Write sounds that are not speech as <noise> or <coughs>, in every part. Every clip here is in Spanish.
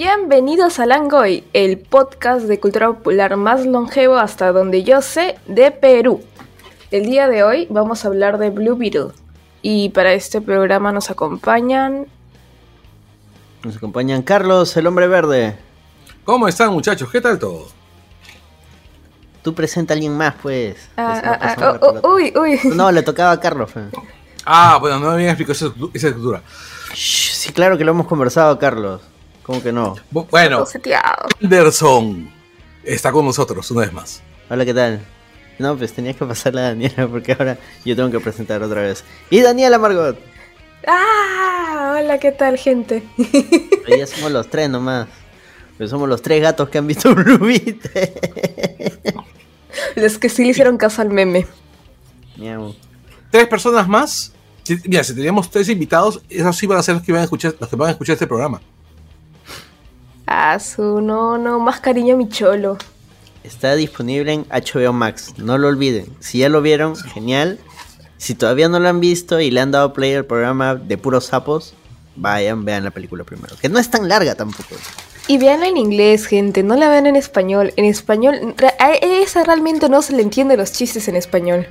Bienvenidos a Langoy, el podcast de cultura popular más longevo hasta donde yo sé de Perú. El día de hoy vamos a hablar de Blue Beetle y para este programa nos acompañan... Nos acompañan Carlos, el hombre verde. ¿Cómo están muchachos? ¿Qué tal todo? Tú presenta a alguien más, pues. Ah, va ah, ah, oh, oh, uy, uy. No, le tocaba a Carlos. fe. Ah, bueno, no me habían explicado esa, esa estructura. Shh, sí, claro que lo hemos conversado, Carlos. ¿Cómo que no? Bu- Bueno. Anderson está con nosotros una vez más. Hola, ¿qué tal? No, pues tenías que pasarle a Daniela porque ahora yo tengo que presentar otra vez. Y Daniela Margot. Ah, hola, ¿qué tal, gente? Hoy ya somos los tres nomás. Pero somos los tres gatos que han visto <laughs> Blue Beetle. Los que sí le hicieron caso al meme. Miau. Tres personas más. Mira, si teníamos tres invitados, esos sí van a ser los que van a escuchar, los que van a escuchar este programa. Ah, su, no, no, más cariño a mi cholo. Está disponible en HBO Max, no lo olviden. Si ya lo vieron, genial. Si todavía no lo han visto y le han dado play al programa de puros sapos, vayan, vean la película primero. Que no es tan larga tampoco. Y veanla en inglés, gente, no la vean en español. En español, a esa realmente no se le entiende los chistes en español.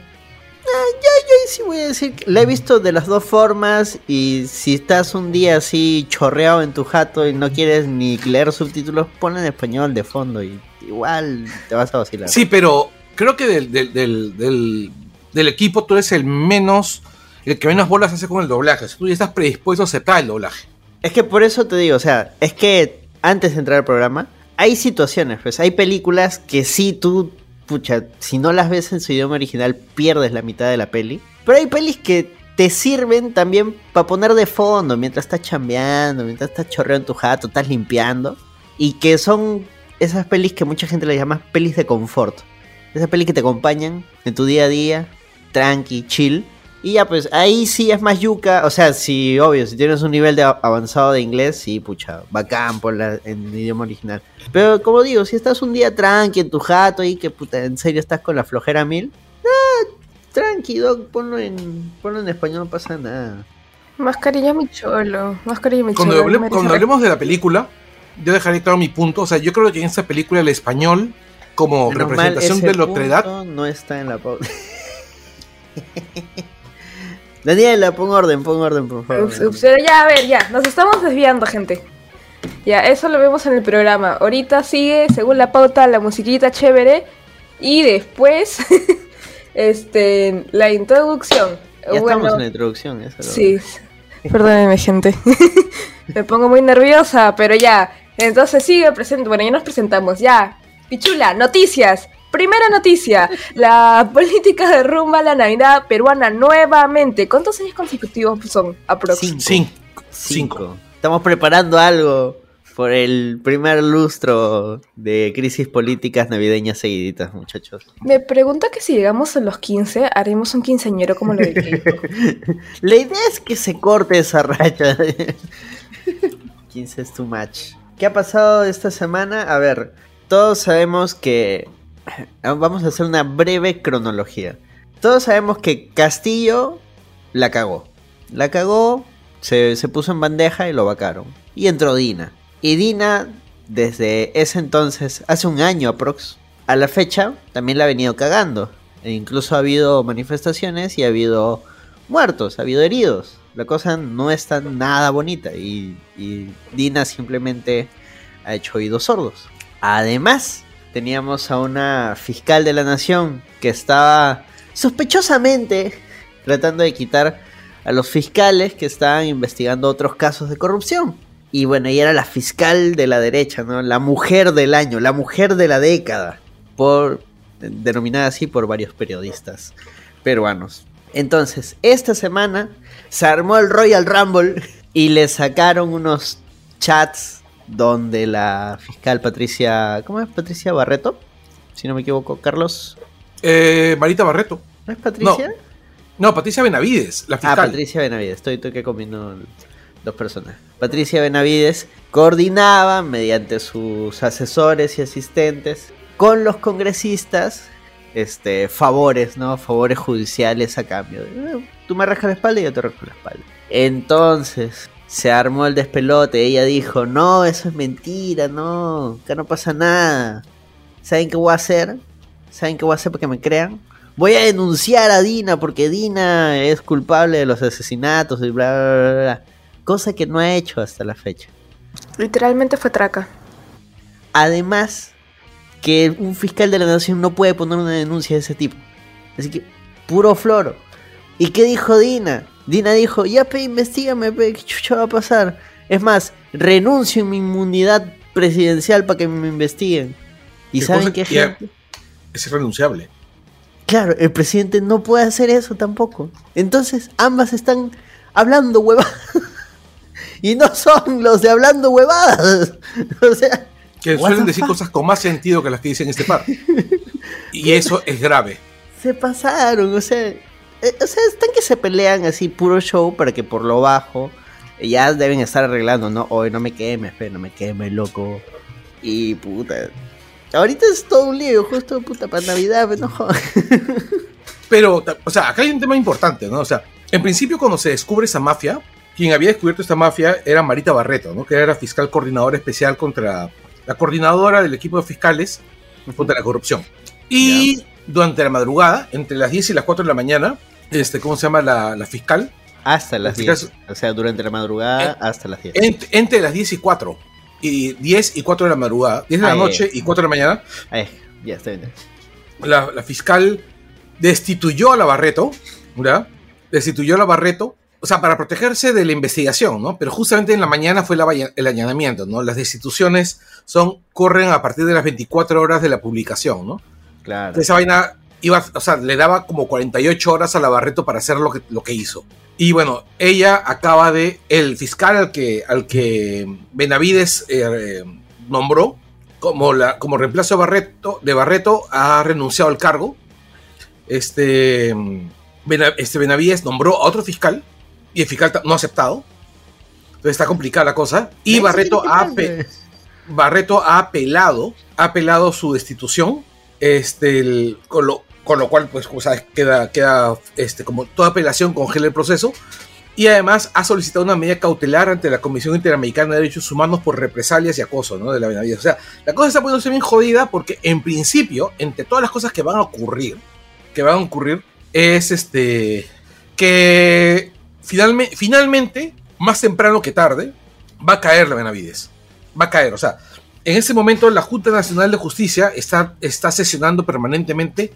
Ya, yo sí voy a decir que la he visto de las dos formas y si estás un día así chorreado en tu jato y no quieres ni leer subtítulos, pon en español de fondo y igual te vas a vacilar. Sí, pero creo que del, del, del, del- del equipo tú eres el menos, el que menos bolas hace con el doblaje. O sea, tú ya estás predispuesto a aceptar el doblaje. Es que por eso te digo, o sea, es que antes de entrar al programa, hay situaciones, pues hay películas que sí tú, pucha, si no las ves en su idioma original, pierdes la mitad de la peli. Pero hay pelis que te sirven también para poner de fondo mientras estás chambeando, mientras estás chorreando tu jato, estás limpiando. Y que son esas pelis que mucha gente le llama pelis de confort. Esas pelis que te acompañan en tu día a día, tranqui, chill. Y ya, pues ahí sí es más yuca. O sea, si, obvio, si tienes un nivel de avanzado de inglés, sí, pucha, bacán por la, en el idioma original. Pero como digo, si estás un día tranqui en tu jato y que puta, en serio estás con la flojera mil, ah, tranqui, dog, ponlo en, ponlo en español, no pasa nada. Más cariño a mi cholo, más cariño a mi Cuando, cholo. cuando hablemos de la película, yo dejaré claro mi punto. O sea, yo creo que en esta película el español, como Menos mal, representación ese de la otra edad, punto No está en la pauta. <laughs> <laughs> Daniela, pon orden, pon orden, por favor. Ups, ya, a ver, ya, nos estamos desviando, gente. Ya, eso lo vemos en el programa. Ahorita sigue, según la pauta, la musiquita chévere. Y después, <laughs> este, la introducción. Ya Bueno, estamos en la introducción, eso Sí, perdónenme, gente. <laughs> Me pongo muy nerviosa, pero ya. Entonces sigue presente. Bueno, ya nos presentamos, ya. Pichula, noticias. Primera noticia, la <laughs> política de rumba a la Navidad peruana nuevamente. ¿Cuántos años consecutivos son? Aprox. Cinco. cinco. Estamos preparando algo por el primer lustro de crisis políticas navideñas seguiditas, muchachos. Me pregunta que si llegamos a los 15, haremos un quinceañero como lo de. <laughs> La idea es que se corte esa racha. 15 es too much. ¿Qué ha pasado esta semana? A ver, todos sabemos que... Vamos a hacer una breve cronología. Todos sabemos que Castillo la cagó. La cagó, se, se puso en bandeja y lo vacaron. Y entró Dina. Y Dina, desde ese entonces, hace un año aprox, a la fecha, también la ha venido cagando. E incluso ha habido manifestaciones y ha habido muertos, ha habido heridos. La cosa no está nada bonita y, y Dina simplemente ha hecho oídos sordos. Además, teníamos a una fiscal de la nación que estaba sospechosamente tratando de quitar a los fiscales que estaban investigando otros casos de corrupción. Y bueno, ella era la fiscal de la derecha, ¿no? La mujer del año, la mujer de la década, por denominada así por varios periodistas peruanos. Entonces, esta semana se armó el Royal Rumble y le sacaron unos chats donde la fiscal Patricia, ¿cómo es? Patricia Barreto, si no me equivoco, Carlos, Eh, Marita Barreto. ¿no es Patricia? No, Patricia Benavides, la Ah, fiscal. Patricia Benavides, estoy, estoy que combino dos personas. Patricia Benavides coordinaba mediante sus asesores y asistentes con los congresistas este favores, ¿no? Favores judiciales a cambio. Eh, Tú me rascas la espalda y yo te rasco la espalda. Entonces, Se armó el despelote. Ella dijo, no, eso es mentira, no, acá no pasa nada. ¿Saben qué voy a hacer? ¿Saben qué voy a hacer para que me crean? Voy a denunciar a Dina porque Dina es culpable de los asesinatos y bla, bla, bla, bla. Cosa que no ha hecho hasta la fecha. Literalmente fue traca. Además, que un fiscal de la nación no puede poner una denuncia de ese tipo. Así que, puro floro. ¿Y qué dijo Dina? Dina dijo, ya pe, investigame, pe, ¿qué chucha va a pasar? Es más, renuncio en mi inmunidad presidencial para que me investiguen. ¿Y ¿Qué saben qué gente? Es irrenunciable. Claro, el presidente no puede hacer eso tampoco. Entonces, ambas están hablando huevadas. <laughs> y no son los de hablando huevadas. <laughs> o sea, Que suelen decir fuck? cosas con más sentido que las que dicen este par. <laughs> Y eso es grave. se pasaron, o sea, o sea, están que se pelean así puro show para que por lo bajo eh, ya deben estar arreglando, ¿no? Hoy no me quemes, fe, no me quemes, loco. Y puta. Ahorita es todo un lío, justo puta para Navidad, no. <laughs> Pero, o sea, acá hay un tema importante, ¿no? O sea, en principio cuando se descubre esa mafia, quien había descubierto esta mafia era Marita Barreto, ¿no? Que era fiscal coordinadora especial contra la coordinadora del equipo de fiscales contra la corrupción. Y durante la madrugada, entre las 10 y las 4 de la mañana, este, ¿cómo se llama la, la fiscal? Hasta las Fíjate. 10. O sea, durante la madrugada Eh, hasta las 10. Ent- entre las 10 y 4. Y 10 y 4 de la madrugada, 10 de la noche y 4 de la mañana, Ay, ya está bien. la, la fiscal destituyó a la Barreto, ¿verdad? Destituyó a la Barreto, o sea, para protegerse de la investigación, ¿no? Pero justamente en la mañana fue la el allanamiento, ¿no? Las destituciones son, corren a partir de las 24 horas de la publicación, ¿no? Claro. Esa vaina iba, o sea, le daba como 48 horas a la Barreto para hacer lo que, lo que hizo. Y bueno, ella acaba de, el fiscal al que, al que Benavides eh, nombró como, la, como reemplazo de Barreto, de Barreto, ha renunciado al cargo. Este, este Benavides nombró a otro fiscal y el fiscal no ha aceptado. Entonces está complicada la cosa. Y Barreto ha, Barreto ha apelado, ha apelado su destitución, este, el- con, lo, con lo cual, pues, como sabes, queda, queda este, como toda apelación congela el proceso. Y además ha solicitado una medida cautelar ante la Comisión Interamericana de Derechos Humanos por represalias y acoso, ¿no? De la Benavides. O sea, la cosa está poniéndose bien jodida porque, en principio, entre todas las cosas que van a ocurrir, que van a ocurrir, es este. que finalme- finalmente, más temprano que tarde, va a caer la Benavides. Va a caer. O sea, en ese momento la Junta Nacional de Justicia está, está sesionando permanentemente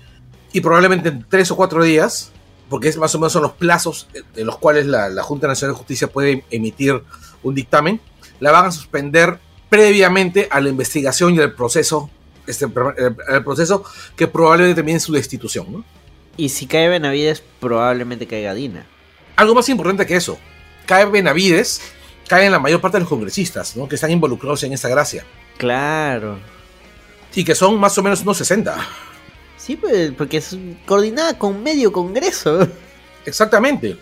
y probablemente en tres o cuatro días, porque es más o menos son los plazos en los cuales la, la Junta Nacional de Justicia puede emitir un dictamen, la van a suspender previamente a la investigación y al proceso, este, el proceso que probablemente termine su destitución. ¿no? Y si cae Benavides, probablemente caiga Dina. Algo más importante que eso, cae Benavides, caen la mayor parte de los congresistas ¿no? que están involucrados en esta gracia Claro. y que son más o menos unos 60. Sí, pues, porque es coordinada con medio congreso. Exactamente.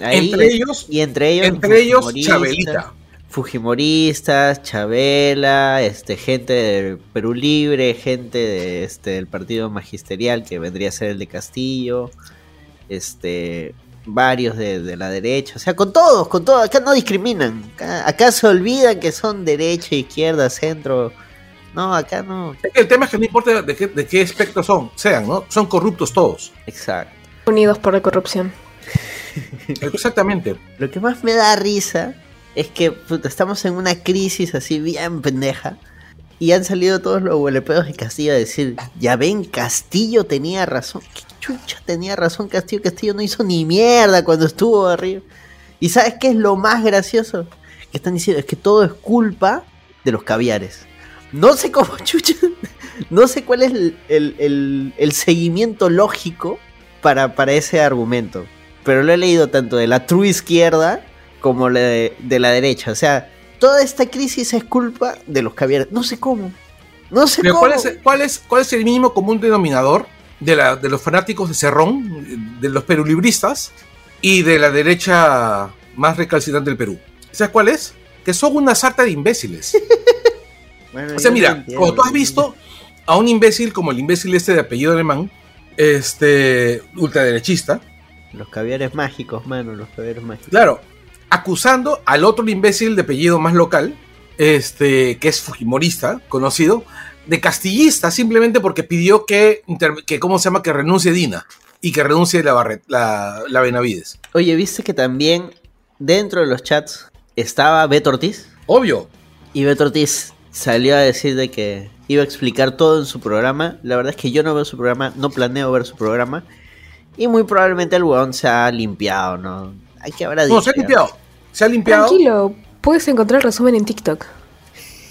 Ahí- entre ellos, y entre ellos, entre ellos fujimoristas, Chabelita. Fujimoristas, Chabela, este, gente del Perú Libre, gente de, este, del partido magisterial que vendría a ser el de Castillo, este, varios de, de la derecha, o sea, con todos, con todos, acá no discriminan, acá, acá se olvidan que son derecha, izquierda, centro, no, acá no, Es que el tema es que no importa de qué, de qué espectro son, sean, ¿no? Son corruptos todos. exacto. Unidos por la corrupción. <laughs> <laughs> Exactamente. Lo que más me da risa es que puta, estamos en una crisis así bien pendeja. Y han salido todos los huelepedos de Castillo a decir, ya ven, Castillo tenía razón. ¿Qué chucha tenía razón Castillo? Castillo no hizo ni mierda cuando estuvo arriba. ¿Y sabes qué es lo más gracioso? Que están diciendo, es que todo es culpa de los caviares. No sé cómo <laughs> chucha, no sé cuál es el, el- el- el seguimiento lógico para, para ese argumento. Pero lo he leído tanto de la true izquierda como de la derecha. O sea, toda esta crisis es culpa de los caviares. No sé cómo. No sé Pero cómo. ¿cuál, es, cuál, es, ¿Cuál es el mínimo común denominador de, la, de los fanáticos de Cerrón, de los perulibristas y de la derecha más recalcitrante del Perú? ¿Sabes cuál es? Que son una sarta de imbéciles. <laughs> Bueno, O sea, mira, entiendo. como tú has visto a un imbécil como el imbécil este de apellido alemán, este ultraderechista, Los caviares mágicos, mano, los caviares mágicos. claro, acusando al otro imbécil de apellido más local, este, que es Fujimorista, conocido, de castillista simplemente porque pidió que, que ¿cómo se llama? Que renuncie Dina y que renuncie la, Barret, la, la Benavides. Oye, ¿viste que también dentro de los chats estaba Beto Ortiz? Obvio. Y Beto Ortiz salió a decir de que iba a explicar todo en su programa. La verdad es que yo no veo su programa, no planeo ver su programa. Y muy probablemente el weón se ha limpiado, ¿no? Hay que habrá No, se ha limpiado. Se ha limpiado. Tranquilo, puedes encontrar el resumen en TikTok.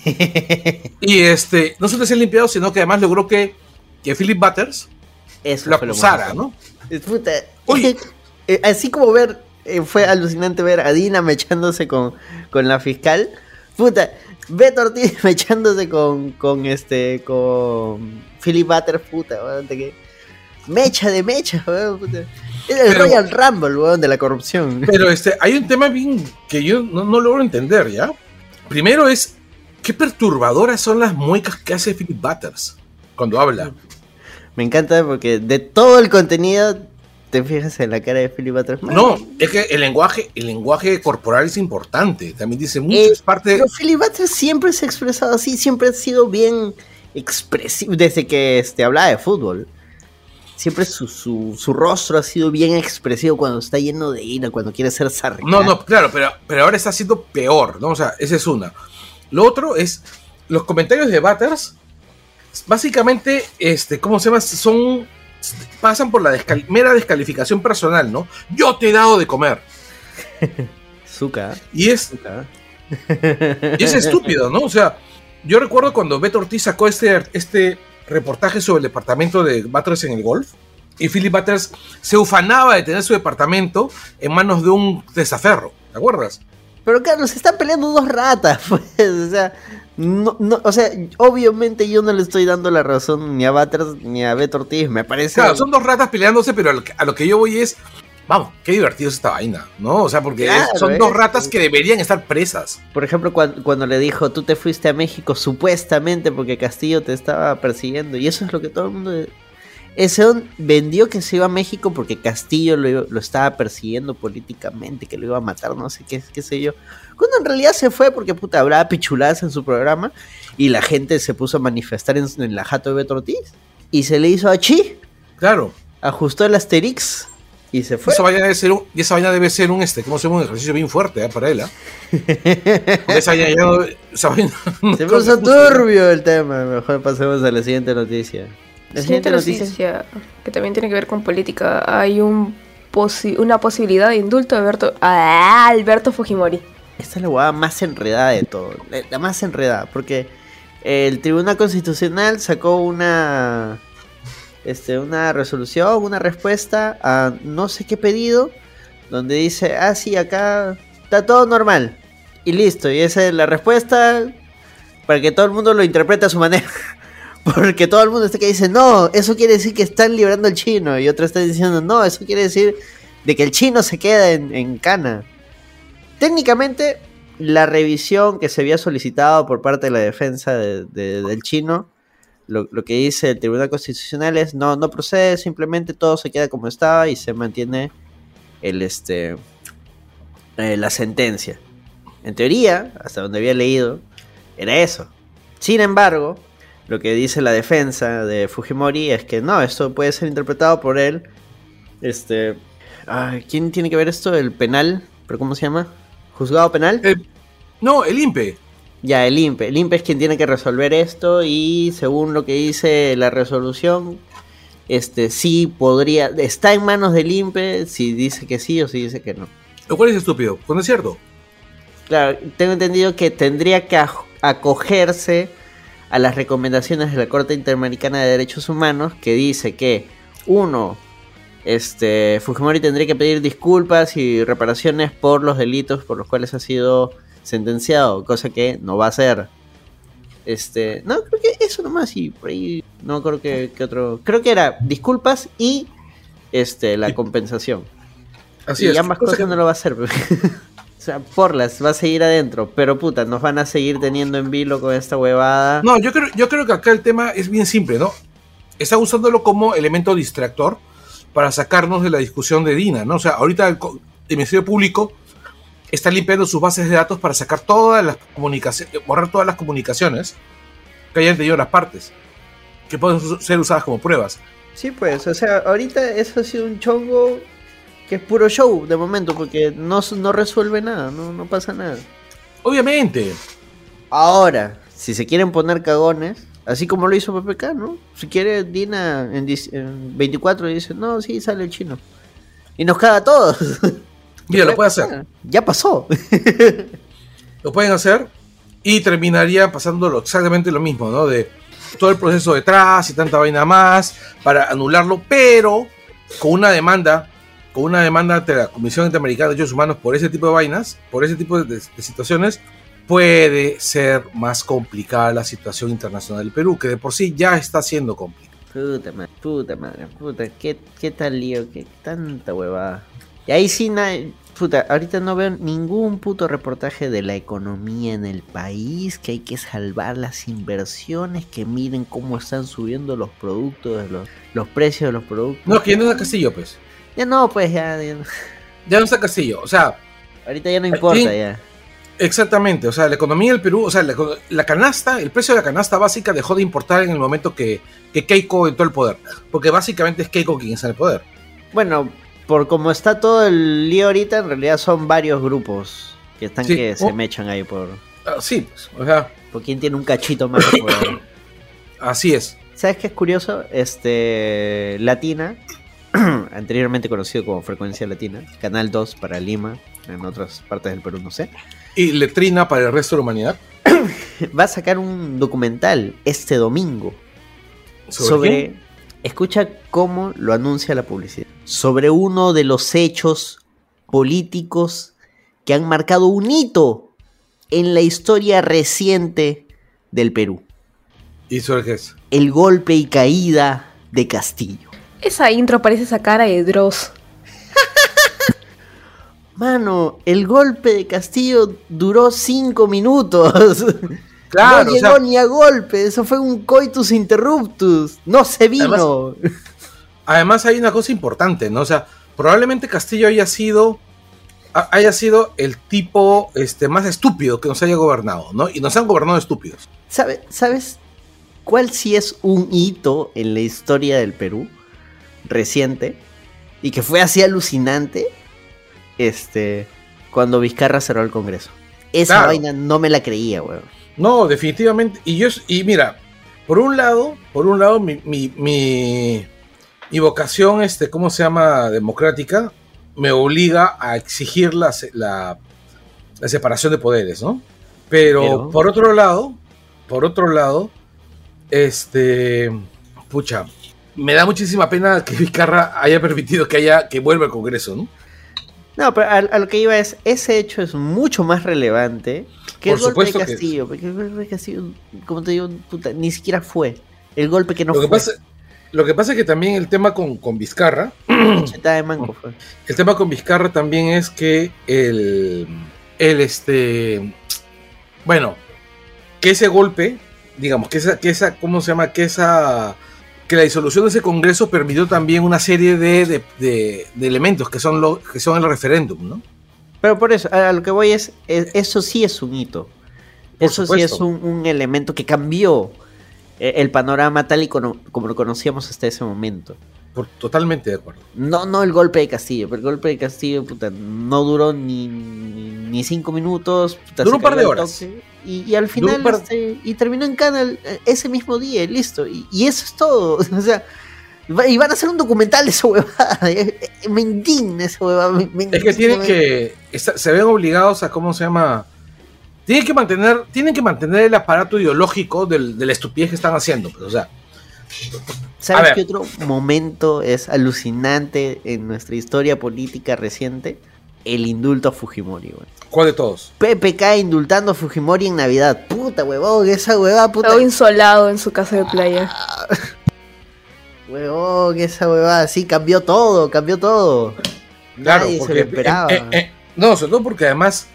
<laughs> y este, no solo se ha limpiado, sino que además logró que, que Philip Butters Eso lo lo acusara, más- ¿no? Puta, Oye. eh, así como ver, eh, fue alucinante ver a Dina mechándose con, con la fiscal. Puta, Beto Ortiz <laughs> mechándose con, con este, con Philip Butters, puta, weón, que mecha de mecha, weón, puta. Es el Pero- Royal Rumble, weón, de la corrupción. Pero este, hay un tema bien que yo no, no logro entender, ¿ya? Primero es, qué perturbadoras son las muecas que hace Philip Butters cuando habla. Me encanta porque de todo el contenido te fijas en la cara de Philip Butters. No, es que el lenguaje, el lenguaje corporal es importante. También dice mucho, Eh, es parte de... Pero Philip Butters siempre se ha expresado así, siempre ha sido bien expresivo, desde que este, hablaba de fútbol. Siempre su, su, su rostro ha sido bien expresivo cuando está lleno de ira, cuando quiere ser sarcástico. No, no, claro, pero, pero ahora está siendo peor, ¿no? O sea, esa es una. Lo otro es, los comentarios de Butters, básicamente, este, ¿cómo se llama? Son, pasan por la descal- mera descalificación personal, ¿no? Yo te he dado de comer. Zuka. Y es, Zuka. y es estúpido, ¿no? O sea, yo recuerdo cuando Beto Ortiz sacó este, este reportaje sobre el departamento de Butters en el golf, y Philip Butters se ufanaba de tener su departamento en manos de un desaferro, ¿te acuerdas? Pero Carlos, se están peleando dos ratas, <laughs> pues. O sea, no, no, o sea, obviamente yo no le estoy dando la razón ni a Butters ni a Beto Ortiz. Me parece. Claro, son dos ratas peleándose, pero a lo que, a lo que yo voy es, vamos, qué divertido es esta vaina, ¿no? O sea, porque es- son ¿eh? dos ratas que deberían estar presas. Por ejemplo, cuando, cuando le dijo, tú te fuiste a México supuestamente porque Castillo te estaba persiguiendo. Y eso es lo que todo el mundo... Ese vendió que se iba a México porque Castillo lo, iba- lo estaba persiguiendo políticamente, que lo iba a matar, no sé qué, qué sé yo. Cuando en realidad se fue porque puta hablaba pichuladas en su programa y la gente se puso a manifestar en, en la jato de Beto Ortiz. Y se le hizo a Chi, Claro. ajustó el Asterix y se fue. Esa vaina debe ser un, y esa vaina debe ser un, este, ¿cómo se llama? Un ejercicio bien fuerte ¿eh? para él. Porque <laughs> esa vaina ya esa vaina Se puso turbio el tema. Mejor pasemos a la siguiente noticia. La Siguiente noticia, que también tiene que ver con política. Hay un posi- una posibilidad de indulto de Alberto, a Alberto Fujimori. Esta es la huevada más enredada de todo. La, la más enredada. Porque el Tribunal Constitucional sacó una. Este, una resolución, una respuesta a no sé qué pedido. Donde dice, ah, sí, acá está todo normal. Y listo. Y esa es la respuesta. Para que todo el mundo lo interprete a su manera. <laughs> Porque todo el mundo está que dice, no, eso quiere decir que están librando el chino. Y otro está diciendo, no, eso quiere decir de que el chino se queda en, en cana. Técnicamente, la revisión que se había solicitado por parte de la defensa de- de- del chino, lo, lo que dice el Tribunal Constitucional es no, no procede, simplemente todo se queda como estaba y se mantiene el este eh, la sentencia. En teoría, hasta donde había leído, era eso. Sin embargo, lo que dice la defensa de Fujimori es que no, esto puede ser interpretado por él. Este. ay, ¿Quién tiene que ver esto? El penal. ¿Pero cómo se llama? ¿Juzgado penal? Eh, no, el INPE. Ya, el INPE. El INPE es quien tiene que resolver esto y según lo que dice la resolución, este sí podría... Está en manos del INPE si dice que sí o si dice que no. Lo cual es estúpido, pues no es cierto. Claro, tengo entendido que tendría que acogerse a las recomendaciones de la Corte Interamericana de Derechos Humanos que dice que uno, este Fujimori tendría que pedir disculpas y reparaciones por los delitos por los cuales ha sido sentenciado, cosa que no va a hacer. Este, no, creo que eso nomás y por ahí no creo que, que otro, creo que era disculpas y este la compensación. Así y es. ambas Cosa cosas que- no lo va a hacer. <laughs> o sea, porlas, va a seguir adentro. Pero puta, nos van a seguir teniendo en vilo con esta huevada. No, yo creo, yo creo que acá el tema es bien simple, ¿no? Está usándolo como elemento distractor para sacarnos de la discusión de Dina, ¿no? O sea, ahorita el, el Ministerio Público está limpiando sus bases de datos para sacar todas las comunicaciones, borrar todas las comunicaciones que hayan tenido las partes, que pueden ser usadas como pruebas. Sí, pues, o sea, ahorita eso ha sido un chongo que es puro show de momento, porque no, no resuelve nada, no, no pasa nada. Obviamente. Ahora, si se quieren poner cagones, así como lo hizo PPK, ¿no? Si quiere, Dina en, 24 dice, no, sí, sale el chino. Y nos caga a todos. <laughs> Mira, lo puede hacer. Ya pasó. <laughs> lo pueden hacer y terminaría pasándolo exactamente lo mismo, ¿no? De todo el proceso detrás y tanta vaina más para anularlo, pero con una demanda, con una demanda ante la Comisión Interamericana de Derechos Humanos por ese tipo de vainas, por ese tipo de, situaciones, puede ser más complicada la situación internacional del Perú, que de por sí ya está siendo complicada. Puta madre, puta madre, puta, qué, qué tal lío, qué tanta huevada. Y ahí sí, puta, ahorita no veo ningún puto reportaje de la economía en el país, que hay que salvar las inversiones, que miren cómo están subiendo los productos, los, los precios de los productos. No, que no está Castillo, pues. Ya no, pues ya. Ya no, está Castillo, o sea. Ahorita ya no importa, ya. Exactamente, o sea, la economía del Perú, o sea, la, canasta, el precio de la canasta básica dejó de importar en el momento que, que Keiko entró al poder, porque básicamente es Keiko quien está en el poder. Bueno, por como está todo el lío ahorita, en realidad son varios grupos que están que se oh. mechan ahí por. Ah, sí, pues, o sea. Por quien tiene un cachito más <coughs> Así es. ¿Sabes qué es curioso? Este. Latina, <clears throat> anteriormente conocido como Frecuencia Latina, Canal 2 para Lima, en otras partes del Perú, no sé. Y Letrina para el resto de la humanidad. <clears throat> Va a sacar un documental este domingo sobre Escucha cómo lo anuncia la publicidad. Sobre uno de los hechos políticos que han marcado un hito en la historia reciente del Perú. ¿Y sobre qué es? El golpe y caída de Castillo. Esa intro parece esa cara de Dross. <laughs> Mano, el golpe de Castillo duró cinco minutos. <laughs> no llegó ni a golpe, eso fue un coitus interruptus, no se vino. Además, hay una cosa importante, ¿no? O sea, probablemente Castillo haya sido haya sido el tipo este, más estúpido que nos haya gobernado, ¿no? Y nos han gobernado estúpidos. ¿Sabes cuál sí es un hito en la historia del Perú reciente? Y que fue así alucinante. Este. Cuando Vizcarra cerró el Congreso. Esa vaina no me la creía, weón. No, definitivamente. Y yo, y mira, por un lado, por un lado, mi, mi, mi, vocación, este, ¿cómo se llama? Democrática, me obliga a exigir la, la, separación de poderes, ¿no? Pero, por otro lado, por otro lado, este, pucha, me da muchísima pena que <laughs> Vizcarra haya permitido que haya, que vuelva al Congreso, ¿no? No, pero a, lo que iba es, ese hecho es mucho más relevante que el golpe de Castillo. Porque el golpe de Castillo, como te digo, puta, ni siquiera fue. El golpe que no lo fue. Que pasa, lo que pasa es que también el tema con, con Vizcarra. de mango fue. El tema con Vizcarra también es que el. El este. Bueno, que ese golpe, digamos, que esa, que esa, ¿cómo se llama? Que esa que la disolución de ese Congreso permitió también una serie de, elementos que son, lo, que son el referéndum, ¿no? Pero por eso, a lo que voy es, eso sí es un hito. eso sí es un, elemento que cambió eh, el panorama tal y como, lo conocíamos hasta ese momento. Por, totalmente de acuerdo. No, no el golpe de Castillo, pero el golpe de Castillo puta, no duró ni, ni, cinco minutos. duró un par de horas. Y, al final, este, y terminó en Canal eh, ese mismo día, y listo. Y, eso es todo. <laughs> o sea, y van a hacer un documental de esa huevada. <laughs> Eh, eh, me indigna esa huevada. es que tienen que. Se ven obligados a, ¿cómo se llama? Tienen que mantener, tienen que mantener el aparato ideológico del, de la estupidez que están haciendo. Pues, o sea. ¿Sabes qué otro momento es alucinante en nuestra historia política reciente? El indulto a Fujimori, güey. ¿Cuál de todos? PPK indultando a Fujimori en Navidad. Puta, huevón, esa huevada, puta. Todo insolado en su casa de playa. Ah, <laughs> huevón, esa huevada, sí, cambió todo, cambió todo. Claro, Nadie porque, se lo esperaba. Eh, eh, no, sobre todo porque además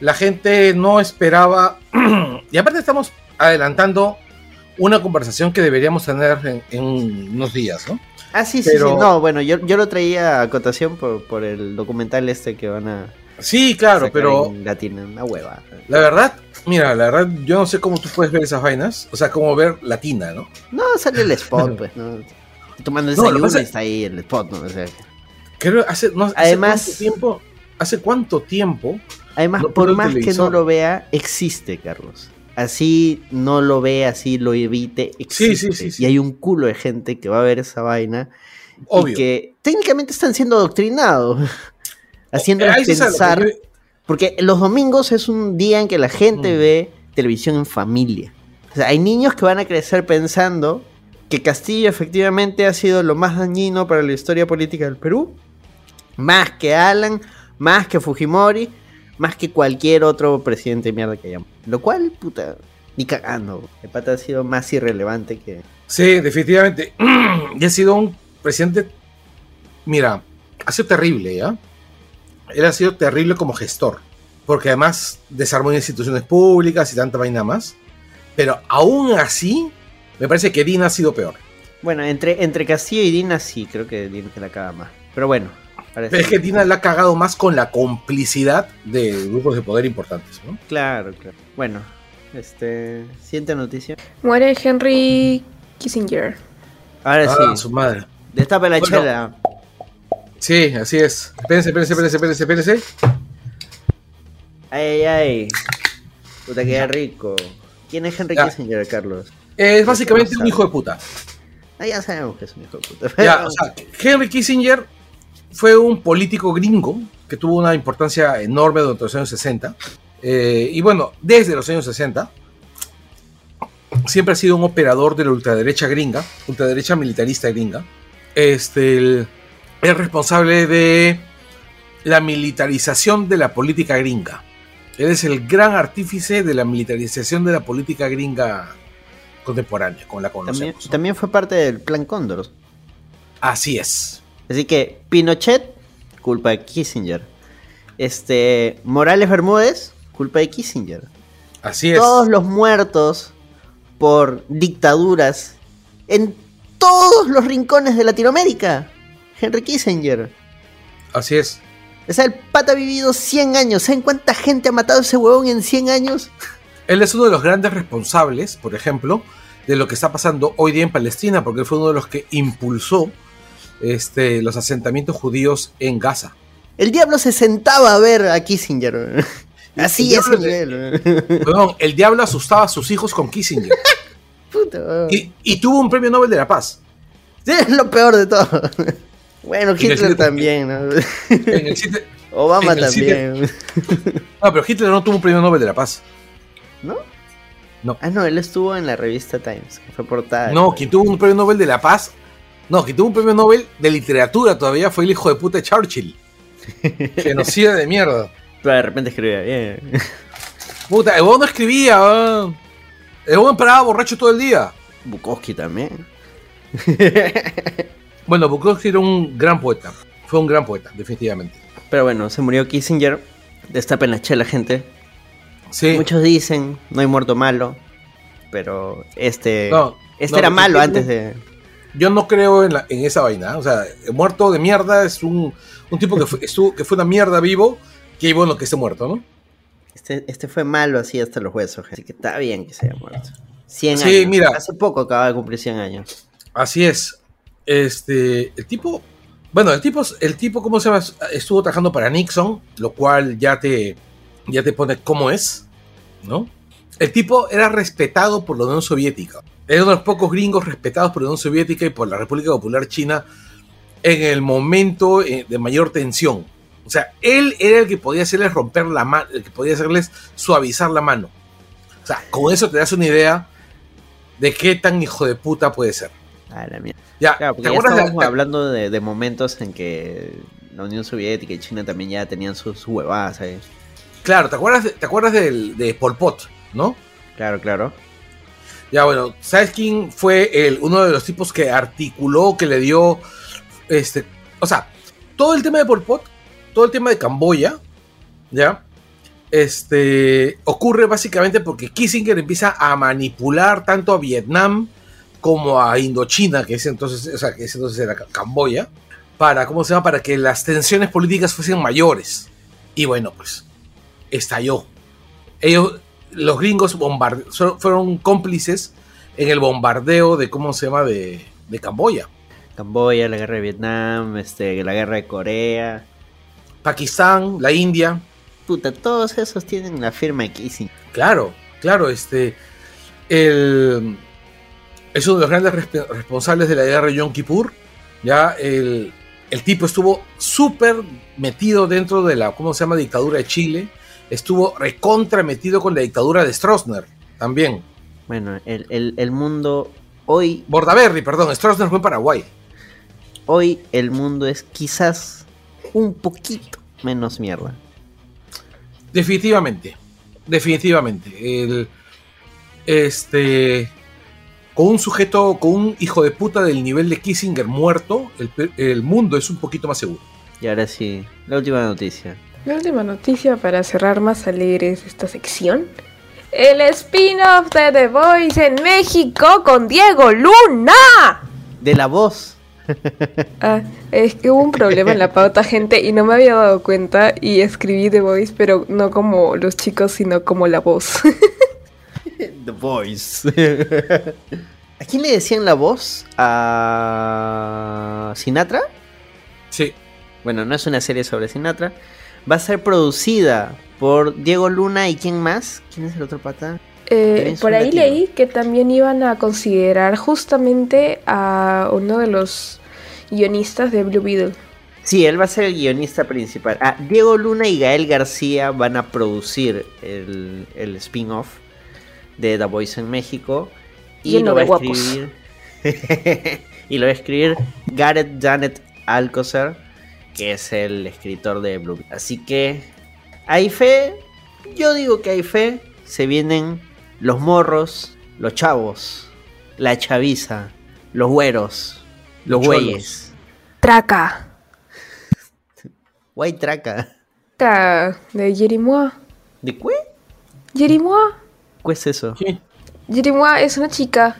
la gente no esperaba. <clears throat> y aparte estamos adelantando una conversación que deberíamos tener en, unos días, ¿no? Ah, sí, sí, sí. No, bueno, yo, yo lo traía a acotación por, por el documental este que van a Sí, claro, pero Latina, una hueva. la verdad, mira, la verdad, yo no sé cómo tú puedes ver esas vainas. O sea, cómo ver latina, ¿no? No, sale el spot, <laughs> pues, ¿no? Tomando No, lo desayuno pasa- está ahí el spot, ¿no? O sea, Creo, hace, no, hace Además- cuánto tiempo, hace cuánto tiempo, además, No, por el más que no lo vea, existe, Carlos. Así no lo ve, así lo evite, existe. sí, sí, sí. Y hay un culo de gente que va a ver esa vaina obvio. y que técnicamente están siendo adoctrinados, <laughs> lo que pensar. yo- Porque los domingos es un día en que la gente Mm. ve televisión en familia. O sea, hay niños que van a crecer pensando que Castillo efectivamente ha sido lo más dañino para la historia política del Perú. Más que Alan, más que Fujimori, más que cualquier otro presidente de mierda que hayamos. Lo cual, puta, ni cagando. El pata ha sido más irrelevante que... Sí, definitivamente. <clears throat> y ha sido un presidente. Mira, ha sido terrible, ¿ya? Él ha sido terrible como gestor. Porque además desarmó instituciones públicas y tanta vaina más. Pero aún así, me parece que Dina ha sido peor. Bueno, entre, entre Castillo y Dina sí, creo que Dina te la caga más. Pero bueno. Parece- Pero es que Dina la ha cagado más con la complicidad de grupos de poder importantes, ¿no? Claro, claro. Bueno, este. Siguiente noticia. Muere Henry Kissinger. Ahora Ah, sí. su madre. Destapa la Bueno. chela. Sí, así es. Espérense, espérense, espérense, espérense, espérense. Ay, ay, ay. Puta, queda rico. ¿Quién es Henry Ya. Kissinger, Carlos? Es básicamente un hijo de puta. Ah, ya sabemos que es un hijo de puta. Ya, o sea, Henry Kissinger fue un político gringo que tuvo una importancia enorme durante los años 60. eh, y bueno, desde los años 60, siempre ha sido un operador de la ultraderecha gringa, ultraderecha militarista gringa. Este, el- es responsable de la militarización de la política gringa. Él es el gran artífice de la militarización de la política gringa contemporánea, como la también, conocemos. ¿no? también fue parte del plan Cóndor. Así es. Así que Pinochet, culpa de Kissinger. Este. Morales Bermúdez, culpa de Kissinger. Así es. Todos los muertos por dictaduras en todos los rincones de Latinoamérica. Henry Kissinger. Así es. O sea, el pata ha vivido 100 años. ¿Saben cuánta gente ha matado ese huevón en 100 años? Él es uno de los grandes responsables, por ejemplo, de lo que está pasando hoy día en Palestina, porque él fue uno de los que impulsó este, los asentamientos judíos en Gaza. El diablo se sentaba a ver a Kissinger. Así El es el nivel. Perdón, el diablo asustaba a sus hijos con Kissinger. <laughs> Huevón. Y, y tuvo un premio Nobel de la Paz. Es lo peor de todo. Bueno, Hitler también, ¿no? En el sitio- Obama en el sitio- también. <laughs> No, pero Hitler no tuvo un premio Nobel de la Paz. ¿No? No. Ah, no, él estuvo en la revista Times, que fue portada. No, quien tuvo un premio Nobel de la Paz. No, quien tuvo un premio Nobel de literatura todavía fue el hijo de puta de Churchill. <laughs> Genocida de mierda. Pero de repente escribía bien. Puta, el no escribía, weón. El huevón paraba borracho todo el día. Bukowski también. <laughs> Bueno, Bukowski era un gran poeta. Fue un gran poeta, definitivamente. Pero bueno, se murió Kissinger. Destapen la chela, gente. Sí. Muchos dicen, no hay muerto malo. Pero este. No, este no, era malo antes no- de. Yo no creo en, la- en esa vaina. O sea, el muerto de mierda es un, un tipo que fue, <laughs> estuvo- que fue una mierda vivo. Que bueno que esté muerto, ¿no? Este, este fue malo así hasta los huesos. Así que está bien que se haya muerto. 100 Sí, años. mira. Hace poco acaba de cumplir 100 años. Así es. Este, el tipo, bueno, el tipo, el tipo, ¿cómo se llama? Estuvo trabajando para Nixon, lo cual ya te, ya te pone cómo es, ¿no? El tipo era respetado por la Unión Soviética. Era uno de los pocos gringos respetados por la Unión Soviética y por la República Popular China en el momento eh, de mayor tensión. O sea, él era el que podía hacerles romper la mano, el que podía hacerles suavizar la mano. O sea, con eso te das una idea de qué tan hijo de puta puede ser. Ah, la mierda. Ya, Claro, ¿te porque ya de- estábamos hablando de, de momentos en que la Unión Soviética y China también ya tenían sus, sus huevadas ahí. Claro, ¿te acuerdas, de, ¿te acuerdas del, de Pol Pot, no? Claro, claro. Ya, bueno, ¿sabes fue el, uno de los tipos que articuló, que le dio, este, o sea, todo el tema de Pol Pot, todo el tema de Camboya, ¿ya? Este, ocurre básicamente porque Kissinger empieza a manipular tanto a Vietnam como a Indochina, que es entonces, o sea, que es entonces era Camboya, para, ¿cómo se llama? Para que las tensiones políticas fuesen mayores. Y bueno, pues estalló. Ellos, los gringos fueron cómplices en el bombardeo de, ¿cómo se llama?, de, de Camboya. Camboya, la guerra de Vietnam, este, la guerra de Corea. Pakistán, la India. Puta, todos esos tienen la firma de. Claro, claro, este. El, es uno de los grandes responsables de la guerra de Yom Kippur. Ya el, el tipo estuvo súper metido dentro de la, ¿cómo se llama?, dictadura de Chile. Estuvo recontra metido con la dictadura de Stroessner también. Bueno, el, el mundo hoy... Bordaberry, perdón, Stroessner fue en Paraguay. Hoy el mundo es quizás un poquito menos mierda. Definitivamente, definitivamente. El, este, con un sujeto, con un hijo de puta del nivel de Kissinger muerto, el, mundo es un poquito más seguro. Y ahora sí, la última noticia. La última noticia para cerrar más alegres esta sección. El spin-off de The Voice en México con Diego Luna. De la voz. <laughs> Ah, es que hubo un problema en la pauta, gente, y no me había dado cuenta y escribí The Voice, pero no como los chicos, sino como la voz. <laughs> The Voice. <laughs> ¿A quién le decían la voz? ¿A Sinatra? Sí. Bueno, no es una serie sobre Sinatra. Va a ser producida por Diego Luna y quién más? ¿Quién es el otro pata? Eh, por ahí leí que también iban a considerar justamente a uno de los guionistas de Blue Beetle. Sí, él va a ser el guionista principal. Ah, Diego Luna y Gael García van a producir el, spin-off de The Voice en México. Y lo va a escribir. <laughs> y lo va a escribir Gareth Janet Alcocer, que es el escritor de Blue. Así que hay fe. Yo digo que hay fe. Se vienen los morros, los chavos, la chaviza, los güeros, los güeyes. Traca. <laughs> Guay traca. de Jerimois. ¿De qué? Jerimois. ¿Qué es eso? ¿Qué? Jerimois es una chica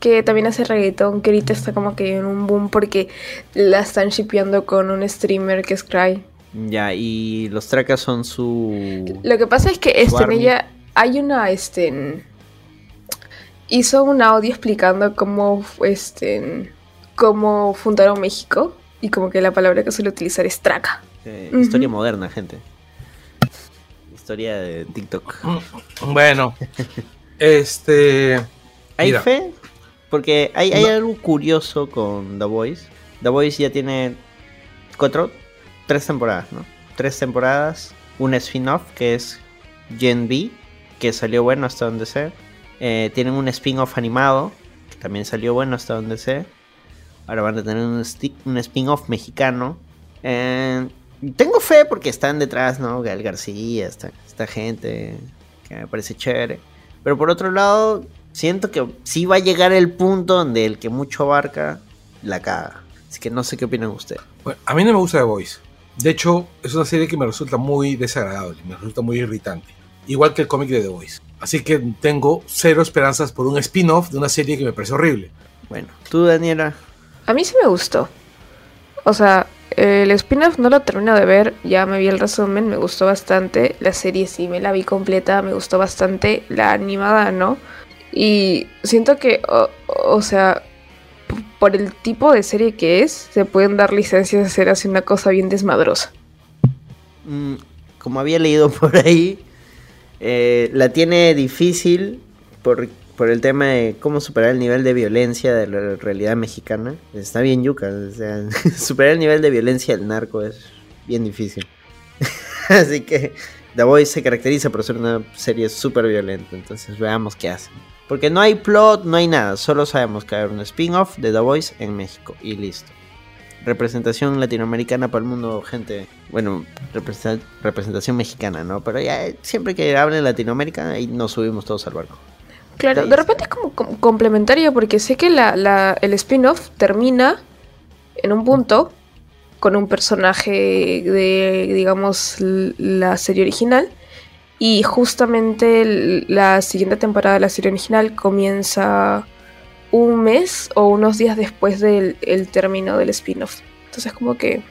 que también hace reggaetón, que ahorita está como que en un boom porque la están shipeando con un streamer que es Cry. Ya, y los tracas son su... Lo que pasa es que este, en ella hay una, este, hizo un audio explicando cómo, este, cómo fundaron México y como que la palabra que suele utilizar es traca. Eh, historia moderna, gente. Historia de TikTok. Bueno, <laughs> este... ¿Hay fe? Porque hay, hay algo curioso con The Voice. The Voice ya tiene cuatro, tres temporadas, ¿no? Tres temporadas, un spin-off que es Gen B, que salió bueno hasta donde sé. Eh, tienen un spin-off animado, que también salió bueno hasta donde sé. Ahora van a tener un, un spin-off mexicano. Eh, tengo fe porque están detrás, ¿no? Gael García, esta, esta gente, que me parece chévere. Pero por otro lado, siento que sí va a llegar el punto donde el que mucho abarca, la caga. Así que no sé qué opinan ustedes. a mí no me gusta The Voice. De hecho, es una serie que me resulta muy desagradable, me resulta muy irritante igual que el cómic de The Voice. Así que tengo cero esperanzas por un spin-off de una serie que me parece horrible. Bueno, tú, Daniela. A mí sí me gustó. O sea, el spin-off no lo termino de ver, ya me vi el resumen, me gustó bastante. La serie sí me la vi completa, me gustó bastante. La animada, ¿no? Y siento que, o, sea, por el tipo de serie que es, se pueden dar licencias de hacer así una cosa bien desmadrosa. Mm, como había leído <laughs> por ahí, eh, la tiene difícil por, por, el tema de cómo superar el nivel de violencia de la realidad mexicana. Está bien yuca, o sea, <laughs> superar el nivel de violencia del narco es bien difícil. <laughs> Así que The Voice se caracteriza por ser una serie súper violenta, entonces veamos qué hace Porque no hay plot, no hay nada, solo sabemos que hay un spin-off de The Voice en México y listo representación latinoamericana para el mundo, gente. Bueno, representación mexicana, ¿no? Pero ya siempre que hablen Latinoamérica, ahí nos subimos todos al barco. Claro, de repente es como, complementario porque sé que la, el spin-off termina en un punto con un personaje de, digamos, la serie original. Y justamente la siguiente temporada de la serie original comienza un mes o unos días después del término del spin-off. Entonces como que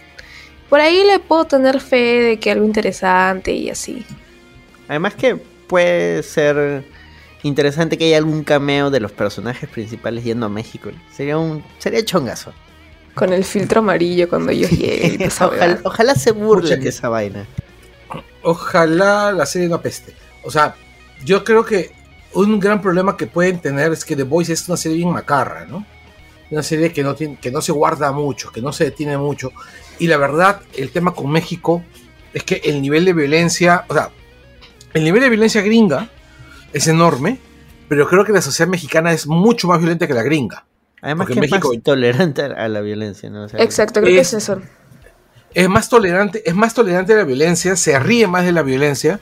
por ahí le puedo tener fe de que algo interesante y así. Además que puede ser interesante que haya algún cameo de los personajes principales yendo a México. Sería un sería chongazo. Con el filtro amarillo cuando ellos lleguen. esa ojalá, ojalá se burlen de esa vaina. Ojalá la serie no apeste. O sea, yo creo que un gran problema que pueden tener es que The Voice es una serie bien macarra, ¿no? Una serie que no, tiene, que no se guarda mucho, que no se detiene mucho. Y la verdad, el tema con México es que el nivel de violencia, o sea, el nivel de violencia gringa es enorme, pero creo que la sociedad mexicana es mucho más violenta que la gringa. Además Porque que es México- más tolerante a la violencia, ¿no? O sea, Exacto, creo que Es- es eso. Es más tolerante, es más tolerante a la violencia, se ríe más de la violencia.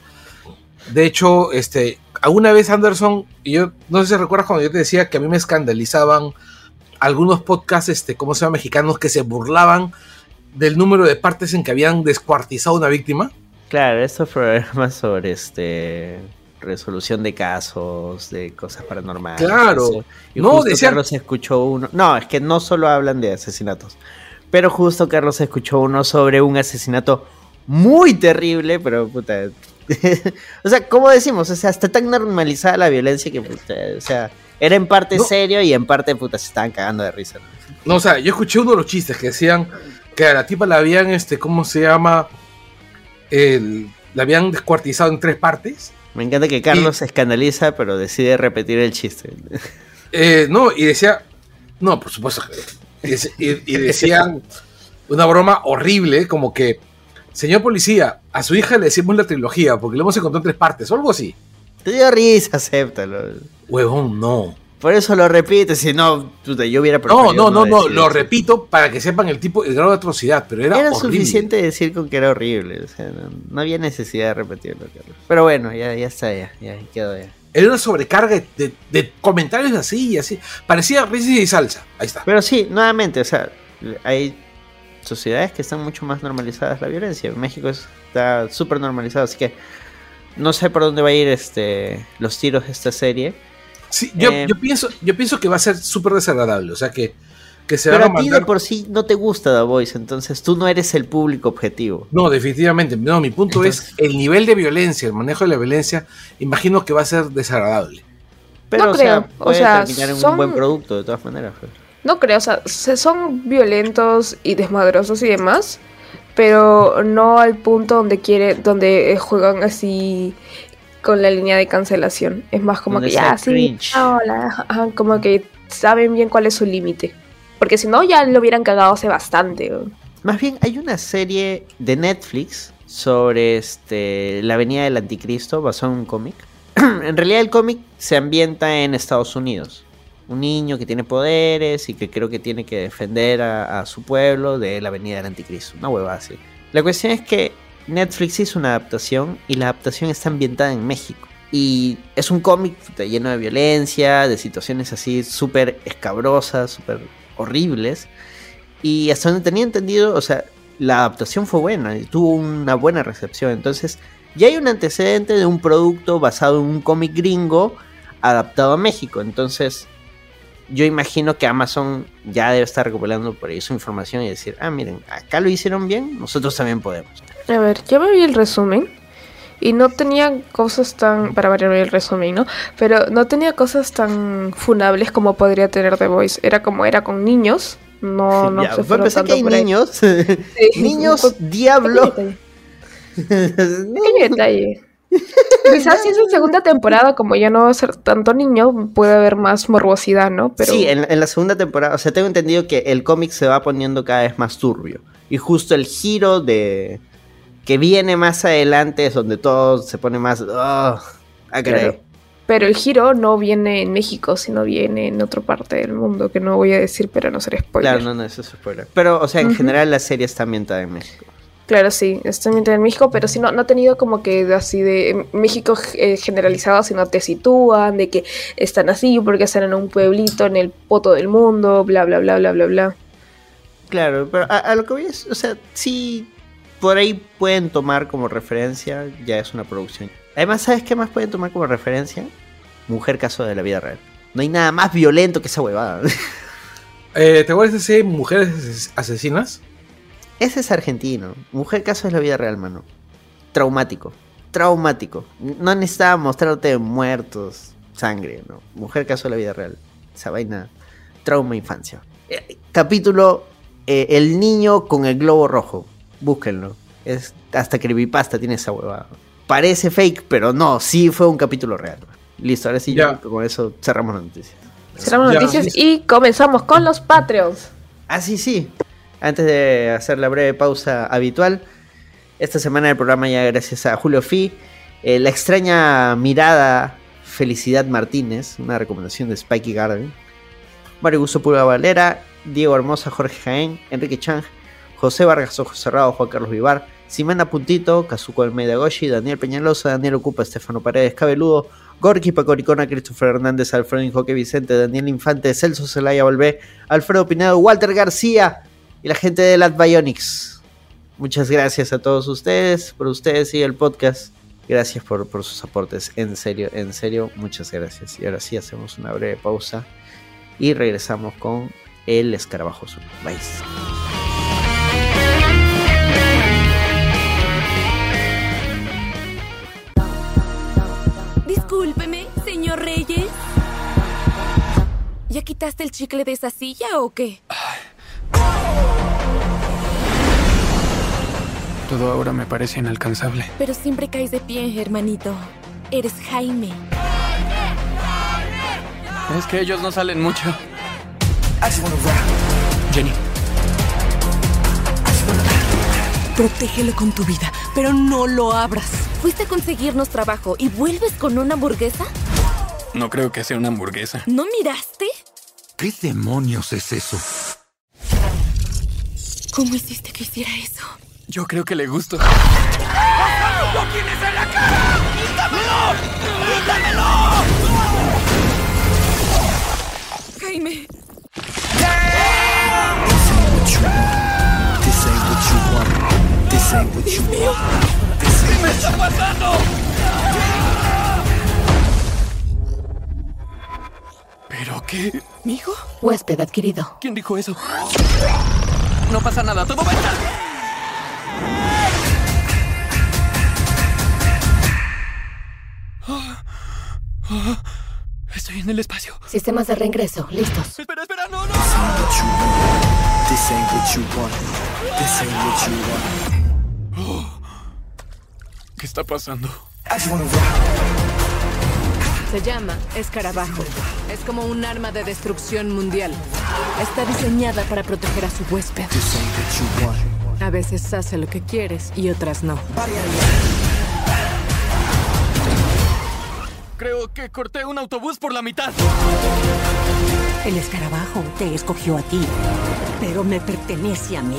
De hecho, este, alguna vez Anderson, y yo no sé si recuerdas cuando yo te decía que a mí me escandalizaban algunos podcasts, este, ¿cómo se llama? mexicanos que se burlaban del número de partes en que habían descuartizado a una víctima. Claro, estos programas sobre este resolución de casos, de cosas paranormales. Claro. eso. Y No, justo decían- Carlos escuchó uno. No, es que no solo hablan de asesinatos. Pero justo Carlos escuchó uno sobre un asesinato muy terrible, pero puta. <laughs> o sea, ¿cómo decimos? O sea, está tan normalizada la violencia que puta, o sea, era en parte No. serio y en parte puta se estaban cagando de risa. ¿no? O sea, yo escuché uno de los chistes que decían que a la tipa la habían, este, ¿cómo se llama? El- la habían descuartizado en tres partes. Me encanta que Carlos se escandaliza, pero decide repetir el chiste. <laughs> Eh, no, y decía, no, por supuesto que. Y, y- y decían una broma horrible, como que, señor policía, a su hija le decimos la trilogía porque lo hemos encontrado en tres partes, o algo así. Te dio risa, acéptalo. Huevón, no. Por eso lo repites, si no, yo hubiera No, no, no, no, lo repito para que sepan el tipo, el grado de atrocidad, pero era, Era horrible. suficiente decir con que era horrible, o sea, no, no había necesidad de repetirlo. Carlos. Pero bueno, ya, ya está, ya, ya quedó ya. Era una sobrecarga de, de comentarios así y así. Parecía risas y salsa. Ahí está. Pero sí, nuevamente, o sea, hay sociedades que están mucho más normalizadas la violencia. México está súper normalizado, así que no sé por dónde va a ir este los tiros de esta serie. Sí, yo, Eh, yo pienso, yo pienso que va a ser súper desagradable. O sea que, que se Pero van a a ti de por sí no te gusta The Voice, entonces tú no eres el público objetivo. No, definitivamente. No, mi punto Entonces- es el nivel de violencia, el manejo de la violencia, imagino que va a ser desagradable. Pero No o sea, creo, o puede sea, terminar en son- un buen producto de todas maneras. No creo, o sea, se- son violentos y desmadrosos y demás, pero no al punto donde quiere, donde eh, juegan así con la línea de cancelación. Es más como que ya, sí, cringe. no, la- ajá, como que saben bien cuál es su límite. Porque si no, ya lo hubieran cagado hace bastante. Más bien, hay una serie de Netflix sobre este la Avenida del Anticristo, basado en un cómic. <clears throat> en realidad el cómic se ambienta en Estados Unidos. Un niño que tiene poderes y que creo que tiene que defender a, a su pueblo de la Avenida del Anticristo. Una hueva así. La cuestión es que Netflix hizo una adaptación y la adaptación está ambientada en México. Y es un cómic lleno de violencia, de situaciones así súper escabrosas, súper horribles. Y hasta donde tenía entendido, o sea, la adaptación fue buena y tuvo una buena recepción. Entonces, ya hay un antecedente de un producto basado en un cómic gringo adaptado a México. Entonces, yo imagino que Amazon ya debe estar recopilando por ahí su información y decir, ah, miren, acá lo hicieron bien, nosotros también podemos. A ver, yo me vi el resumen y no tenía cosas tan. Para variar el resumen, ¿no? Pero no tenía cosas tan funables como podría tener The Voice. Era como era con niños. No, no Ya, se fueron empezar que tanto hay por niños, Sí. <laughs> niños, diablo. Pequeño detalle. Pequeño detalle. <laughs> Quizás si es en segunda temporada, como ya no va a ser tanto niño, puede haber más morbosidad, ¿no? Pero Sí, en, en la segunda temporada, o sea, tengo entendido que el cómic se va poniendo cada vez más turbio. Y justo el giro de que viene más adelante es donde todo se pone más... ugh, ah. Claro. Pero el giro no viene en México, sino viene en otra parte del mundo, que no voy a decir, pero no seré spoiler. Claro, no, no, eso es spoiler. Pero, o sea, en general la serie está ambientada en México. Claro, sí, está ambientada en México, pero sí no, no ha tenido como que así de México eh, generalizado, sino te sitúan de que están así porque están en un pueblito en el poto del mundo, bla, bla, bla, bla, bla, bla. Claro, pero a, a lo que voy es, o sea, sí, por ahí pueden tomar como referencia, ya es una producción. Además, ¿sabes qué más pueden tomar como referencia? Mujer caso de la vida real. No hay nada más violento que esa huevada. <laughs> Eh, ¿Te acuerdas de ese Mujeres Ases- Asesinas? Ese es argentino. Mujer caso es la vida real, mano. Traumático. Traumático. No necesitaba mostrarte muertos, sangre, no. Mujer caso es la vida real. Esa vaina. Trauma infancia. Eh, capítulo eh, El niño con el globo rojo. Búsquenlo. Es hasta creepypasta tiene esa huevada. Parece fake, pero no, sí fue un capítulo real. Listo, ahora sí, Ya. con eso cerramos las noticias. Cerramos Ya. noticias y comenzamos con los Patreons. Ah, sí, sí. Antes de hacer la breve pausa habitual, esta semana el programa ya gracias a Julio Fi, eh, la extraña mirada Felicidad Martínez, una recomendación de Spikey Garden, Mario Gusto Pulga Valera, Diego Hermosa, Jorge Jaén, Enrique Chang, José Vargas Ojos Cerrados, Juan Carlos Vivar, Simena Puntito, Kazuko Almeida Goshi, Daniel Peñalosa, Daniel Ocupa, Estefano Paredes, Cabeludo, Gorky Pacoricona, Christopher Hernández, Alfredo Injoque Vicente, Daniel Infante, Celso Zelaya Volvé, Alfredo Pinedo, Walter García y la gente de Lat Bionics. Muchas gracias a todos ustedes, por ustedes y el podcast. Gracias por, sus aportes, en serio, en serio, muchas gracias. Y ahora sí hacemos una breve pausa y regresamos con el escarabajo. Bye. Discúlpeme, señor Reyes. ¿Ya quitaste el chicle de esa silla o qué? Todo ahora me parece inalcanzable. Pero siempre caes de pie, hermanito. Eres Jaime. Es que ellos no salen mucho. Jenny, Protégelo con tu vida, pero no lo abras. ¿Fuiste a conseguirnos trabajo y vuelves con una hamburguesa? no creo que sea una hamburguesa. ¿No miraste? ¿Qué demonios es eso? ¿Cómo hiciste que hiciera eso? Yo creo que le gusto. Jaime sandwich meal. ¿Qué me está pasando? ¿Pero qué? ¿Mi hijo? Huésped adquirido. ¿Quién dijo eso? No pasa nada, todo va a estar bien. Estoy en el espacio. Sistemas de reingreso, listos. Espera, espera, no, no. This what you want. This what you want. ¿Qué está pasando? Se llama escarabajo. Es como un arma de destrucción mundial. Está diseñada para proteger a su huésped. A veces hace lo que quieres y otras no. Creo que corté un autobús por la mitad. El escarabajo te escogió a ti, pero me pertenece a mí.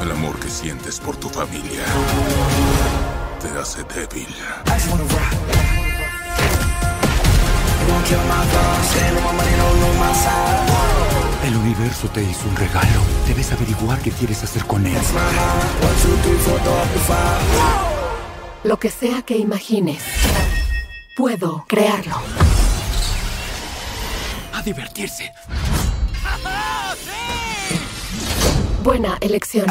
El amor que sientes por tu familia te hace débil. El universo te hizo un regalo. Debes averiguar qué quieres hacer con él. Lo que sea que imagines, puedo crearlo. A divertirse. <laughs> Buena elección.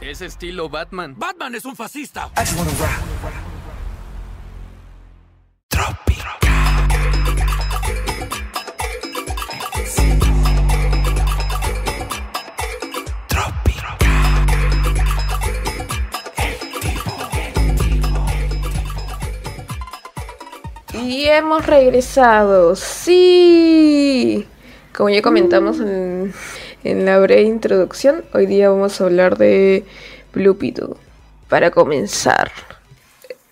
Es estilo Batman. Batman es un fascista. Y hemos regresado. Sí. Como ya comentamos en, en la breve introducción, hoy día vamos a hablar de Blue. Para comenzar.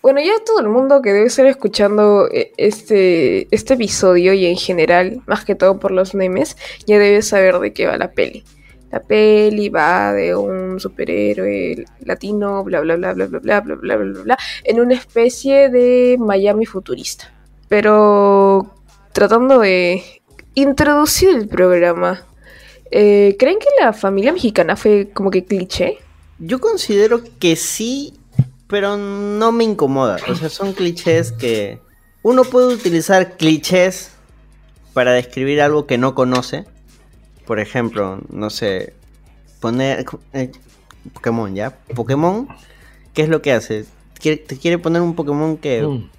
Bueno, ya todo el mundo que debe estar escuchando eh, este, este episodio y en general, más que todo por los memes, ya debe saber de qué va la peli. La peli va de un superhéroe latino, bla bla bla bla bla bla bla bla bla bla, en una especie de Miami futurista. Pero tratando de introducir el programa, eh, ¿creen que la familia mexicana fue como que cliché? Yo considero que sí, pero no me incomoda. O sea, son clichés que, uno puede utilizar clichés para describir algo que no conoce. Por ejemplo, no sé, poner eh, Pokémon, ¿ya? Pokémon, ¿qué es lo que hace? Quiere- te quiere poner un Pokémon que Mm.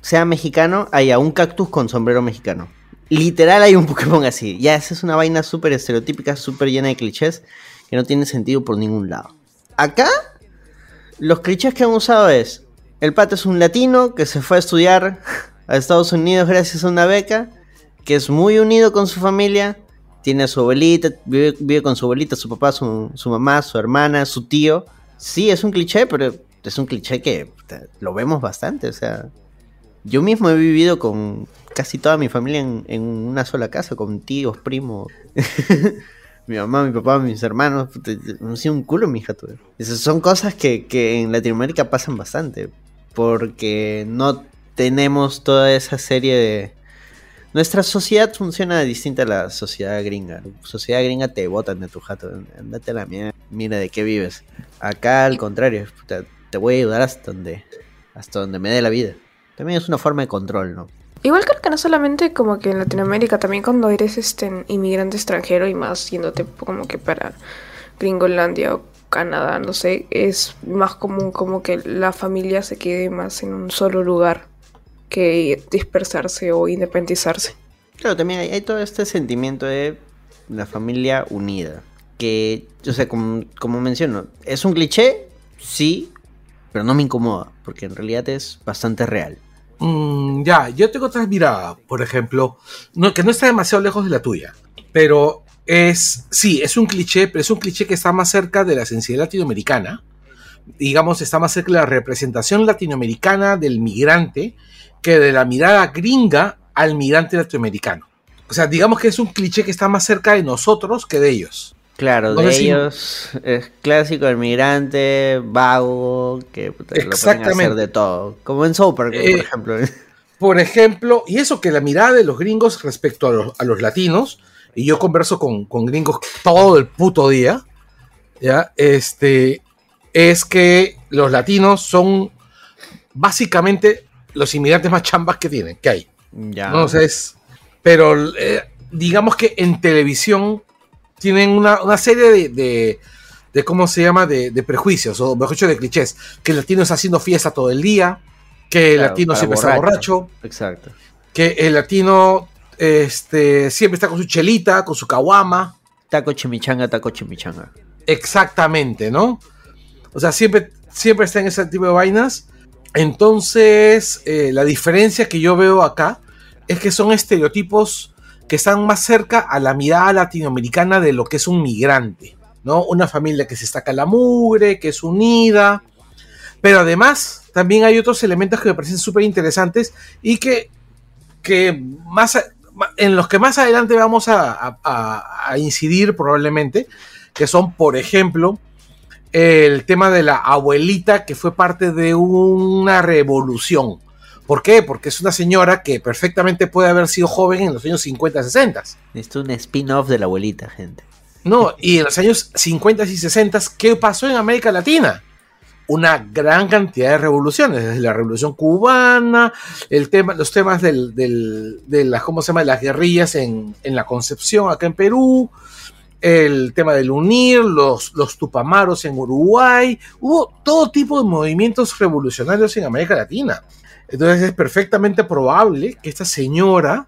Sea mexicano, haya un cactus con sombrero mexicano. Literal hay un Pokémon así. Ya, esa es una vaina súper estereotípica, súper llena de clichés, que no tiene sentido por ningún lado. Acá, los clichés que han usado es, el pato es un latino que se fue a estudiar a Estados Unidos gracias a una beca, que es muy unido con su familia, tiene a su abuelita, vive, con su abuelita, su papá, su, su mamá, su hermana, su tío. Sí, es un cliché, pero es un cliché que lo vemos bastante, o sea... Yo mismo he vivido con casi toda mi familia en, una sola casa, con tíos, primos, <laughs> mi mamá, mi papá, mis hermanos. Me sido un culo, mi hija. Esas son cosas que, que en Latinoamérica pasan bastante, porque no tenemos toda esa serie de... Nuestra sociedad funciona distinta a la sociedad gringa. Sociedad gringa te botan de tu jato. Andate a la mierda. Mira de qué vives. Acá al contrario. te voy a ayudar hasta donde, hasta donde me dé la vida. También es una forma de control, ¿no? Igual creo que no solamente como que en Latinoamérica, también cuando eres este inmigrante extranjero y más yéndote como que para Gringolandia o Canadá, no sé, es más común como que la familia se quede más en un solo lugar que dispersarse o independizarse. Claro, también hay, hay todo este sentimiento de la familia unida. Que, o sea, como, como menciono, es un cliché, sí, pero no me incomoda, porque en realidad es bastante real. Mm, ya, yo tengo otra mirada, por ejemplo, no, que no está demasiado lejos de la tuya, pero es, sí, es un cliché, pero es un cliché que está más cerca de la sensibilidad latinoamericana, digamos, está más cerca de la representación latinoamericana del migrante que de la mirada gringa al migrante latinoamericano. O sea, digamos que es un cliché que está más cerca de nosotros que de ellos. Claro, No de si- ellos es clásico el migrante, vago, que puta, lo ponen a hacer Exactamente. de todo. Como en Soap, por Eh, ejemplo. <laughs> Por ejemplo, y eso que la mirada de los gringos respecto a los, a los latinos, y yo converso con, con gringos todo el puto día, ¿ya? Este, es que los latinos son básicamente los inmigrantes más chambas que tienen, que hay. Ya. No sé, es- pero eh, digamos que en televisión tienen una, una serie de, de- de, ¿cómo se llama? De, de prejuicios, o mejor dicho, de clichés. Que el latino está haciendo fiesta todo el día, que el Claro, latino siempre está borracho, Exacto. que el latino este, siempre está con su chelita, con su caguama. Taco chimichanga, taco chimichanga. Exactamente, ¿no? O sea, siempre, siempre está en ese tipo de vainas. Entonces, eh, la diferencia que yo veo acá es que son estereotipos que están más cerca a la mirada latinoamericana de lo que es un migrante, ¿no? Una familia que se estaca la mugre, que es unida. Pero además, también hay otros elementos que me parecen súper interesantes y que, que más, en los que más adelante vamos a incidir probablemente, que son, por ejemplo, el tema de la abuelita que fue parte de una revolución. ¿Por qué? Porque es una señora que perfectamente puede haber sido joven en los años 50, 60. Esto es un spin-off de la abuelita, gente. No, y en los años 50 y 60, ¿qué pasó en América Latina? Una gran cantidad de revoluciones, desde la revolución cubana, el tema, los temas del, del- de las, ¿cómo se llama? las guerrillas en, en la Concepción, acá en Perú, el tema del UNIR, los, los Tupamaros en Uruguay, hubo todo tipo de movimientos revolucionarios en América Latina. Entonces es perfectamente probable que esta señora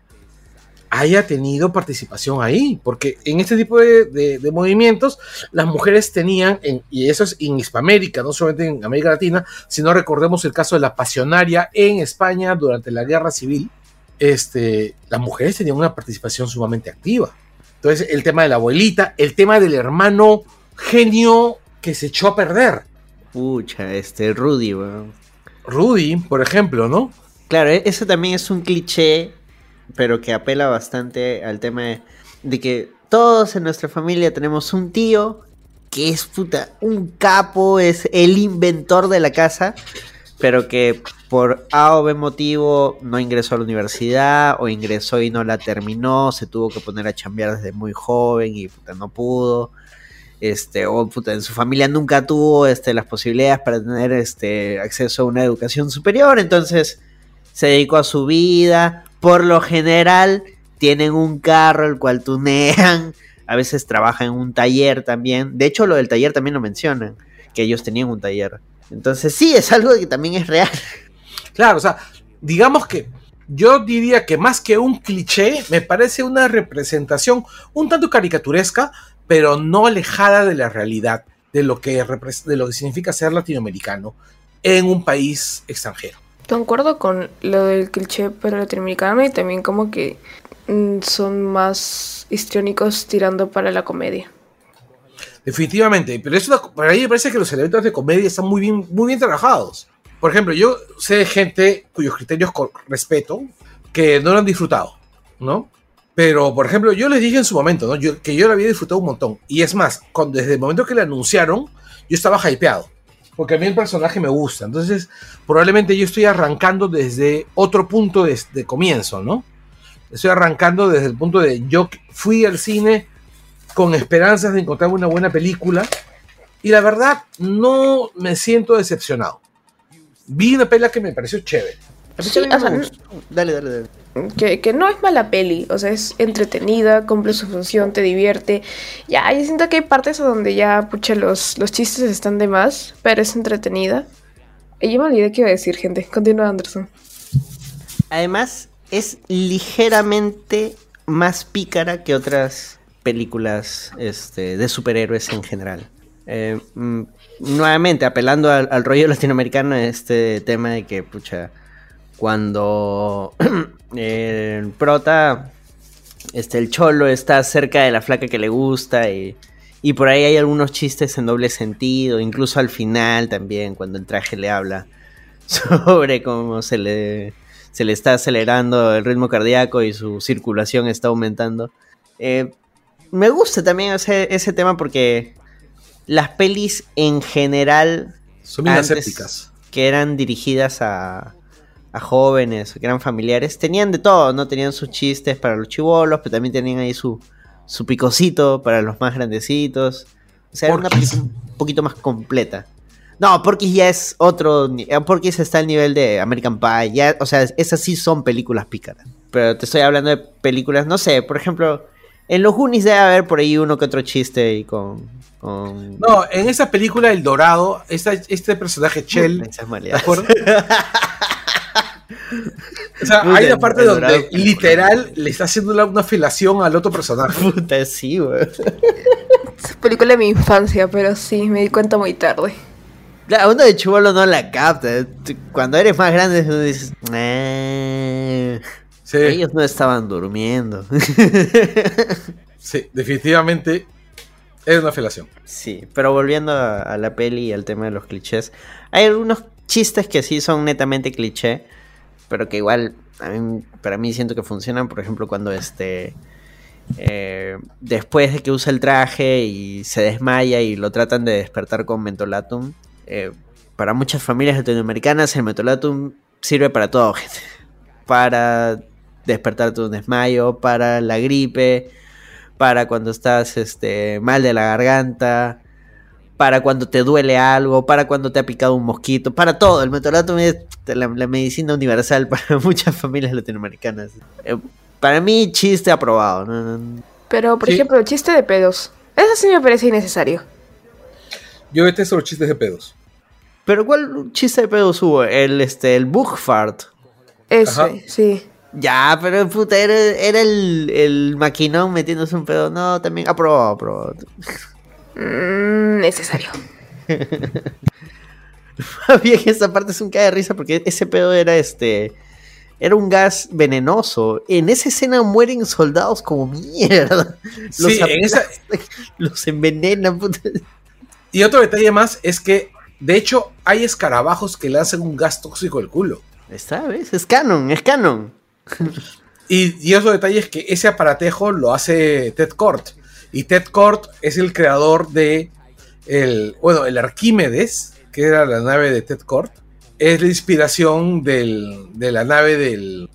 haya tenido participación ahí, porque en este tipo de, movimientos las mujeres tenían, en- y eso es en Hispamérica, no solamente en América Latina, sino recordemos el caso de la pasionaria en España durante la guerra civil, este, las mujeres tenían una participación sumamente activa. Entonces el tema de la abuelita, el tema del hermano genio que se echó a perder, Pucha, este Rudy, weón. Rudy, por ejemplo, ¿no? Claro, e- eso también es un cliché, pero que apela bastante al tema de, que todos en nuestra familia tenemos un tío que es puta, un capo, es el inventor de la casa, pero que por A o B motivo no ingresó a la universidad o ingresó y no la terminó, se tuvo que poner a chambear desde muy joven y puta, no pudo. Este, o puta, en su familia nunca tuvo este, las posibilidades para tener este, acceso a una educación superior, entonces se dedicó a su vida. Por lo general, tienen un carro el cual tunean. A veces trabajan en un taller también. De hecho, lo del taller también lo mencionan, que ellos tenían un taller. Entonces, sí, es algo que también es real. Claro, o sea, digamos que yo diría que más que un cliché, me parece una representación un tanto caricaturesca, pero no alejada de la realidad, de lo que, de lo que significa ser latinoamericano en un país extranjero. Concuerdo con lo del cliché para latinoamericano y también como que mm, son más histriónicos tirando para la comedia. Definitivamente, pero eso para mí me parece que los elementos de comedia están muy bien, muy bien trabajados. Por ejemplo, yo sé de gente cuyos criterios respeto que no lo han disfrutado, ¿no? Pero, por ejemplo, yo les dije en su momento, ¿no? Yo, que yo lo había disfrutado un montón. Y es más, cuando, desde el momento que le anunciaron, yo estaba hypeado. Porque a mí el personaje me gusta. Entonces, probablemente yo estoy arrancando desde otro punto de, de comienzo, ¿no? Estoy arrancando desde el punto de yo fui al cine con esperanzas de encontrar una buena película y la verdad no me siento decepcionado. Vi una película que me pareció chévere. dale, dale, dale. Que, no es mala peli, o sea, es entretenida, cumple su función, te divierte. Ya, yo siento que hay partes donde ya, pucha, los, los chistes están de más, pero es entretenida. Y yo me olvidé qué iba a decir, gente. Continúa, Anderson. Además, es ligeramente más pícara que otras películas este, de superhéroes en general. Eh, mm, nuevamente, apelando al, rollo latinoamericano, este tema de que, pucha, cuando <clears throat> el prota, este, el cholo está cerca de la flaca que le gusta y, y por ahí hay algunos chistes en doble sentido, incluso al final también, cuando el traje le habla <laughs> sobre cómo se le, se le está acelerando el ritmo cardíaco y su circulación está aumentando. Eh, me gusta también ese, ese tema porque las pelis en general son bien asépticas. Que eran dirigidas a, a jóvenes, que eran familiares, tenían de todo, ¿no? Tenían sus chistes para los chivolos, pero también tenían ahí su, su picocito para los más grandecitos. O sea, era una película un poquito más completa. No, porque ya es otro. Porque está al nivel de American Pie. Ya, o sea, esas sí son películas pícaras. Pero te estoy hablando de películas, no sé, por ejemplo, en los Goonies debe haber por ahí uno que otro chiste y con, No, en esa película El Dorado, este personaje Chell. ¿De acuerdo? <laughs> o sea, hay una parte donde literal le está haciendo una, una filación al otro personaje. Puta, sí, güey. Es película de mi infancia, pero sí, me di cuenta muy tarde. Claro, uno de chivolo no la capta. Cuando eres más grande, uno dices. Eh". Ellos no estaban durmiendo. <laughs> sí, definitivamente es una felación. Sí, pero volviendo a, la peli y al tema de los clichés, hay algunos chistes que sí son netamente cliché, pero que igual a para mí siento que funcionan. Por ejemplo, cuando este. Eh, después de que usa el traje y se desmaya y lo tratan de despertar con mentolatum. Eh, para muchas familias latinoamericanas el mentolatum sirve para todo, <laughs> gente. Para despertarte de un desmayo, para la gripe, para cuando estás este, mal de la garganta, para cuando te duele algo, para cuando te ha picado un mosquito, para todo. El metolatum es la, medicina universal <laughs> para muchas familias latinoamericanas. Eh, para mí, chiste aprobado. Pero, por ejemplo, el chiste de pedos. Eso sí me parece innecesario. Yo detesto los chistes de pedos. ¿Pero cuál chiste de pedos hubo? El, este, el Bugfart. Ese, sí. Ya, pero puta, era, era el, el, maquinón metiéndose un pedo. No, también aprobado, aprobado. Mm, necesario. <laughs> Bien, esa parte es un cae de risa porque ese pedo era este. Era un gas venenoso. En esa escena mueren soldados como mierda. Los, sí, en esa... los envenenan. Puta. Y otro detalle más es que, de hecho, hay escarabajos que lanzan un gas tóxico al culo. Esta vez es canon, es canon. Y, otro detalle es que ese aparatejo lo hace Ted Kort. Y Ted Kort es el creador de el, bueno, el Arquímedes, que era la nave de Ted Kort. Es la inspiración del, de la nave del,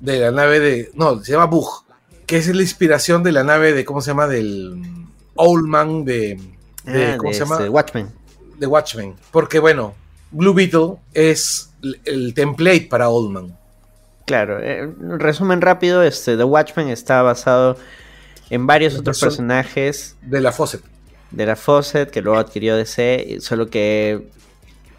de la nave de, no, se llama Bug, que es la inspiración de la nave de, ¿cómo se llama? Del Old Man de, ah, ¿cómo se llama? Este, Watchmen. De Watchmen. Porque bueno, Blue Beetle es el, el template para Oldman. Claro, eh, resumen rápido, este, The Watchmen está basado en varios otros Son- personajes De la Fawcett. de la Fawcett que luego adquirió DC, solo que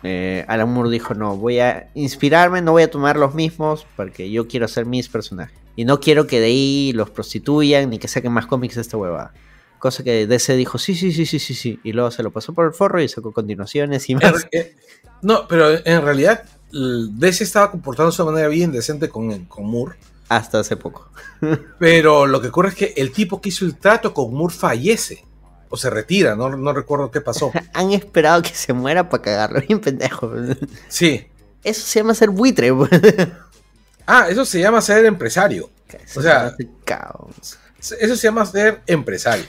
eh, Alan Moore dijo, no, voy a inspirarme, no voy a tomar los mismos porque yo quiero hacer mis personajes. Y no quiero que de ahí los prostituyan ni que saquen más cómics de esta huevada. Cosa que DC dijo, sí, sí, sí, sí, sí, sí. Y luego se lo pasó por el forro y sacó continuaciones y más. eh, no, pero en realidad DC estaba comportándose de manera bien decente con, con Moore. Hasta hace poco. <laughs> Pero lo que ocurre es que el tipo que hizo el trato con Moore fallece. O se retira, no, no recuerdo qué pasó. <laughs> Han esperado que se muera para cagarlo, bien pendejo. Sí. Eso se llama ser buitre. pues. <laughs> Ah, eso se llama ser empresario. Eso O sea- se. Eso se llama ser empresario.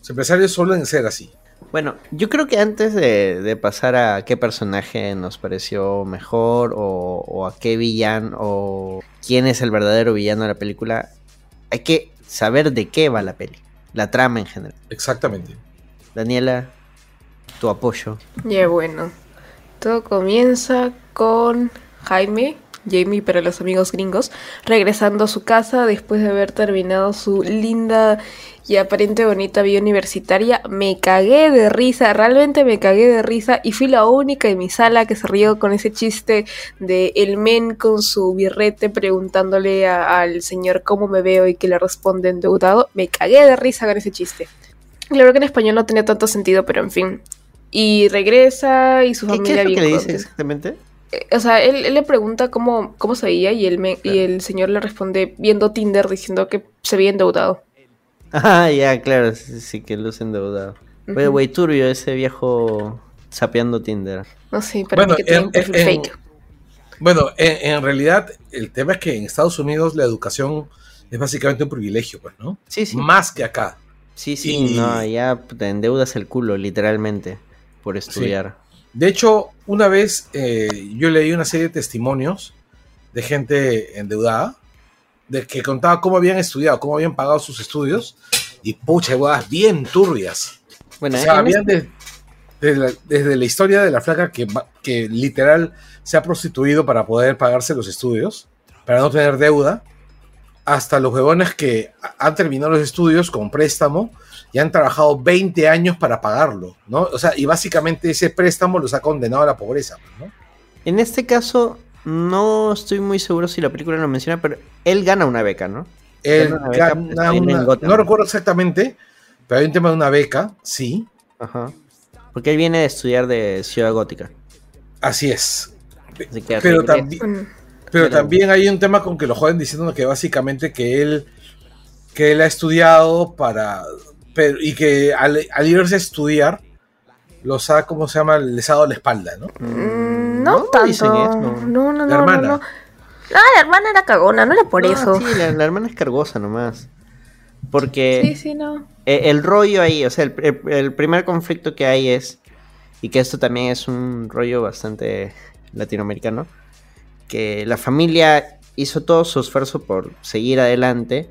Los empresarios suelen ser así. Bueno, yo creo que antes de, de pasar a qué personaje nos pareció mejor o, o a qué villano o quién es el verdadero villano de la película, hay que saber de qué va la peli, la trama en general. Exactamente. Daniela, tu apoyo. Ya bueno. Todo comienza con Jaime, Jamie para los amigos gringos, regresando a su casa después de haber terminado su linda y aparente bonita vida universitaria. Me cagué de risa, realmente me cagué de risa y fui la única en mi sala que se rió con ese chiste de el men con su birrete preguntándole a- al señor cómo me veo y que le responde endeudado. Me cagué de risa con ese chiste. Claro que en español no tenía tanto sentido, pero en fin. Y regresa y su ¿Qué, familia qué es lo que le dice exactamente? O sea, él, él le pregunta cómo, cómo se veía y, él me- y el señor le responde viendo Tinder diciendo que se veía endeudado. Ah, ya, claro, sí, sí que luce endeudado. Oye, Ujú. güey, turbio ese viejo sapeando Tinder. No sé, para Bueno, mí que tiene en- un perfil en- fake. Bueno, en, en realidad el tema es que en Estados Unidos la educación es básicamente un privilegio, pues, ¿no? Sí, sí. Más que acá. Sí, sí, Y- no, ya te endeudas el culo, literalmente, por estudiar. De hecho, una vez eh, yo leí una serie de testimonios de gente endeudada, de que contaba cómo habían estudiado, cómo habían pagado sus estudios, y pucha, huevadas bien turbias. Bueno, O sea, en habían de- desde, la, desde la historia de la flaca que, que literal se ha prostituido para poder pagarse los estudios, para no tener deuda, hasta los huevones que ha- han terminado los estudios con préstamo y han trabajado 20 años para pagarlo, ¿no? O sea, y básicamente ese préstamo los ha condenado a la pobreza, ¿no? En este caso, no estoy muy seguro si la película lo menciona, pero él gana una beca, ¿no? Él Gana una beca gana una- no recuerdo exactamente, pero hay un tema de una beca, sí, Ajá. Porque él viene de estudiar de Ciudad Gótica. así es. Así que Pero también... Pero Pero- también hay un tema con que lo joden diciendo que básicamente que él que él ha estudiado para pero, y que al, al irse a estudiar los ha como se llama les ha dado la espalda, ¿no? Mm, no, no tanto. dicen eso. No, no, no, La hermana. no, no. No, la hermana era cagona, no era por No, eso. Sí, la, la hermana es cargosa nomás. Porque Sí, sí, no. eh, el rollo ahí, o sea, el, el- el primer conflicto que hay es, y que esto también es un rollo bastante latinoamericano, que la familia hizo todo su esfuerzo por seguir adelante,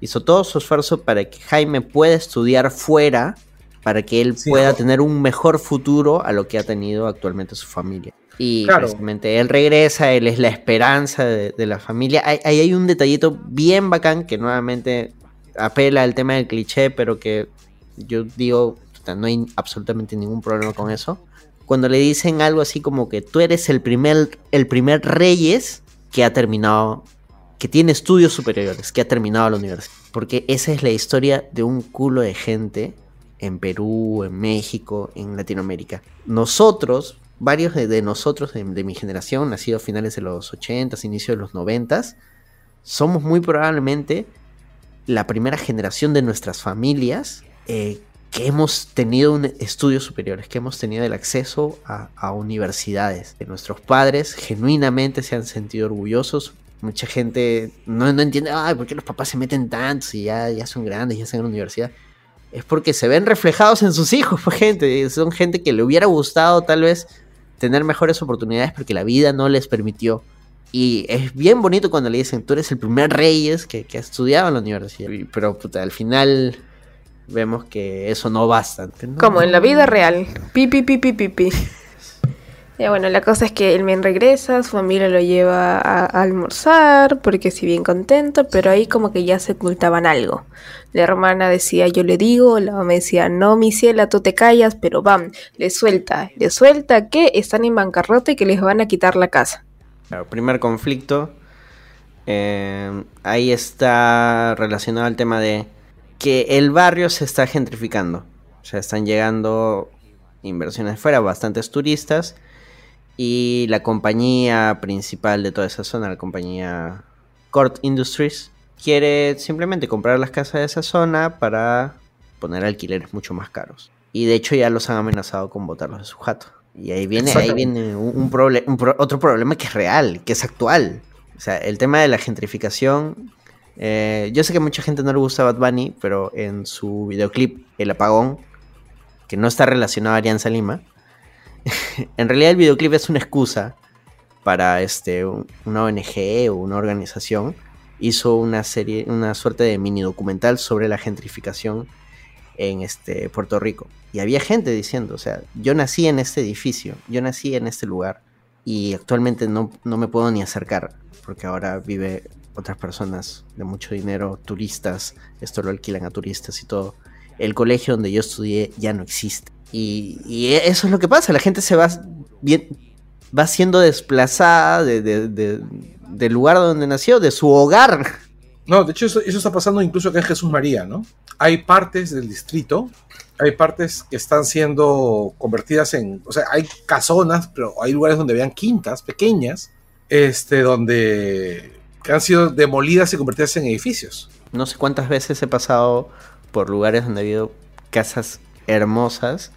hizo todo su esfuerzo para que Jaime pueda estudiar fuera, para que él Sí, pueda jo- tener un mejor futuro a lo que ha tenido actualmente su familia. Y Claro. precisamente él regresa, él es la esperanza de, de la familia. Ahí ahí hay un detallito bien bacán que nuevamente apela al tema del cliché, pero que yo digo, no hay absolutamente ningún problema con eso. Cuando le dicen algo así como que tú eres el primer, el primer Reyes que ha terminado, que tiene estudios superiores, que ha terminado la universidad. Porque esa es la historia de un culo de gente en Perú, en México, en Latinoamérica. Nosotros, varios de, nosotros, de, mi generación, nacidos a finales de los 80s, inicios de los 90s, somos muy probablemente la primera generación de nuestras familias eh, que hemos tenido un estudios superiores, que hemos tenido el acceso a, universidades. Nuestros padres genuinamente se han sentido orgullosos. Mucha gente no, no entiende, ay, ¿por qué los papás se meten tanto si ya, ya son grandes, ya están en la universidad? Es porque se ven reflejados en sus hijos, <laughs> pues, gente. Son gente que le hubiera gustado tal vez tener mejores oportunidades porque la vida no les permitió. Y es bien bonito cuando le dicen, tú eres el primer Reyes que, que ha estudiado en la universidad. Pero puta, al final vemos que eso no basta. Como en la vida real. Pi, pi, pi, pi, pi, pi. Ya bueno, la cosa es que el men regresa, su familia lo lleva a, almorzar, porque si bien contento, pero ahí como que ya se ocultaban algo. La hermana decía, yo le digo, la mamá decía, no, mi ciela, tú te callas, pero bam, le suelta, le suelta que están en bancarrota y que les van a quitar la casa. Claro, primer conflicto. eh, ahí está relacionado al tema de que el barrio se está gentrificando. O sea, están llegando inversiones fuera, bastantes turistas. Y la compañía principal de toda esa zona, la compañía Court Industries, quiere simplemente comprar las casas de esa zona para poner alquileres mucho más caros. Y de hecho ya los han amenazado con botarlos de su jato. Y ahí viene, ahí viene un, un proble- un pro- otro problema que es real, que es actual. O sea, el tema de la gentrificación. eh, yo sé que a mucha gente no le gusta Bad Bunny, pero en su videoclip El Apagón, que no está relacionado a Alianza Lima, <laughs> en realidad el videoclip es una excusa para este, un- una ONG o una organización. Hizo una serie, una suerte de mini documental sobre la gentrificación en este, Puerto Rico. Y había gente diciendo, o sea, yo nací en este edificio, yo nací en este lugar y actualmente no, no me puedo ni acercar porque ahora vive otras personas de mucho dinero, turistas, esto lo alquilan a turistas y todo. El colegio donde yo estudié ya no existe. Y, y eso es lo que pasa, la gente se va, bien, va siendo desplazada de- de- de- del lugar donde nació, de su hogar. No, de hecho eso, eso está pasando incluso acá en Jesús María, ¿no? Hay partes del distrito, hay partes que están siendo convertidas en, o sea, hay casonas, pero hay lugares donde vean quintas pequeñas, este, donde que han sido demolidas y convertidas en edificios. No sé cuántas veces he pasado por lugares donde ha habido casas hermosas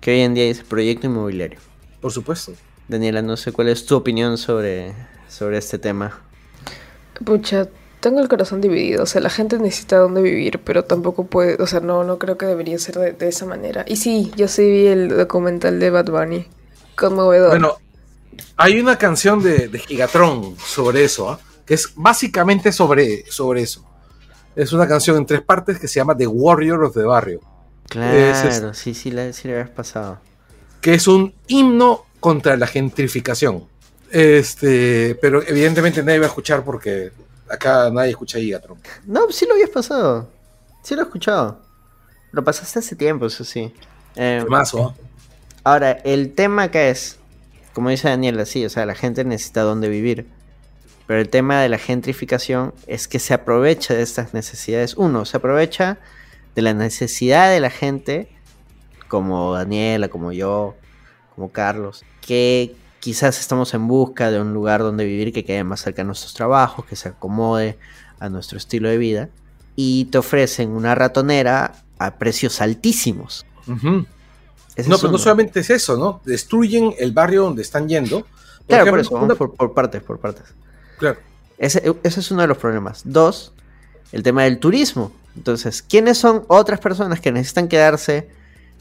que hoy en día dice proyecto inmobiliario. Por supuesto. Daniela, no sé cuál es tu opinión sobre, sobre este tema. Pucha, tengo el corazón dividido. O sea, la gente necesita dónde vivir, pero tampoco puede. O sea, no, no creo que debería ser de, de esa manera. Y sí, yo sí vi el documental de Bad Bunny. Conmovedor. Bueno, hay una canción de, de Gigatron sobre eso, ¿ah? que es básicamente sobre, sobre eso. Es una canción en tres partes que se llama The Warrior of the Barrio. Claro, Es- sí, sí, la, sí le habías pasado. que es un himno contra la gentrificación. Este, pero evidentemente nadie va a escuchar porque acá nadie escucha Gigatron. No, sí lo habías pasado. Sí lo he escuchado. Lo pasaste hace tiempo, eso sí. Eh, Temazo, ¿ah? Ahora, el tema acá es, como dice Daniela, sí, o sea, la gente necesita dónde vivir. Pero el tema de la gentrificación es que se aprovecha de estas necesidades. Uno, se aprovecha de la necesidad de la gente, como Daniela, como yo, como Carlos, que quizás estamos en busca de un lugar donde vivir que quede más cerca de nuestros trabajos, que se acomode a nuestro estilo de vida. Y te ofrecen una ratonera a precios altísimos. No, pero no solamente es eso, ¿no? Destruyen el barrio donde están yendo. Claro, ejemplo, por eso, vamos una- por, por partes, por partes. claro. Ese, ese es uno de los problemas. Dos, el tema del turismo. Entonces, ¿quiénes son otras personas que necesitan quedarse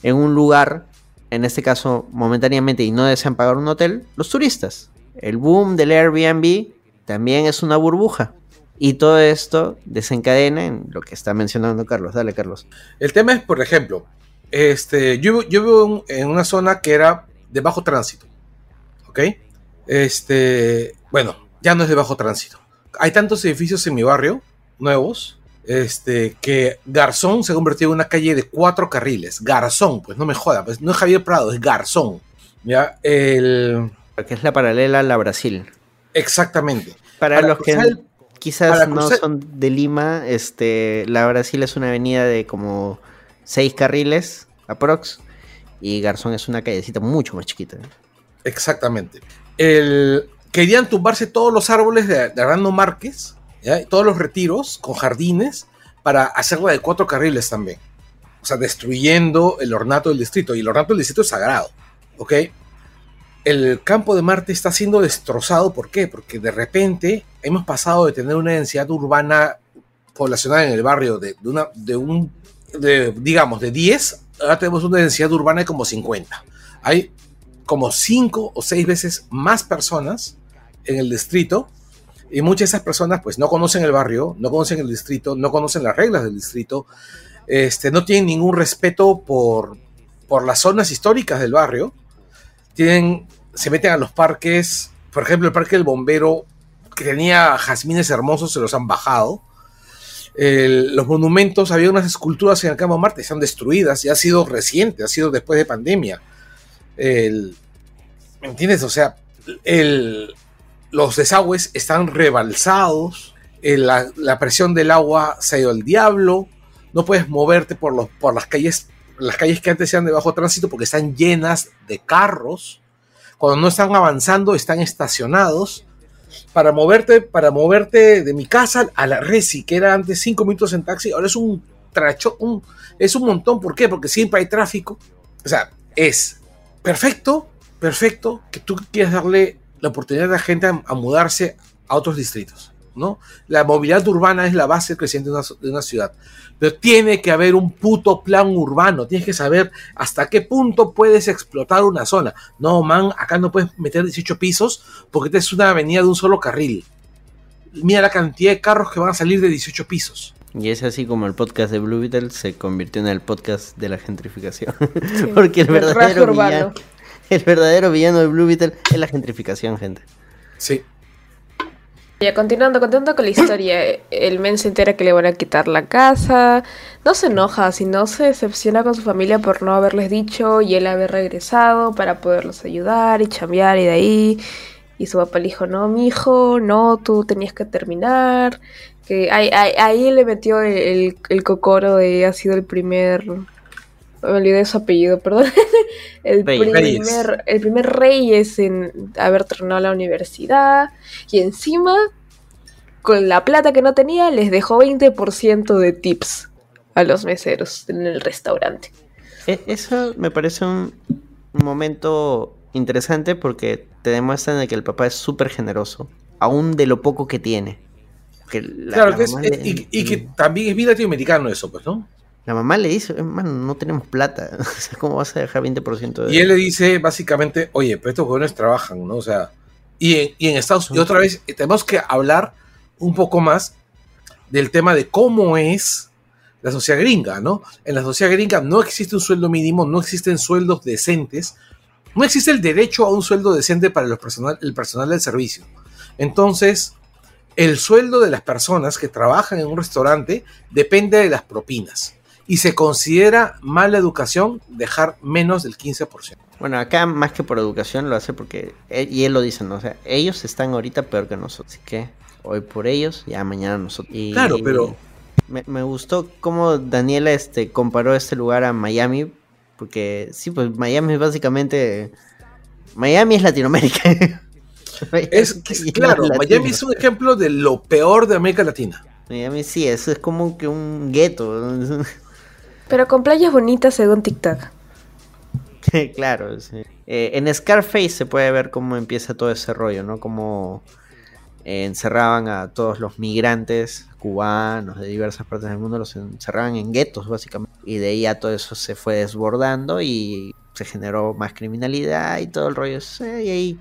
en un lugar, en este caso momentáneamente, y no desean pagar un hotel? Los turistas. El boom del Airbnb también es una burbuja. Y todo esto desencadena en lo que está mencionando Carlos. Dale, Carlos. El tema es, por ejemplo, este, yo, yo vivo en, una zona que era de bajo tránsito. ¿Ok? Este, bueno, ya no es de bajo tránsito. Hay tantos edificios en mi barrio, nuevos, este, que Garzón se ha convertido en una calle de cuatro carriles. Garzón, pues no me joda, pues no es Javier Prado, es Garzón. Ya, el. Que es la paralela a la Brasil. Exactamente. Para, Para los que cruzar quizás no cruzar- son de Lima, este, la Brasil es una avenida de como seis carriles, aprox, y Garzón es una callecita mucho más chiquita. Exactamente. El, querían tumbarse todos los árboles de, de Armando Márquez, ¿ya? todos los retiros con jardines, para hacerla de cuatro carriles también. O sea, destruyendo el ornato del distrito. Y el ornato del distrito es sagrado. ¿Ok? El campo de Marte está siendo destrozado. ¿Por qué? Porque de repente hemos pasado de tener una densidad urbana poblacional en el barrio de, de una, de un, de, digamos, de 10, ahora tenemos una densidad urbana de como 50. Hay como 5 o 6 veces más personas en el distrito y muchas de esas personas pues no conocen el barrio, no conocen el distrito, no conocen las reglas del distrito, este, no tienen ningún respeto por, por las zonas históricas del barrio, tienen se meten a los parques, por ejemplo, el parque del bombero, que tenía jazmines hermosos, se los han bajado. Los monumentos, había unas esculturas en el Campo Marte, están destruidas, y ha sido reciente, ha sido después de pandemia. ¿Me entiendes? O sea, el, los desagües están rebalsados, el- la, presión del agua se ha ido al diablo, no puedes moverte por, los, por las calles, las calles que antes eran de bajo tránsito porque están llenas de carros. Cuando no están avanzando, están estacionados. Para moverte, para moverte de mi casa a la Resi, que era antes cinco minutos en taxi, ahora es un tracho, un, es un montón. ¿Por qué? Porque siempre hay tráfico. O sea, es perfecto, perfecto que tú quieras darle la oportunidad a la gente a, a mudarse a otros distritos, ¿no? La movilidad urbana es la base del crecimiento de una, de una ciudad. Pero tiene que haber un puto plan urbano. Tienes que saber hasta qué punto puedes explotar una zona. No, man, acá no puedes meter 18 pisos porque esta es una avenida de un solo carril. Mira la cantidad de carros que van a salir de 18 pisos. Y es así como el podcast de Blue Beetle se convirtió en el podcast de la gentrificación. <laughs> Porque el verdadero, villano, <laughs> el verdadero villano de Blue Beetle es la gentrificación, gente. Sí. Ya, continuando, continuando con la historia, el men se entera que le van a quitar la casa, no se enoja, sino se decepciona con su familia por no haberles dicho y él haber regresado para poderlos ayudar y chambear y de ahí. Y su papá le dijo, no, mi hijo, no, tú tenías que terminar. Que ahí, ahí, ahí le metió el, el, el cocoro de ha sido el primer... Me olvidé de su apellido, perdón. <laughs> el, primer, el primer Reyes en haber terminado la universidad. Y encima, con la plata que no tenía, les dejó 20% de tips a los meseros en el restaurante. E- Eso me parece un momento interesante porque te demuestran de que el papá es súper generoso, aún de lo poco que tiene. Que la, claro, la que es- es- le- y, y que también es bien latinoamericano eso, pues, ¿no? La mamá le dice, hermano, no tenemos plata. <laughs> O sea, ¿cómo vas a dejar 20% de Y él le dice básicamente, oye, pero estos jóvenes trabajan, ¿no? O sea, y en, y en Estados Unidos, y otra vez, eh, tenemos que hablar un poco más del tema de cómo es la sociedad gringa, ¿no? En la sociedad gringa no existe un sueldo mínimo, no existen sueldos decentes, no existe el derecho a un sueldo decente para los personal, el personal del servicio. Entonces, el sueldo de las personas que trabajan en un restaurante depende de las propinas. Y se considera mala educación dejar menos del 15%. Bueno, acá más que por educación lo hace porque, y él lo dice, ¿no? O sea, ellos están ahorita peor que nosotros. Así que hoy por ellos, ya mañana nosotros. Y Claro, pero- Me, me gustó cómo Daniela este, comparó este lugar a Miami. Porque sí, pues Miami es básicamente... Miami es Latinoamérica. <laughs> Es que, claro, latino. Miami es un ejemplo de lo peor de América Latina. Miami sí, eso es como que un gueto. <laughs> Pero con playas bonitas según TikTok. <laughs> claro, sí. Eh, en Scarface se puede ver cómo empieza todo ese rollo, ¿no? Como eh, encerraban a todos los migrantes cubanos de diversas partes del mundo, los encerraban en guetos, básicamente. Y de ahí ya todo eso se fue desbordando y se generó más criminalidad y todo el rollo. Y ahí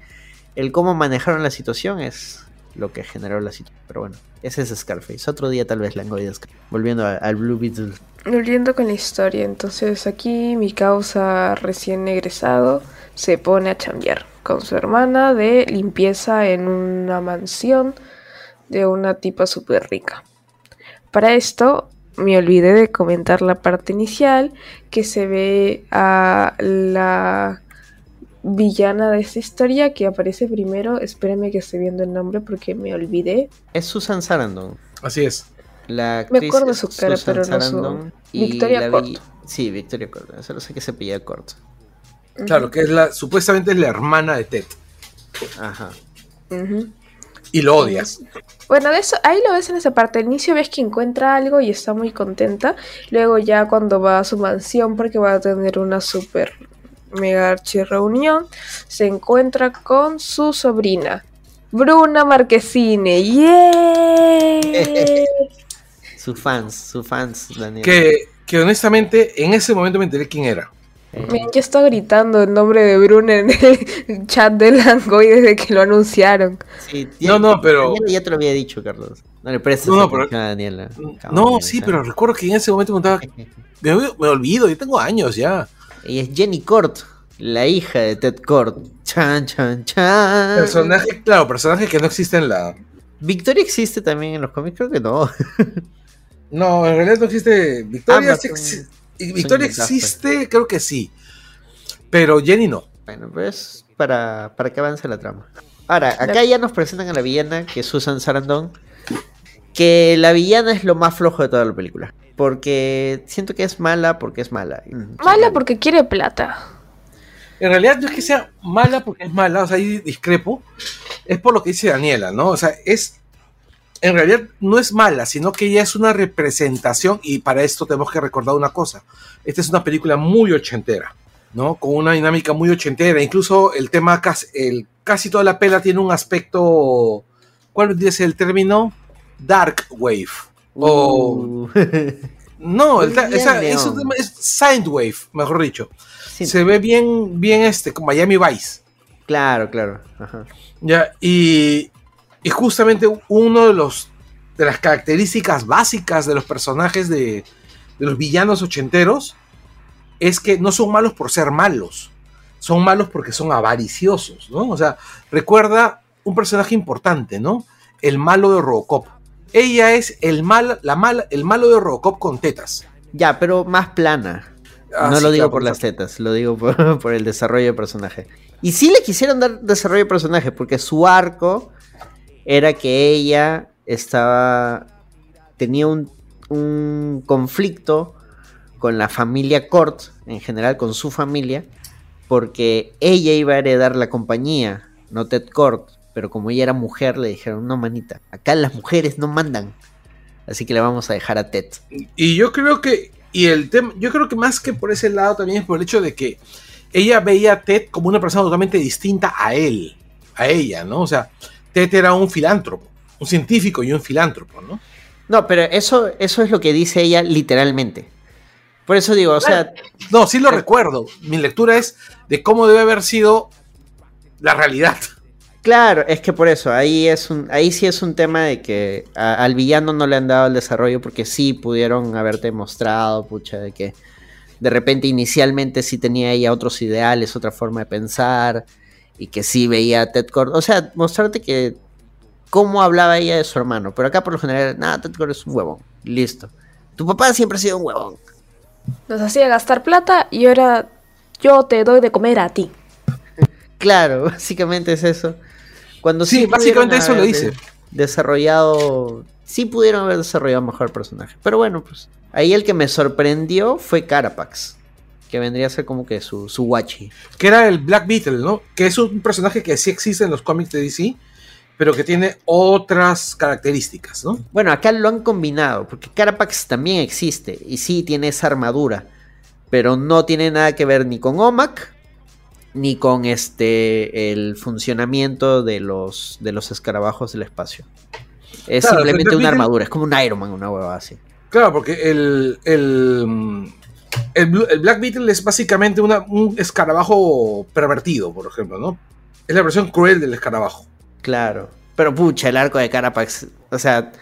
el cómo manejaron la situación es lo que generó la situación. Pero bueno, ese es Scarface. Otro día tal vez la de Scarface. Volviendo a- al Blue Beetle. Volviendo con la historia, entonces aquí mi causa recién egresado se pone a chambear con su hermana de limpieza en una mansión de una tipa súper rica. Para esto me olvidé de comentar la parte inicial que se ve a la villana de esta historia que aparece primero. Espérenme que esté viendo el nombre porque me olvidé. Es Susan Sarandon. Así es. La Me actriz acuerdo es su cara, Susan pero no su- Sarandon, Victoria la Corto. vi- Sí, Victoria Corto. Solo sé que se pilla corto. Claro, que es la, supuestamente es la hermana de Ted. Ajá. Y lo odias. Bueno, de eso, ahí lo ves en esa parte. Al inicio ves que encuentra algo y está muy contenta. Luego ya cuando va a su mansión porque va a tener una super mega archi reunión, se encuentra con su sobrina, Bruna Marquezine. ¡Yeah! <laughs> Sus fans, sus fans, Daniel. Que, que honestamente en ese momento me enteré quién era. Eh, yo estaba gritando el nombre de Bruna en el <laughs> chat de Langoy desde que lo anunciaron. sí, No, no, pero- Daniela ya te lo había dicho, Carlos. No le prestes No, no, pero- a Daniela. No, sí, pero recuerdo que en ese momento me, estaba- <laughs> me, me olvido, yo tengo años ya. Ella es Jenny Cort. La hija de Ted Kord. Chan, chan, chan. Personaje, claro, personaje que no existe en la. ¿Victoria existe también en los cómics? Creo que no. <laughs> No, en realidad no existe. Victoria, Ah, sí Victoria existe, creo que sí. Pero Jenny no. Bueno, pues para, para que avance la trama. Ahora, acá ya nos presentan a la villana, que es Susan Sarandon. Que la villana es lo más flojo de toda la película. Porque siento que es mala porque es mala. Mm, Mala porque quiere plata. En realidad no es que sea mala porque es mala, o sea, ahí discrepo. Es por lo que dice Daniela, ¿no? O sea, es. En realidad no es mala, sino que ella es una representación, y para esto tenemos que recordar una cosa. Esta es una película muy ochentera, ¿no? Con una dinámica muy ochentera. Incluso el tema, casi, el, casi toda la pela tiene un aspecto. ¿Cuál es el término? Dark Wave. O. Uh, No, <laughs> el esa- es, un es Soundwave, mejor dicho. sí, Se ve bien, bien este, como Miami Vice. Claro, claro. Ajá. Ya, y, y justamente uno de los de las características básicas de los personajes de, de los villanos ochenteros es que no son malos por ser malos, son malos porque son avariciosos, ¿no? O sea, recuerda un personaje importante, ¿no? El malo de Robocop. Ella es el mal, la mala, el malo de Robocop con tetas. Ya, pero más plana. Ah, no sí, lo digo claro, por las tetas, lo digo por, <laughs> por el desarrollo de personaje. Y sí le quisieron dar desarrollo de personaje, porque su arco era que ella estaba. tenía un, un conflicto con la familia Cort, en general con su familia, porque ella iba a heredar la compañía, no Ted Cort, pero como ella era mujer, le dijeron: No, manita, acá las mujeres no mandan. Así que le vamos a dejar a Ted. Y yo creo que, y el tema, yo creo que más que por ese lado también es por el hecho de que ella veía a Ted como una persona totalmente distinta a él, a ella, ¿no? O sea, Ted era un filántropo, un científico y un filántropo, ¿no? No, pero eso, eso es lo que dice ella literalmente. Por eso digo, o sea, No, sí lo recuerdo. Mi lectura es de cómo debe haber sido la realidad. claro, es que por eso, ahí es un, ahí sí es un tema de que a- al villano no le han dado el desarrollo porque sí pudieron haberte mostrado, pucha, de que de repente inicialmente sí tenía ella otros ideales, otra forma de pensar, y que sí veía a Ted Cord, o sea, mostrarte que cómo hablaba ella de su hermano, pero acá por lo general, nada, Ted Cord es un huevón, listo. Tu papá siempre ha sido un huevón. Nos hacía gastar plata y ahora yo te doy de comer a ti. Claro, <laughs> básicamente es eso. Cuando Sí, pudieron básicamente eso lo dice. de- Desarrollado. Sí pudieron haber desarrollado mejor personaje. Pero bueno, pues. Ahí el que me sorprendió fue Carapax. Que vendría a ser como que su, su guachi. Que era el Black Beetle, ¿no? Que es un personaje que sí existe en los cómics de DC, pero que tiene otras características, ¿no? Bueno, acá lo han combinado. Porque Carapax también existe. Y sí tiene esa armadura. Pero no tiene nada que ver ni con Omac. Ni con este. el funcionamiento de los. de los escarabajos del espacio. Es Claro, simplemente una Beetle- armadura. Es como un Iron Man, una hueva así. Claro, porque el, el, mm, el, Blue- el Black Beetle es básicamente una- un escarabajo pervertido, por ejemplo, ¿no? Es la versión cruel del escarabajo. Claro. Pero pucha, el arco de Carapax. O sea,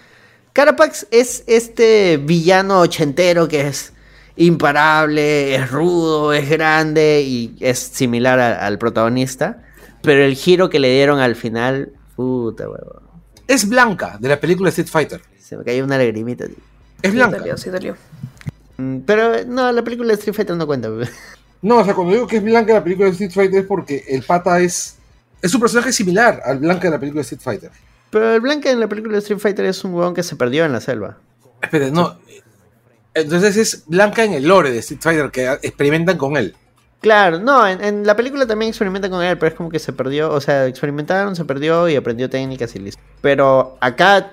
Carapax es este villano ochentero que es imparable, es rudo, es grande y es similar a- al protagonista. Pero el giro que le dieron al final, puta huevo. Es blanca de la película Street Fighter. Se me cayó una lagrimita. tío. Es Sí, blanca. dolió, sí dolió. Mm, Pero no, la película de Street Fighter no cuenta. No, o sea, cuando digo que es blanca la película de Street Fighter es porque el pata es. Es un personaje similar al blanca de la película de Street Fighter. Pero el Blanca en la película de Street Fighter es un huevón que se perdió en la selva. Espera, no. Entonces es blanca en el lore de Street Fighter que experimentan con él. Claro, no, en, en la película también experimentan con él, pero es como que se perdió, o sea, experimentaron, se perdió y aprendió técnicas y listo. Pero acá,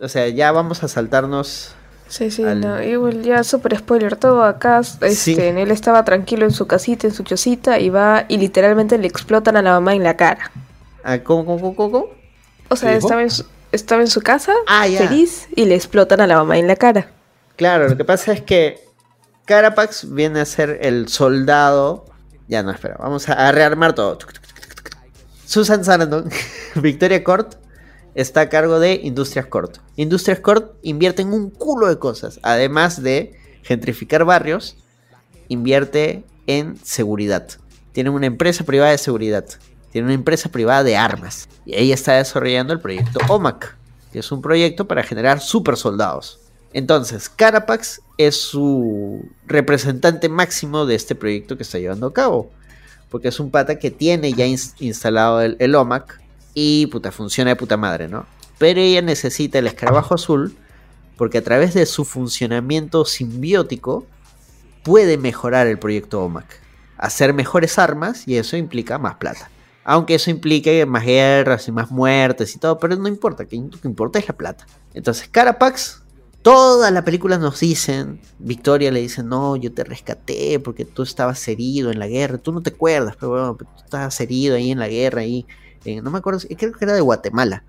o sea, ya vamos a saltarnos. Sí, sí, Al- no, igual ya super spoiler todo acá, este, Sí. él estaba tranquilo en su casita, en su chocita y va y literalmente le explotan a la mamá en la cara. a- ¿Cómo, cómo, cómo, cómo? O sea, estaba en, su, estaba en su casa, Ah, feliz, y le explotan a la mamá en la cara. Claro, lo que pasa es que Carapax viene a ser el soldado. Ya no, espera, vamos a, a rearmar todo. Susan Sarandon, <laughs> Victoria Court, está a cargo de Industrias Court. Industrias Court invierte en un culo de cosas. Además de gentrificar barrios, invierte en seguridad. tienen una empresa privada de seguridad, tienen una empresa privada de armas. Y ella está desarrollando el proyecto OMAC, que es un proyecto para generar super soldados. Entonces, Carapax es su representante máximo de este proyecto que está llevando a cabo. Porque es un pata que tiene ya instalado el, OMAC y puta, funciona de puta madre, ¿no? Pero ella necesita el escarabajo azul porque a través de su funcionamiento simbiótico puede mejorar el proyecto OMAC. Hacer mejores armas y eso implica más plata. Aunque eso implique más guerras y más muertes y todo, pero no importa, lo que importa es la plata. Entonces, Carapax Toda la película nos dicen, Victoria le dice, no, yo te rescaté porque tú estabas herido en la guerra, tú no te acuerdas, pero bueno, tú estabas herido ahí en la guerra, ahí, no me acuerdo, creo que era de Guatemala.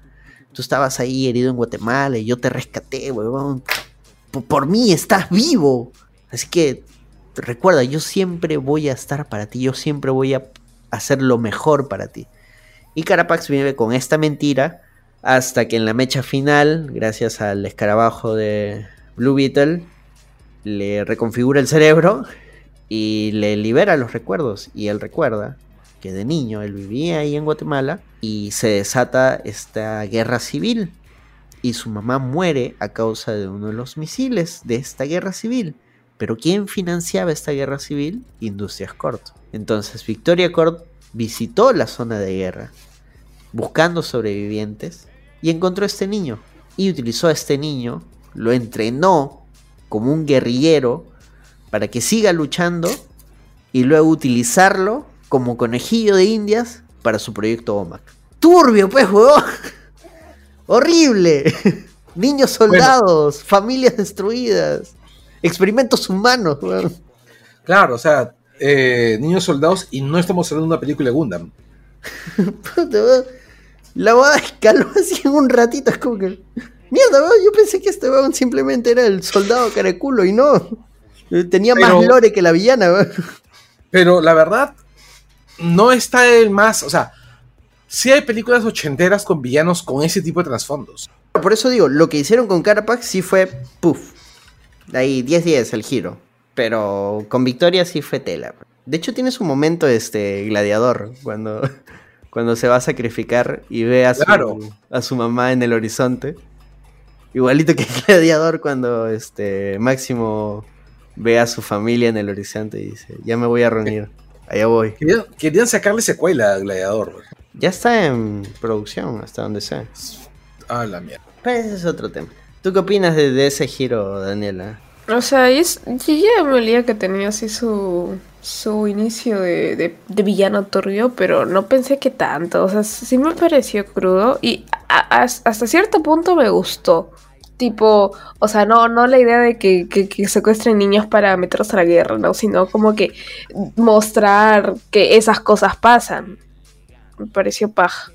Tú estabas ahí herido en Guatemala y yo te rescaté, weón. Por, por mí estás vivo. Así que recuerda, yo siempre voy a estar para ti, yo siempre voy a hacer lo mejor para ti. Y Carapax vive con esta mentira hasta que en la mecha final, gracias al escarabajo de Blue Beetle, le reconfigura el cerebro y le libera los recuerdos. Y él recuerda que de niño él vivía ahí en Guatemala y se desata esta guerra civil. Y su mamá muere a causa de uno de los misiles de esta guerra civil. Pero ¿quién financiaba esta guerra civil? Industrias Cort. Entonces Victoria Cort visitó la zona de guerra buscando sobrevivientes y encontró a este niño. Y utilizó a este niño, lo entrenó como un guerrillero para que siga luchando y luego utilizarlo como conejillo de indias para su proyecto OMAC. Turbio, pues, weón. Horrible. <laughs> Niños soldados, familias destruidas, experimentos humanos, weón. Claro, o sea, eh, niños soldados y no estamos hablando de una película de Gundam. <laughs> La boda escaló <laughs> así en un ratito. Es como que. Mierda, yo pensé que este weón simplemente era el soldado caraculo y no. Tenía más lore que la villana, Pero la verdad, no está el más. O sea, sí hay películas ochenteras con villanos con ese tipo de trasfondos. Por eso digo, lo que hicieron con Carapax sí fue. Puff. Ahí, 10-10 el giro. Pero con Victoria sí fue tela. De hecho, tiene su momento este gladiador. Cuando <laughs> cuando se va a sacrificar y ve a su, a su mamá en el horizonte. Igualito que el <laughs> gladiador cuando este Máximo ve a su familia en el horizonte y dice, ya me voy a reunir, allá voy. Querían, sacarle secuela al gladiador. Ya está en producción, hasta donde sea. Ah, la mierda. Pero ese es otro tema. ¿Tú qué opinas de, ese giro, Daniela? O sea, es, ya me olía que tenía así su, su inicio de, villano turbio, pero no pensé que tanto. O sea, sí me pareció crudo y hasta cierto punto me gustó. Tipo, o sea, no, no la idea de que, secuestren niños para meterlos a la guerra, ¿no? Sino como que mostrar que esas cosas pasan. Me pareció paja.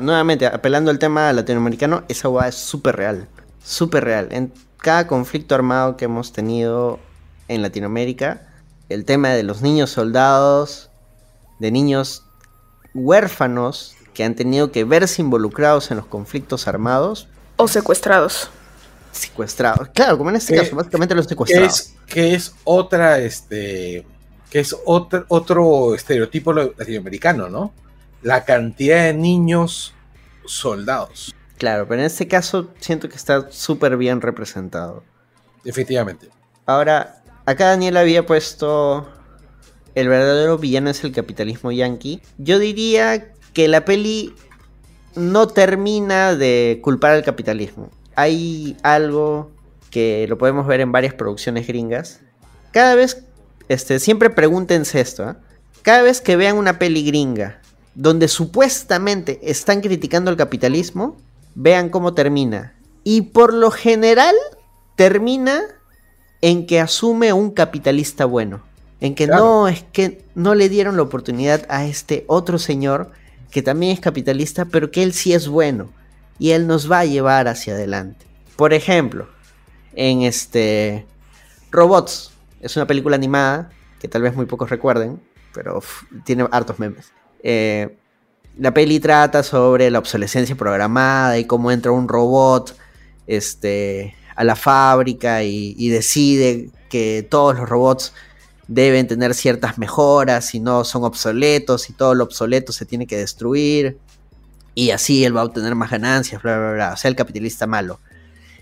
nuevamente, apelando al tema latinoamericano, esa hueá es súper real. Súper real. En cada conflicto armado que hemos tenido en Latinoamérica, el tema de los niños soldados, de niños huérfanos que han tenido que verse involucrados en los conflictos armados. O secuestrados. Secuestrados. Claro, como en este caso, básicamente los secuestrados. Que es, otra, este, que es otro, otro estereotipo latinoamericano, ¿no? La cantidad de niños soldados. Claro, pero en este caso siento que está súper bien representado. Efectivamente. Ahora, Acá Daniel había puesto el verdadero villano es el capitalismo yankee. Yo diría que la peli no termina de culpar al capitalismo. Hay algo que lo podemos ver en varias producciones gringas. Cada vez, este, siempre pregúntense esto. ¿eh? Cada vez que vean una peli gringa donde supuestamente están criticando al capitalismo, vean cómo termina. Y por lo general termina en que asume un capitalista bueno. En que no es que no le dieron la oportunidad a este otro señor que también es capitalista, pero que él sí es bueno y él nos va a llevar hacia adelante. Por ejemplo, en este Robots, es una película animada que tal vez muy pocos recuerden, pero tiene hartos memes. Eh, la peli trata sobre la obsolescencia programada y cómo entra un robot este, a la fábrica y, decide que todos los robots deben tener ciertas mejoras, si no son obsoletos y todo lo obsoleto se tiene que destruir. Y así él va a obtener más ganancias, bla, bla, bla. O sea, el capitalista malo.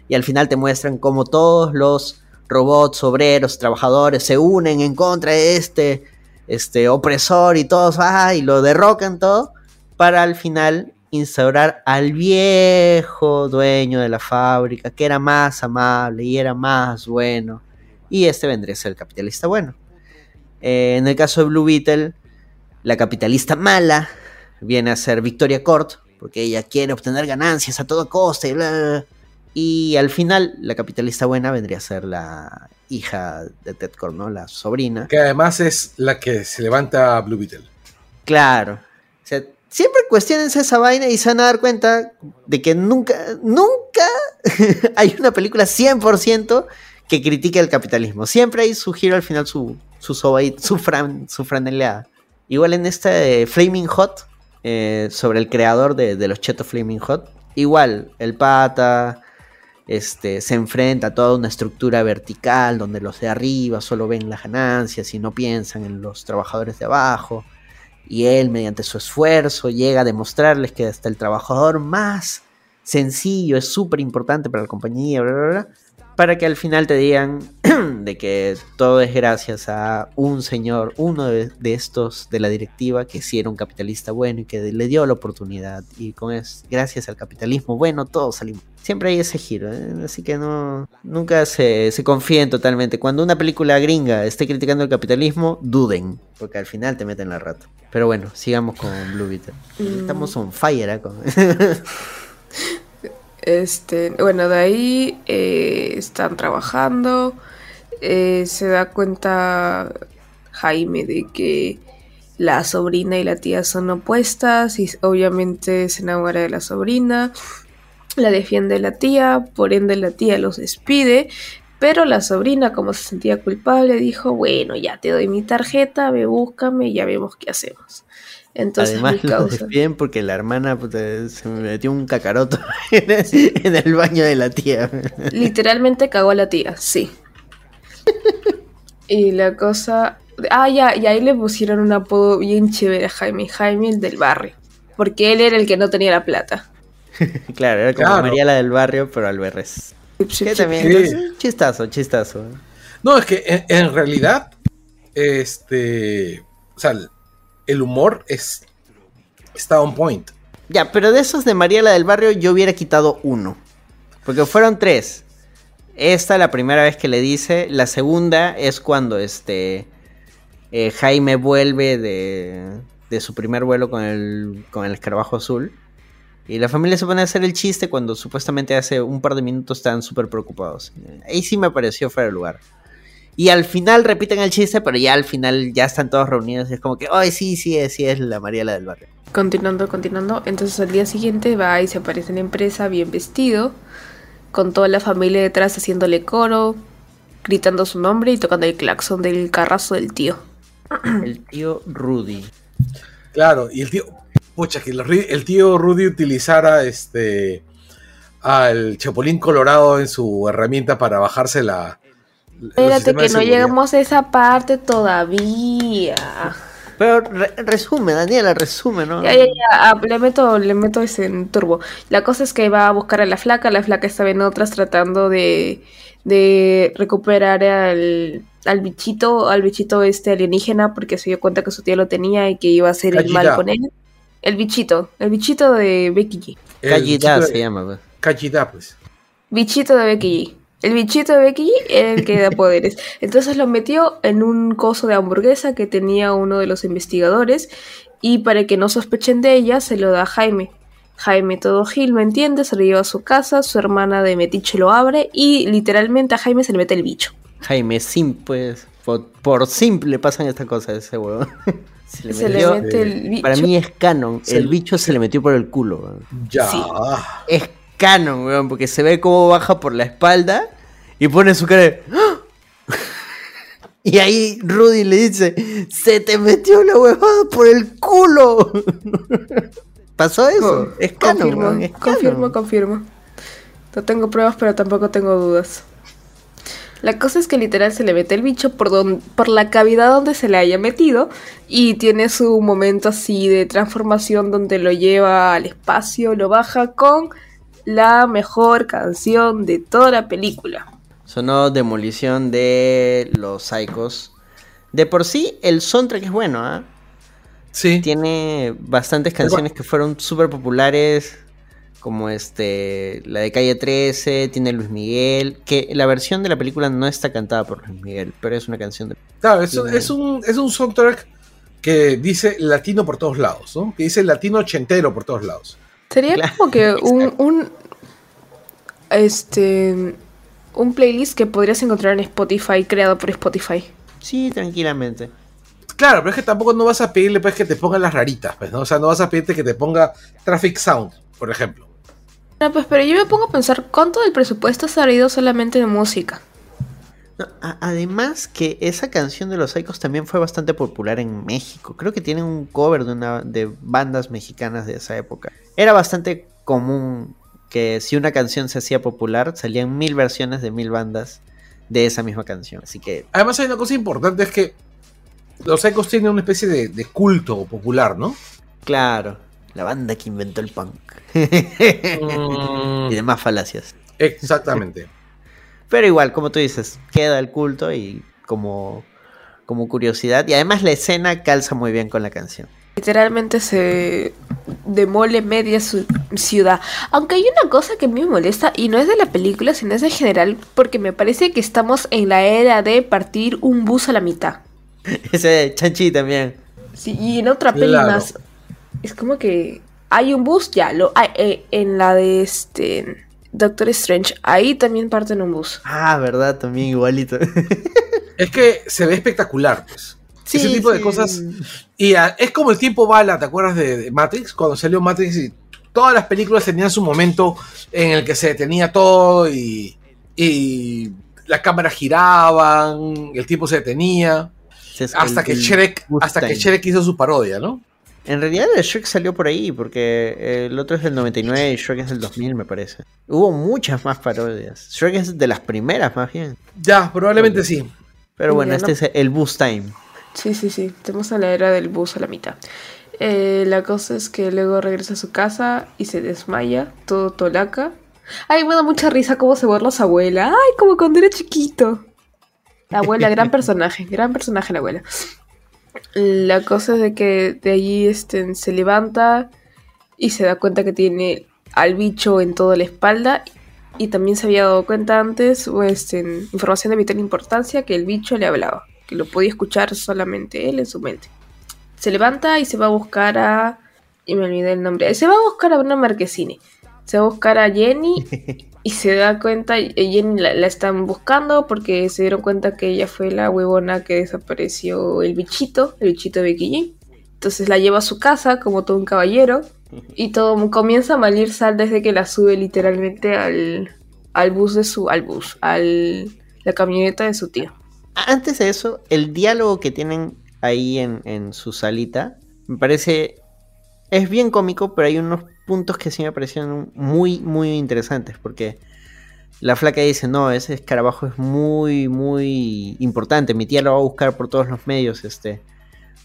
Y al final te muestran cómo todos los robots, obreros, trabajadores se unen en contra de este, este opresor y todos ah, y lo derrocan todo para al final instaurar al viejo dueño de la fábrica que era más amable y era más bueno y este vendría a ser el capitalista bueno. Eh, en el caso de Blue Beetle, la capitalista mala viene a ser Victoria Court, porque ella quiere obtener ganancias a toda costa y Y al final, la capitalista buena vendría a ser la hija de Ted Kord, ¿no? La sobrina. Que además es la que se levanta a Blue Beetle. Claro. O sea, siempre cuestionense esa vaina y se van a dar cuenta de que nunca, nunca <laughs> hay una película 100% que critique el capitalismo. Siempre hay su giro al final, su, su su, fran, su franeleada. Igual en este de Flaming Hot, eh, sobre el creador de, los Chetos Flaming Hot, igual, el pata este, se enfrenta a toda una estructura vertical donde los de arriba solo ven las ganancias y no piensan en los trabajadores de abajo. Y él, mediante su esfuerzo, llega a demostrarles que hasta el trabajador más sencillo es súper importante para la compañía, para que al final te digan <clears throat> de que todo es gracias a un señor, uno de, estos de la directiva que sí era un capitalista bueno y que le dio la oportunidad y con eso, gracias al capitalismo bueno todos salimos. Siempre hay ese giro, ¿eh? así que no nunca se, se confíen totalmente. Cuando una película gringa esté criticando el capitalismo, duden, porque al final te meten la rata. Pero bueno, sigamos con Blue Beetle. Mm. Estamos on fire, ¿eh? <laughs> Este, bueno, de ahí eh, están trabajando. Eh, se da cuenta Jaime de que la sobrina y la tía son opuestas y obviamente se enamora de la sobrina. La defiende la tía, por ende la tía los despide. Pero la sobrina, como se sentía culpable, dijo, bueno, ya te doy mi tarjeta, ve, búscame y ya vemos qué hacemos. Entonces, Además <laughs> lo despiden porque la hermana se me metió un cacaroto <laughs> en el baño de la tía. Literalmente cagó a la tía, sí. y la cosa... Ah, ya, y ahí le pusieron un apodo bien chévere a Jaime, Jaime el del barrio. Porque él era el que no tenía la plata. <laughs> claro, era como María la del barrio, pero al berres. Que también, chistazo, chistazo. No, es que en, en realidad, este... O sea, el humor es, está on point. Ya, pero de esos de Mariela del Barrio yo hubiera quitado uno. Porque fueron tres. Esta la primera vez que le dice. La segunda es cuando este eh, Jaime vuelve de, de, su primer vuelo con el, con el escarabajo azul. Y la familia se pone a hacer el chiste cuando supuestamente hace un par de minutos están súper preocupados. Ahí sí me pareció fuera de lugar. Y al final repiten el chiste, pero ya al final ya están todos reunidos. Y es como que, ay, sí, sí, sí, es la Mariela del barrio. Continuando, continuando. Entonces al día siguiente va y se aparece en la empresa bien vestido, con toda la familia detrás haciéndole coro, gritando su nombre y tocando el claxon del carrazo del tío. <clears throat> El tío Rudy. Claro, y el tío. Pucha, que el tío Rudy utilizara este. al Chapulín Colorado en su herramienta para bajarse la, Espérate que no llegamos a esa parte todavía. Pero resume, Daniela, resume, ¿no? Ya, ya, ya, ah, le meto, le meto ese en turbo. La cosa es que va a buscar a la flaca, la flaca estaba en otras tratando de, de recuperar al, al bichito, al bichito este alienígena, porque se dio cuenta que su tía lo tenía y que iba a hacer el mal con él. El bichito, el bichito de Becky G. se llama, pues. pues. Bichito de Becky G. El bichito de Becky era el que da poderes. Entonces lo metió en un coso de hamburguesa que tenía uno de los investigadores y para que no sospechen de ella se lo da a Jaime. Jaime todo Gil, ¿me entiende? Se lo lleva a su casa, su hermana de Metiche lo abre y literalmente a Jaime se le mete el bicho. Jaime, sim, pues, por, simple pasan estas cosas ese huevo. <laughs> Se, le, mete el bicho. Para mí es canon. el bicho se le metió por el culo. Ya. Es canon, weón, porque se ve cómo baja por la espalda y pone su cara de... ¡Ah! <laughs> Y ahí Rudy le dice, se te metió la huevada por el culo. <laughs> ¿Pasó eso? es canon, confirmo, confirmo, confirmo. No tengo pruebas, pero tampoco tengo dudas. La cosa es que literal se le mete el bicho por, don- por la cavidad donde se le haya metido y tiene su momento así de transformación donde lo lleva al espacio, lo baja con la mejor canción de toda la película. Sonó Demolición de los Psychos. De por sí, el soundtrack es bueno, ¿ah? Sí. Tiene bastantes canciones que fueron súper populares, como este, la de Calle 13, tiene Luis Miguel, que la versión de la película no está cantada por Luis Miguel, pero es una canción de... Claro, es, es un, es un soundtrack que dice latino por todos lados, ¿no? Que dice latino ochentero por todos lados. Sería Claro, como que <laughs> un, un este un playlist que podrías encontrar en Spotify creado por Spotify. Sí, tranquilamente. Claro, pero es que tampoco no vas a pedirle pues que te pongan las raritas, pues, ¿no? O sea, no vas a pedirte que te ponga Traffic Sound, por ejemplo. No, pues pero yo me pongo a pensar cuánto del presupuesto ha ido solamente de música. No, además que esa canción de los Psychos también fue bastante popular en México. Creo que tienen un cover de una de bandas mexicanas de esa época. Era bastante común que si una canción se hacía popular, salían mil versiones de mil bandas de esa misma canción. Así que Además hay una cosa importante, es que los ecos tienen una especie de, de culto popular, ¿no? Claro, la banda que inventó el punk. Mm, <laughs> y demás falacias. Exactamente. Pero igual, como tú dices, queda el culto y como, como curiosidad. Y además la escena calza muy bien con la canción. Literalmente se demole media su- ciudad. Aunque hay una cosa que a mí me molesta y no es de la película, sino es en general, porque me parece que estamos en la era de partir un bus a la mitad. <laughs> Ese de Chanchi también. Sí, y en otra peli Claro. más. Es como que hay un bus, ya, lo hay, eh, en la de este Doctor Strange, ahí también parten un bus. Ah, verdad, también igualito. <laughs> Es que se ve espectacular, pues. Ese Sí, tipo de cosas. Y ah, es como el tiempo bala, ¿te acuerdas de, de Matrix? Cuando salió Matrix y todas las películas tenían su momento en el que se detenía todo y, y las cámaras giraban, el tiempo se detenía. Ese Hasta el- que Shrek, hasta que. Shrek hizo su parodia, ¿no? En realidad el Shrek salió por ahí, porque el otro es del 99 y Shrek es del 2000, me parece. Hubo muchas más parodias. Shrek es de las primeras, más bien. Ya, probablemente sí. Pero bueno, Ya, este ¿no? es el Boost Time. Sí, sí, sí, estamos en la era del bus a la mitad. Eh, la cosa es que luego regresa a su casa y se desmaya, todo tolaca. Ay, me da mucha risa cómo se burla su abuela. Ay, como cuando era chiquito. La abuela, gran <laughs> personaje, gran personaje la abuela. La cosa es de que de allí este, se levanta y se da cuenta que tiene al bicho en toda la espalda. Y también se había dado cuenta antes, este, información de vital importancia, que el bicho le hablaba, que lo podía escuchar solamente él en su mente. Se levanta y se va a buscar a. Y me olvidé el nombre. Se va a buscar a una marquesine. Se va a buscar a Jenny <laughs> y se da cuenta. y Jenny la, están buscando porque se dieron cuenta que ella fue la huevona que desapareció el bichito, el bichito de Becky. Entonces la lleva a su casa como todo un caballero. Y todo comienza a malir sal desde que la sube literalmente al, al bus de su. al bus. al la camioneta de su tío. Antes de eso, el diálogo que tienen ahí en, en su salita me parece. Es bien cómico, pero hay unos puntos que sí me parecieron muy, muy interesantes. Porque la flaca dice: No, ese escarabajo es muy, muy importante. Mi tía lo va a buscar por todos los medios. Este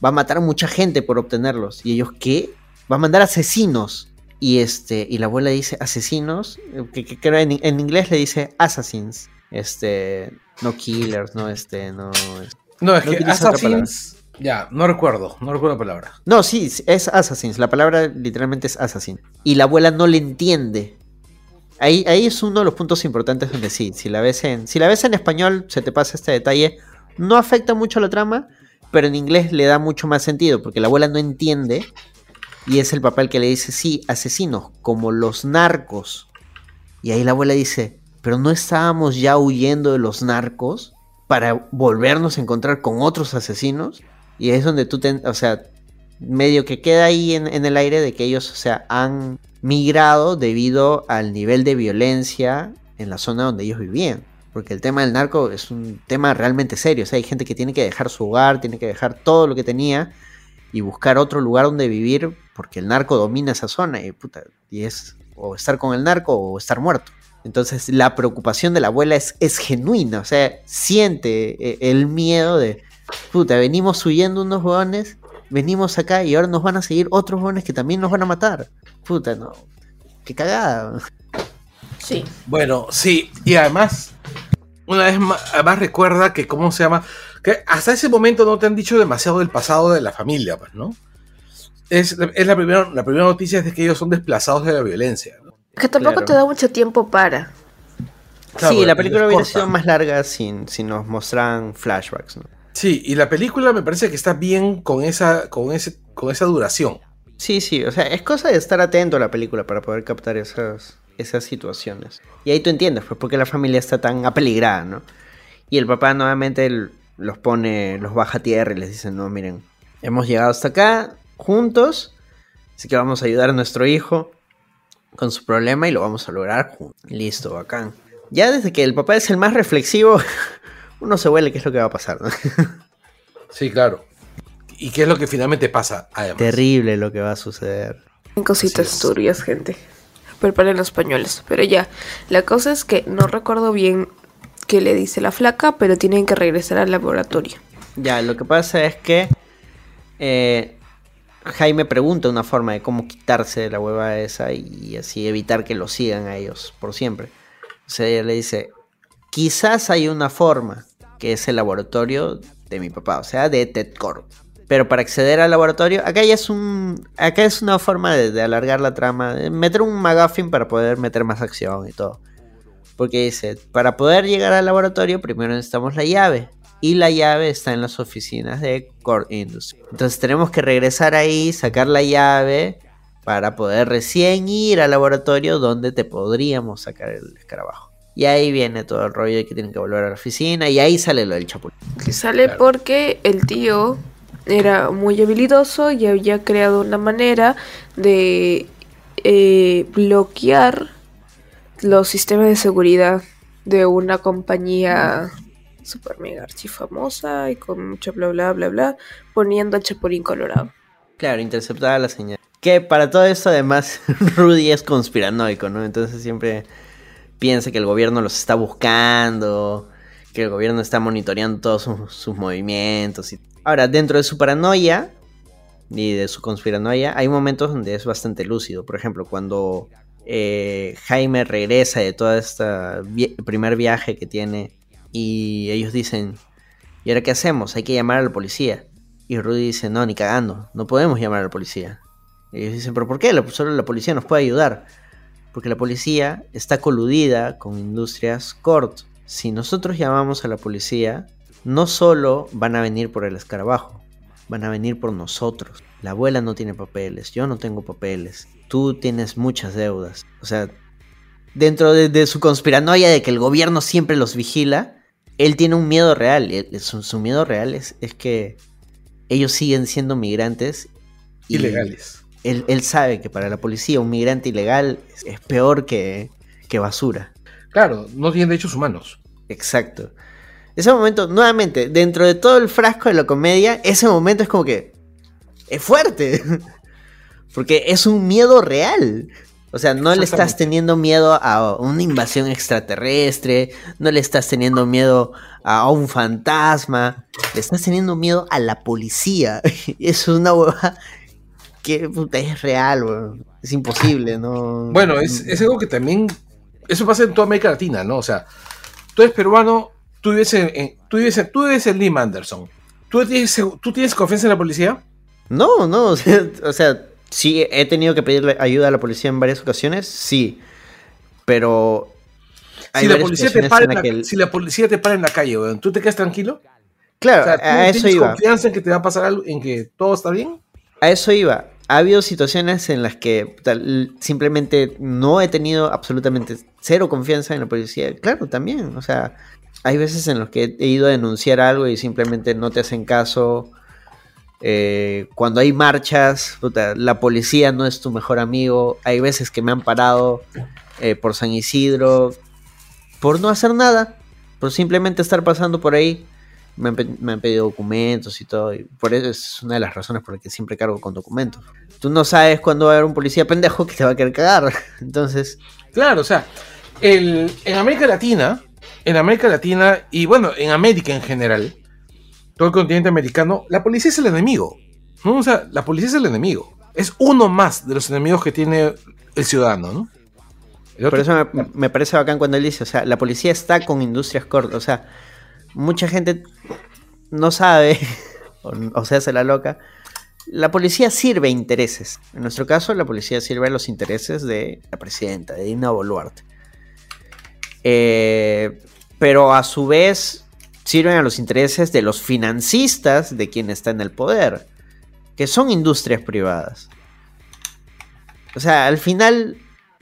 va a matar a mucha gente por obtenerlos. Y ellos, ¿qué? Va a mandar asesinos. Y este, y la abuela dice asesinos, que, que en, en inglés le dice assassins. Este, no killers, no este, no. No, es No que Assassins. Ya, no recuerdo, no recuerdo la palabra. No, sí, es assassins. La palabra literalmente es assassin. Y la abuela no le entiende. Ahí, ahí es uno de los puntos importantes donde sí, si la ves en, si la ves en español, se te pasa este detalle. No afecta mucho la trama, pero en inglés le da mucho más sentido, porque la abuela no entiende. Y es el papá el que le dice, sí, asesinos, como los narcos. Y ahí la abuela dice, pero no estábamos ya huyendo de los narcos para volvernos a encontrar con otros asesinos. Y es donde tú, te, o sea, medio que queda ahí en, en el aire de que ellos, o sea, han migrado debido al nivel de violencia en la zona donde ellos vivían. Porque el tema del narco es un tema realmente serio. O sea, hay gente que tiene que dejar su hogar, tiene que dejar todo lo que tenía y buscar otro lugar donde vivir porque el narco domina esa zona y, puta, y es o estar con el narco o estar muerto. Entonces la preocupación de la abuela es, es genuina, o sea, siente eh, el miedo de, puta, venimos huyendo unos hueones, venimos acá y ahora nos van a seguir otros hueones que también nos van a matar. Puta, no. Qué cagada. Sí. Bueno, sí, y además, una vez más, además recuerda que, ¿cómo se llama? Que hasta ese momento no te han dicho demasiado del pasado de la familia, pues, ¿no? Es, es la, primera, la primera noticia es de que ellos son desplazados de la violencia. ¿no? Que tampoco Claro. te da mucho tiempo para. Claro, sí, la película hubiera corta. sido más larga sin, si nos mostraran flashbacks, ¿no? Sí, y la película me parece que está bien con esa, con ese, con esa duración. Sí, sí, o sea, es cosa de estar atento a la película para poder captar esas, esas situaciones. Y ahí tú entiendes, pues, por qué la familia está tan apeligrada, ¿no? Y el papá nuevamente los pone, los baja a tierra y les dice, no, miren, hemos llegado hasta acá juntos, así que vamos a ayudar a nuestro hijo con su problema y lo vamos a lograr juntos. Listo, bacán. Ya desde que el papá es el más reflexivo, <laughs> uno se huele qué es lo que va a pasar, ¿no? <laughs> Sí, claro. ¿Y qué es lo que finalmente pasa? Además. Terrible lo que va a suceder. En cositas turbias, gente. Preparen los pañuelos. Pero ya, la cosa es que no recuerdo bien qué le dice la flaca, pero tienen que regresar al laboratorio. Ya, lo que pasa es que eh, Jaime pregunta una forma de cómo quitarse de la hueva esa y así evitar que lo sigan a ellos por siempre. O sea, ella le dice, quizás hay una forma, que es el laboratorio de mi papá, o sea, de Ted Corp. Pero para acceder al laboratorio, acá ya es un, acá es una forma de, alargar la trama, meter un McGuffin para poder meter más acción y todo. Porque dice, para poder llegar al laboratorio primero necesitamos la llave. Y la llave está en las oficinas de Core Industry. Entonces tenemos que regresar ahí, sacar la llave para poder recién ir al laboratorio donde te podríamos sacar el escarabajo. Y ahí viene todo el rollo de que tienen que volver a la oficina y ahí sale lo del chapulín. Que sale Claro. porque el tío era muy habilidoso y había creado una manera de eh, bloquear los sistemas de seguridad de una compañía super mega archifamosa y con mucho bla bla bla bla poniendo al Chapulín Colorado. Claro, interceptada la señal. Que para todo esto además <laughs> Rudy es conspiranoico, ¿no? Entonces siempre piensa que el gobierno los está buscando, que el gobierno está monitoreando todos sus, movimientos. Y... Ahora, dentro de su paranoia y de su conspiranoia, hay momentos donde es bastante lúcido. Por ejemplo, cuando eh, Jaime regresa de todo este primer viaje que tiene y ellos dicen, ¿y ahora qué hacemos? Hay que llamar a la policía. Y Rudy dice, no, ni cagando, no podemos llamar a la policía. Y ellos dicen, ¿pero por qué? Solo la policía nos puede ayudar. Porque la policía está coludida con Industrias Cort. Si nosotros llamamos a la policía, no solo van a venir por el escarabajo, van a venir por nosotros. La abuela no tiene papeles, yo no tengo papeles, tú tienes muchas deudas. O sea, dentro de, su conspiranoia de que el gobierno siempre los vigila, él tiene un miedo real. Su, miedo real es, que ellos siguen siendo migrantes. Ilegales. Él, él sabe que para la policía un migrante ilegal es, peor que, que basura. Claro, no tienen derechos humanos. Exacto. Ese momento, nuevamente, dentro de todo el frasco de la comedia, ese momento es como que es fuerte. <laughs> Porque es un miedo real. O sea, no le estás teniendo miedo a una invasión extraterrestre, no le estás teniendo miedo a un fantasma, le estás teniendo miedo a la policía. Eso <laughs> es una hueva que puta, es real, weón. Es imposible, ¿no? Bueno, es, es algo que también. Eso pasa en toda América Latina, ¿no? O sea, tú eres peruano, tú vives en, en- tú vives en, tú vives en Lima, Anderson. ¿Tú tienes, ¿Tú tienes confianza en la policía? No, no, o sea, o sea, sí he tenido que pedirle ayuda a la policía en varias ocasiones, sí. Pero hay Si la, policía te para en la la, que el- si la policía te para en la calle, weón, ¿tú te quedas tranquilo? Claro, O sea, ¿tú a eso tienes iba. confianza en que te va a pasar algo, en que todo está bien? A eso iba. Ha habido situaciones en las que simplemente no he tenido absolutamente cero confianza en la policía. Claro, también. O sea, hay veces en las que he ido a denunciar algo y simplemente no te hacen caso. Eh, cuando hay marchas, la policía no es tu mejor amigo. Hay veces que me han parado eh, por San Isidro por no hacer nada, por simplemente estar pasando por ahí. Me han, me han pedido documentos y todo. Y por eso es una de las razones por las que siempre cargo con documentos. Tú no sabes cuándo va a haber un policía pendejo que te va a querer cagar. <laughs> Entonces, Claro, o sea, el, en América Latina, en América Latina y bueno, en América en general, todo el continente americano, la policía es el enemigo. ¿no? O sea, la policía es el enemigo. Es uno más de los enemigos que tiene el ciudadano, ¿no? El Por eso me, me parece bacán cuando él dice, o sea, la policía está con Industrias Corp. O sea, mucha gente no sabe, <laughs> o, se hace la loca. La policía sirve a intereses. En nuestro caso, la policía sirve a los intereses de la presidenta, de Dina Boluarte. Eh, pero a su vez sirven a los intereses de los financistas de quien está en el poder, que son industrias privadas. O sea, al final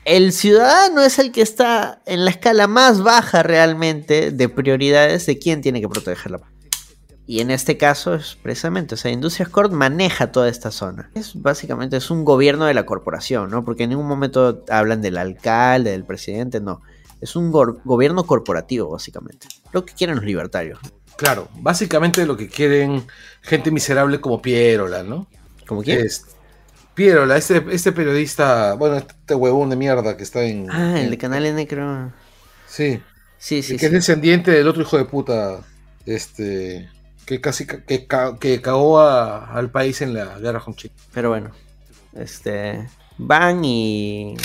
el ciudadano es el que está en la escala más baja realmente de prioridades de quién tiene que protegerla. Y en este caso es precisamente, o sea, Industrias Corp maneja toda esta zona. Es básicamente es un gobierno de la corporación, ¿no? Porque en ningún momento hablan del alcalde, del presidente, no. Es un gobierno corporativo, básicamente. Lo que quieren los libertarios. Claro, básicamente lo que quieren gente miserable como Pierola, ¿no? ¿Como quién? Es, Pierola, este, este periodista, bueno, este huevón de mierda que está en... Ah, el en- de Canal N creo. Sí, Sí, sí, que es descendiente del otro hijo de puta, este, que casi ca- que, que cagó a- al país en la guerra con Chile. Pero bueno, este van y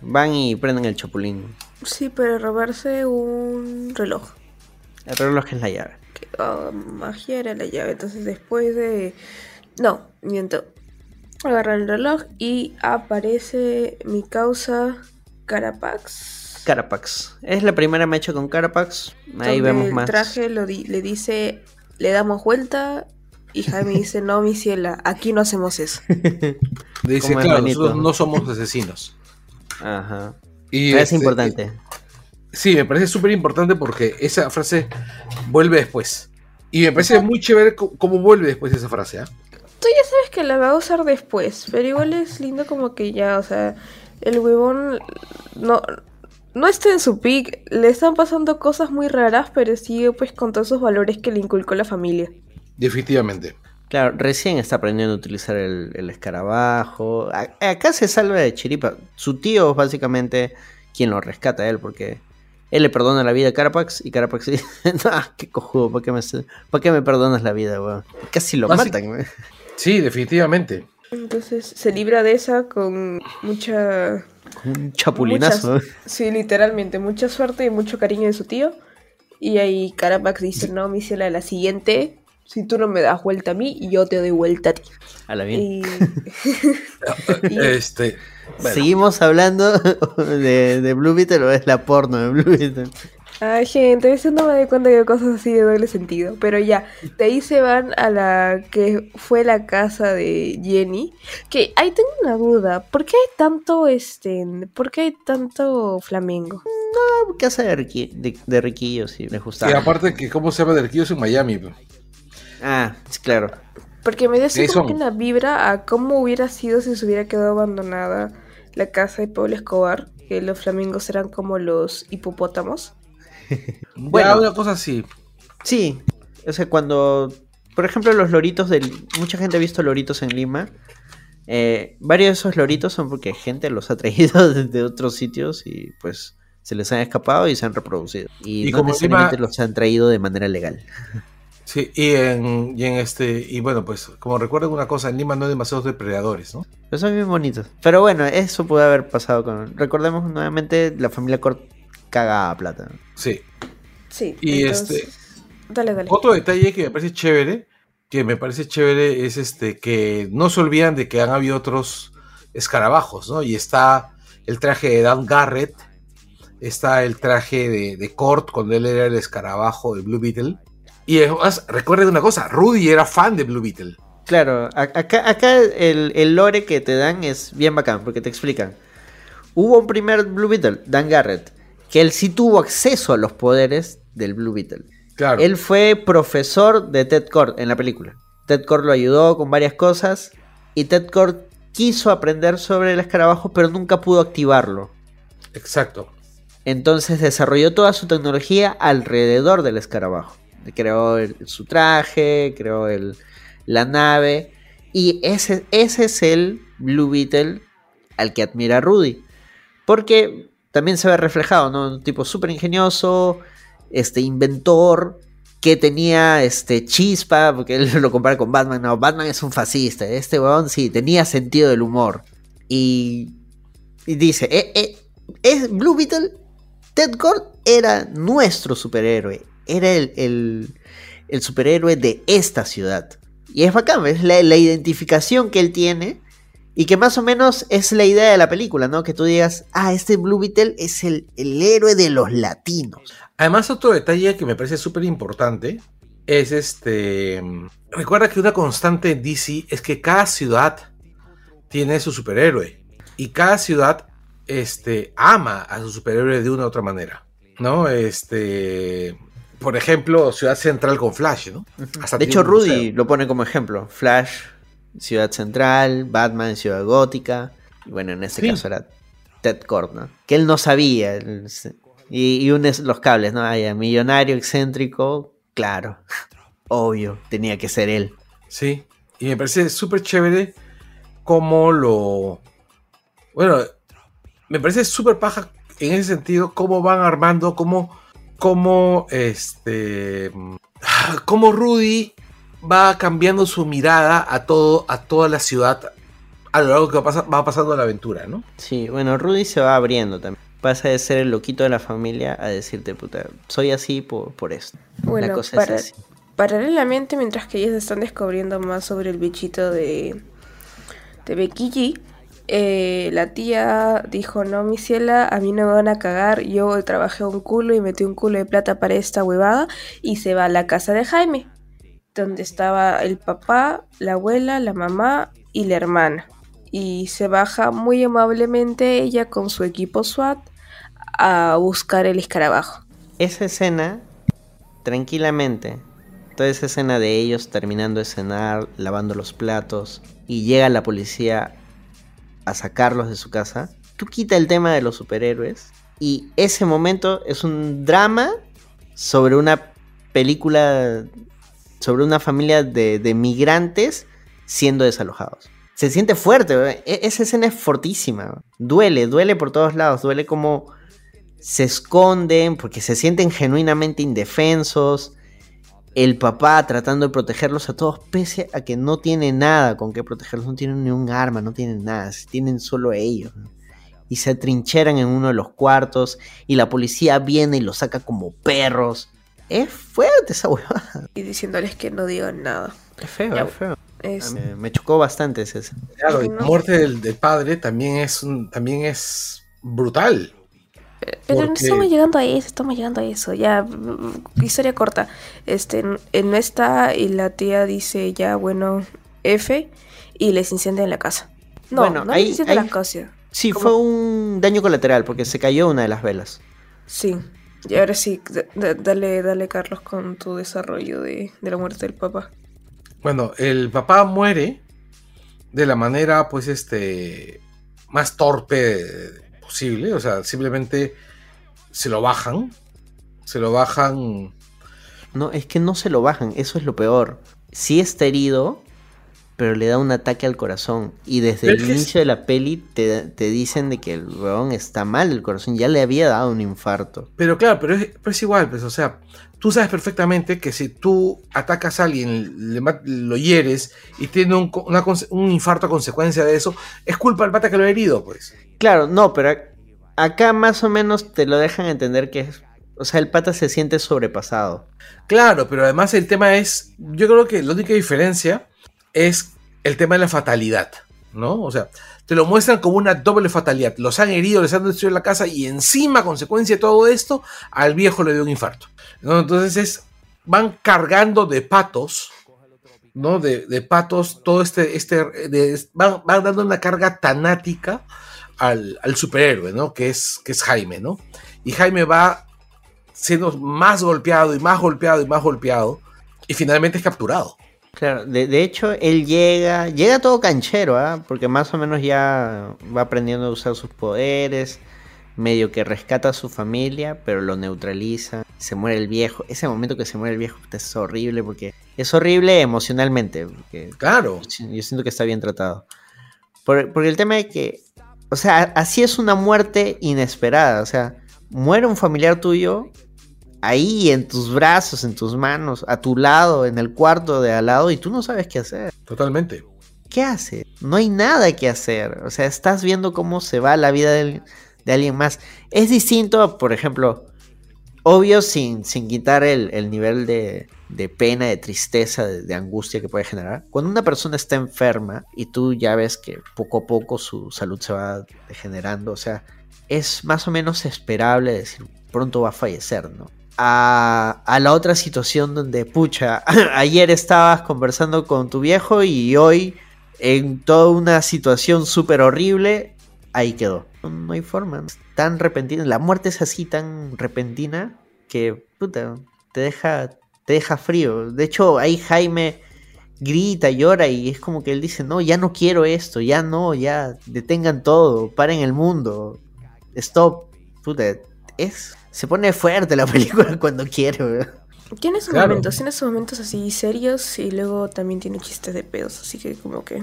van y prenden el chapulín. Sí, para robarse un reloj. El reloj es la llave. Que, ah, magia era la llave. Entonces después de... No, miento. Agarra el reloj y aparece mi causa Carapax. Carapax. Es la primera mecha con Carapax. Ahí donde vemos el más. traje lo di- le dice, le damos vuelta. Y Jaime dice, no, mi ciela, aquí no hacemos eso. <laughs> Dice, claro, hermanito. nosotros no somos asesinos. Ajá. Y es este, importante. Sí, me parece súper importante porque esa frase vuelve después. Y me parece muy chévere cómo vuelve después esa frase, ¿ah? Tú ya sabes que la va a usar después, pero igual es lindo como que ya, o sea, el huevón no, no está en su pick, le están pasando cosas muy raras, pero sigue pues con todos esos valores que le inculcó la familia. Definitivamente. Claro, recién está aprendiendo a utilizar el, el escarabajo. A- acá se salva de chiripa. Su tío es básicamente quien lo rescata a él porque él le perdona la vida a Carapax y Carapax dice, no, <laughs> qué cojudo, ¿para qué, me, ¿para qué me perdonas la vida, weón? Casi lo Básic- matan, weón. Sí, definitivamente. Entonces se libra de esa con mucha... Un chapulinazo. muchas- sí, literalmente, mucha suerte y mucho cariño de su tío. Y ahí Carapax dice, no, mi ciela, la siguiente, si tú no me das vuelta a mí, yo te doy vuelta a ti. A la bien. Y... <laughs> <laughs> y- Este, bueno, ¿Seguimos hablando <laughs> de, de Blue Beetle o es la porno de Blue Beetle? Ay, gente, a veces no me doy cuenta que cosas así de doble sentido. Pero ya, de ahí se van a la que fue la casa de Jenny. Que ahí tengo una duda. ¿Por qué hay tanto, este, por qué hay tanto flamengo? Casa de, Riqui- de, de Riquillo, si les y gustaba. aparte que cómo se llama del Kios en Miami. pues. Ah, sí, claro. Porque me dio como que una vibra a cómo hubiera sido si se hubiera quedado abandonada la casa de Pablo Escobar. Que los flamingos eran como los hipopótamos. <laughs> Bueno, Bueno. una cosa así. Sí, o sea, cuando, por ejemplo, los loritos del... Mucha gente ha visto loritos en Lima. Eh, varios de esos loritos son porque gente los ha traído <laughs> desde otros sitios y pues se les han escapado y se han reproducido. Y, Y no como necesariamente Lima- los han traído de manera legal. Sí, y en, y en este, y bueno, pues, como recuerden una cosa, en Lima no hay demasiados depredadores, ¿no? Pero son bien bonitos. Pero bueno, eso puede haber pasado con... Recordemos nuevamente, la familia Cort caga a plata. ¿no? Sí. Sí. Y entonces- este- Dale, dale. Otro detalle que me parece chévere, que me parece chévere es este que no se olvidan de que han habido otros escarabajos, ¿no? Y está el traje de Dan Garrett, está el traje de, de Kurt cuando él era el escarabajo de Blue Beetle. Y además, recuerden una cosa, Rudy era fan de Blue Beetle. Claro, acá, acá el, el lore que te dan es bien bacán, porque te explican. Hubo un primer Blue Beetle, Dan Garrett, que él sí tuvo acceso a los poderes del Blue Beetle. Claro. Él fue profesor de Ted Kord en la película. Ted Kord lo ayudó con varias cosas y Ted Kord quiso aprender sobre el escarabajo, pero nunca pudo activarlo. Exacto. Entonces desarrolló toda su tecnología alrededor del escarabajo. Creó el- su traje, creó el- la nave. Y ese, ese es el Blue Beetle al que admira Rudy. Porque también se ve reflejado, ¿no? Un tipo súper ingenioso, este, inventor, que tenía este chispa, porque él lo compara con Batman. No, Batman es un fascista. Este weón sí, tenía sentido del humor. Y, y dice, eh, eh, es Blue Beetle, Ted Gord era nuestro superhéroe. Era el, el, superhéroe de esta ciudad. Y es bacán, es la, la identificación que él tiene. Y que más o menos es la idea de la película, ¿no? Que tú digas, ah, este Blue Beetle es el, el héroe de los latinos. Además, otro detalle que me parece súper importante es este. Recuerda que una constante en DC es que cada ciudad tiene su superhéroe. Y cada ciudad este, ama a su superhéroe de una u otra manera. ¿No? Este. Por ejemplo, Ciudad Central con Flash, ¿no? Hasta de hecho, Rudy lo pone como ejemplo. Flash, Ciudad Central, Batman, Ciudad Gótica. Y bueno, en este sí. caso era Ted Kord, ¿no? Que él no sabía. Y, y unes los cables, ¿no? Ay, millonario, excéntrico, claro. <laughs> Obvio, tenía que ser él. Sí, y me parece súper chévere cómo lo. Bueno, me parece súper paja en ese sentido, cómo van armando, cómo. cómo este. <sighs> cómo Rudy va cambiando su mirada a todo, a toda la ciudad a lo largo que va, pas va pasando la aventura, ¿no? Sí, bueno, Rudy se va abriendo también pasa de ser el loquito de la familia a decirte, puta, soy así por, por esto. Bueno, la cosa para, es así. paralelamente, mientras que ellos están descubriendo más sobre el bichito de, de Becky G, eh, la tía dijo, no, mi ciela, a mí no me van a cagar, yo trabajé un culo y metí un culo de plata para esta huevada y se va a la casa de Jaime, donde estaba el papá, la abuela, la mamá y la hermana. Y se baja muy amablemente ella con su equipo SWAT a buscar el escarabajo. Esa escena, tranquilamente, toda esa escena de ellos terminando de cenar, lavando los platos, y llega la policía a sacarlos de su casa, tú quita el tema de los superhéroes, y ese momento es un drama sobre una película, sobre una familia de, de migrantes siendo desalojados. Se siente fuerte, e esa escena es fortísima. Duele, duele por todos lados, duele como se esconden porque se sienten genuinamente indefensos. El papá tratando de protegerlos a todos, pese a que no tiene nada con que protegerlos, no tienen ni un arma, no tienen nada, tienen solo ellos. Y se atrincheran en uno de los cuartos y la policía viene y los saca como perros. Es fuerte esa huevada. <laughs> Y diciéndoles que no digan nada. Es feo, ya, es feo. Es... Me, me, chocó bastante ese. Claro, y la muerte del, del padre también es, un, también es brutal. Pero no estamos llegando a eso, estamos llegando a eso. Ya, historia corta. Este, él no está y la tía dice ya, bueno, F, y les incendia en la casa. No, bueno, no ahí, les incendia ahí, la casa. Sí, fue un daño colateral porque se cayó una de las velas. Sí. Y ahora sí, dale, dale Carlos con tu desarrollo de, de la muerte del papá. Bueno, el papá muere de la manera, pues, este, más torpe posible, o sea, simplemente se lo bajan, se lo bajan. No, es que no se lo bajan, eso es lo peor. Sí está herido, pero le da un ataque al corazón. Y desde el inicio de la peli te, te, dicen de que el weón está mal el corazón, ya le había dado un infarto. Pero claro, pero es, pero es igual, pues, o sea, tú sabes perfectamente que si tú atacas a alguien, le, lo hieres y tiene un, una, un, infarto a consecuencia de eso, es culpa del pata que lo ha herido, pues. Claro, no, pero acá más o menos te lo dejan entender que es. O sea, el pata se siente sobrepasado. Claro, pero además el tema es. Yo creo que la única diferencia es el tema de la fatalidad, ¿no? O sea, te lo muestran como una doble fatalidad. Los han herido, les han destruido la casa y encima, a consecuencia de todo esto, al viejo le dio un infarto. Entonces es, van cargando de patos, ¿no? De, patos, todo este, este, de, van, van, dando una carga tanática al, al, superhéroe, ¿no? Que es, que es Jaime, ¿no? Y Jaime va siendo más golpeado y más golpeado y más golpeado y finalmente es capturado. Claro, de, de, hecho él llega, llega todo canchero, ¿eh? porque más o menos ya va aprendiendo a usar sus poderes, medio que rescata a su familia, pero lo neutraliza, se muere el viejo, ese momento que se muere el viejo es horrible, porque es horrible emocionalmente, porque claro, yo siento que está bien tratado. Por, porque el tema es que O sea, así es una muerte inesperada. O sea, muere un familiar tuyo ahí en tus brazos, en tus manos, a tu lado, en el cuarto de al lado y tú no sabes qué hacer. Totalmente. ¿Qué haces? No hay nada que hacer. O sea, estás viendo cómo se va la vida de, de alguien más. Es distinto, por ejemplo, obvio sin, sin quitar el, el nivel de, de, pena, de tristeza, de, de, angustia que puede generar. Cuando una persona está enferma y tú ya ves que poco a poco su salud se va degenerando, o sea, es más o menos esperable decir pronto va a fallecer, ¿no? A, a, la otra situación donde, pucha, <laughs> ayer estabas conversando con tu viejo y hoy en toda una situación súper horrible, ahí quedó. No, hay forma. Tan repentina. La muerte es así tan repentina que, puta, te deja, te deja frío. De hecho, ahí Jaime grita, llora y es como que él dice, no, ya no quiero esto, ya no, ya detengan todo, paren el mundo, stop. Puta, es... Se pone fuerte la <laughs> película cuando quiere, tiene sus claro. momentos, tiene sus momentos así serios y luego también tiene chistes de pedos, así que como que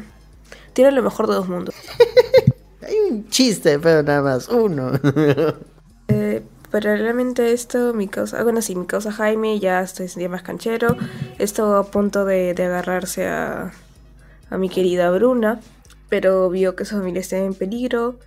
tiene lo mejor de dos mundos. <laughs> Hay un chiste de pedo nada más, uno. <laughs> eh, paralelamente a esto, mi causa, bueno sí, mi causa Jaime ya estoy ya más canchero, estuvo a punto de, de agarrarse a, a mi querida Bruna, pero vio que su familia estaba en peligro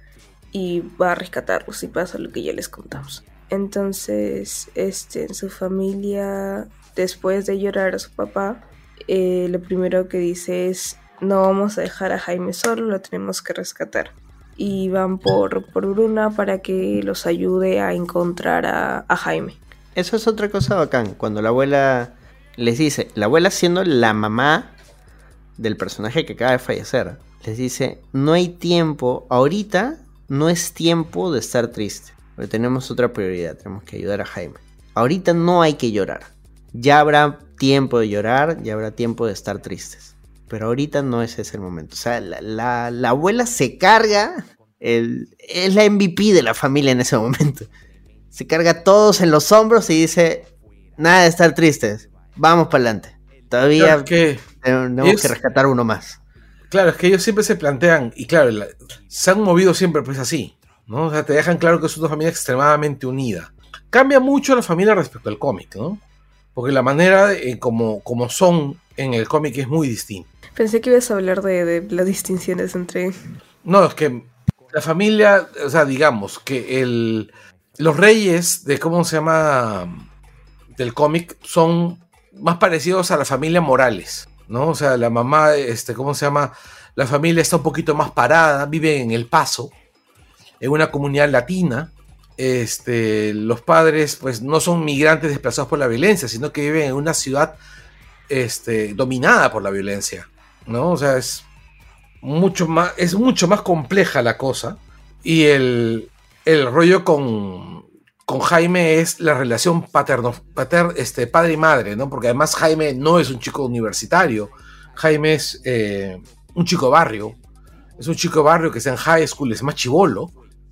y va a rescatarlos y pasa lo que ya les contamos. Entonces, este, en su familia, después de llorar a su papá, eh, lo primero que dice es, no vamos a dejar a Jaime solo, lo tenemos que rescatar. Y van por, por Bruna para que los ayude a encontrar a, a, Jaime. Eso es otra cosa bacán, cuando la abuela les dice, la abuela siendo la mamá del personaje que acaba de fallecer, les dice, no hay tiempo, ahorita no es tiempo de estar triste. Pero tenemos otra prioridad, tenemos que ayudar a Jaime. Ahorita no hay que llorar. Ya habrá tiempo de llorar, ya habrá tiempo de estar tristes. Pero ahorita no es ese el momento. O sea, la, la, la abuela se carga, el, es la MVP de la familia en ese momento. Se carga a todos en los hombros y dice, nada de estar tristes, vamos para adelante. Todavía que tenemos es... que rescatar uno más. Claro, es que ellos siempre se plantean, y claro, la, se han movido siempre pues así. ¿No? O sea, te dejan claro que es una familia extremadamente unida. Cambia mucho la familia respecto al cómic, ¿no? Porque la manera de, como, como son en el cómic es muy distinta. Pensé que ibas a hablar de, de, las distinciones entre... No, es que la familia, o sea, digamos que el, los reyes de, ¿cómo se llama? Del cómic son más parecidos a la familia Morales, ¿no? O sea, la mamá, este, ¿cómo se llama? La familia está un poquito más parada, vive en el paso, en una comunidad latina. Este, los padres pues no son migrantes desplazados por la violencia, sino que viven en una ciudad este, dominada por la violencia, ¿no? O sea, es mucho más, es mucho más compleja la cosa. Y el, el rollo con, con, Jaime es la relación paterno, pater, este, padre y madre, ¿no? Porque además Jaime no es un chico universitario, Jaime es eh, un chico barrio, es un chico barrio que está en high school, es más chivolo.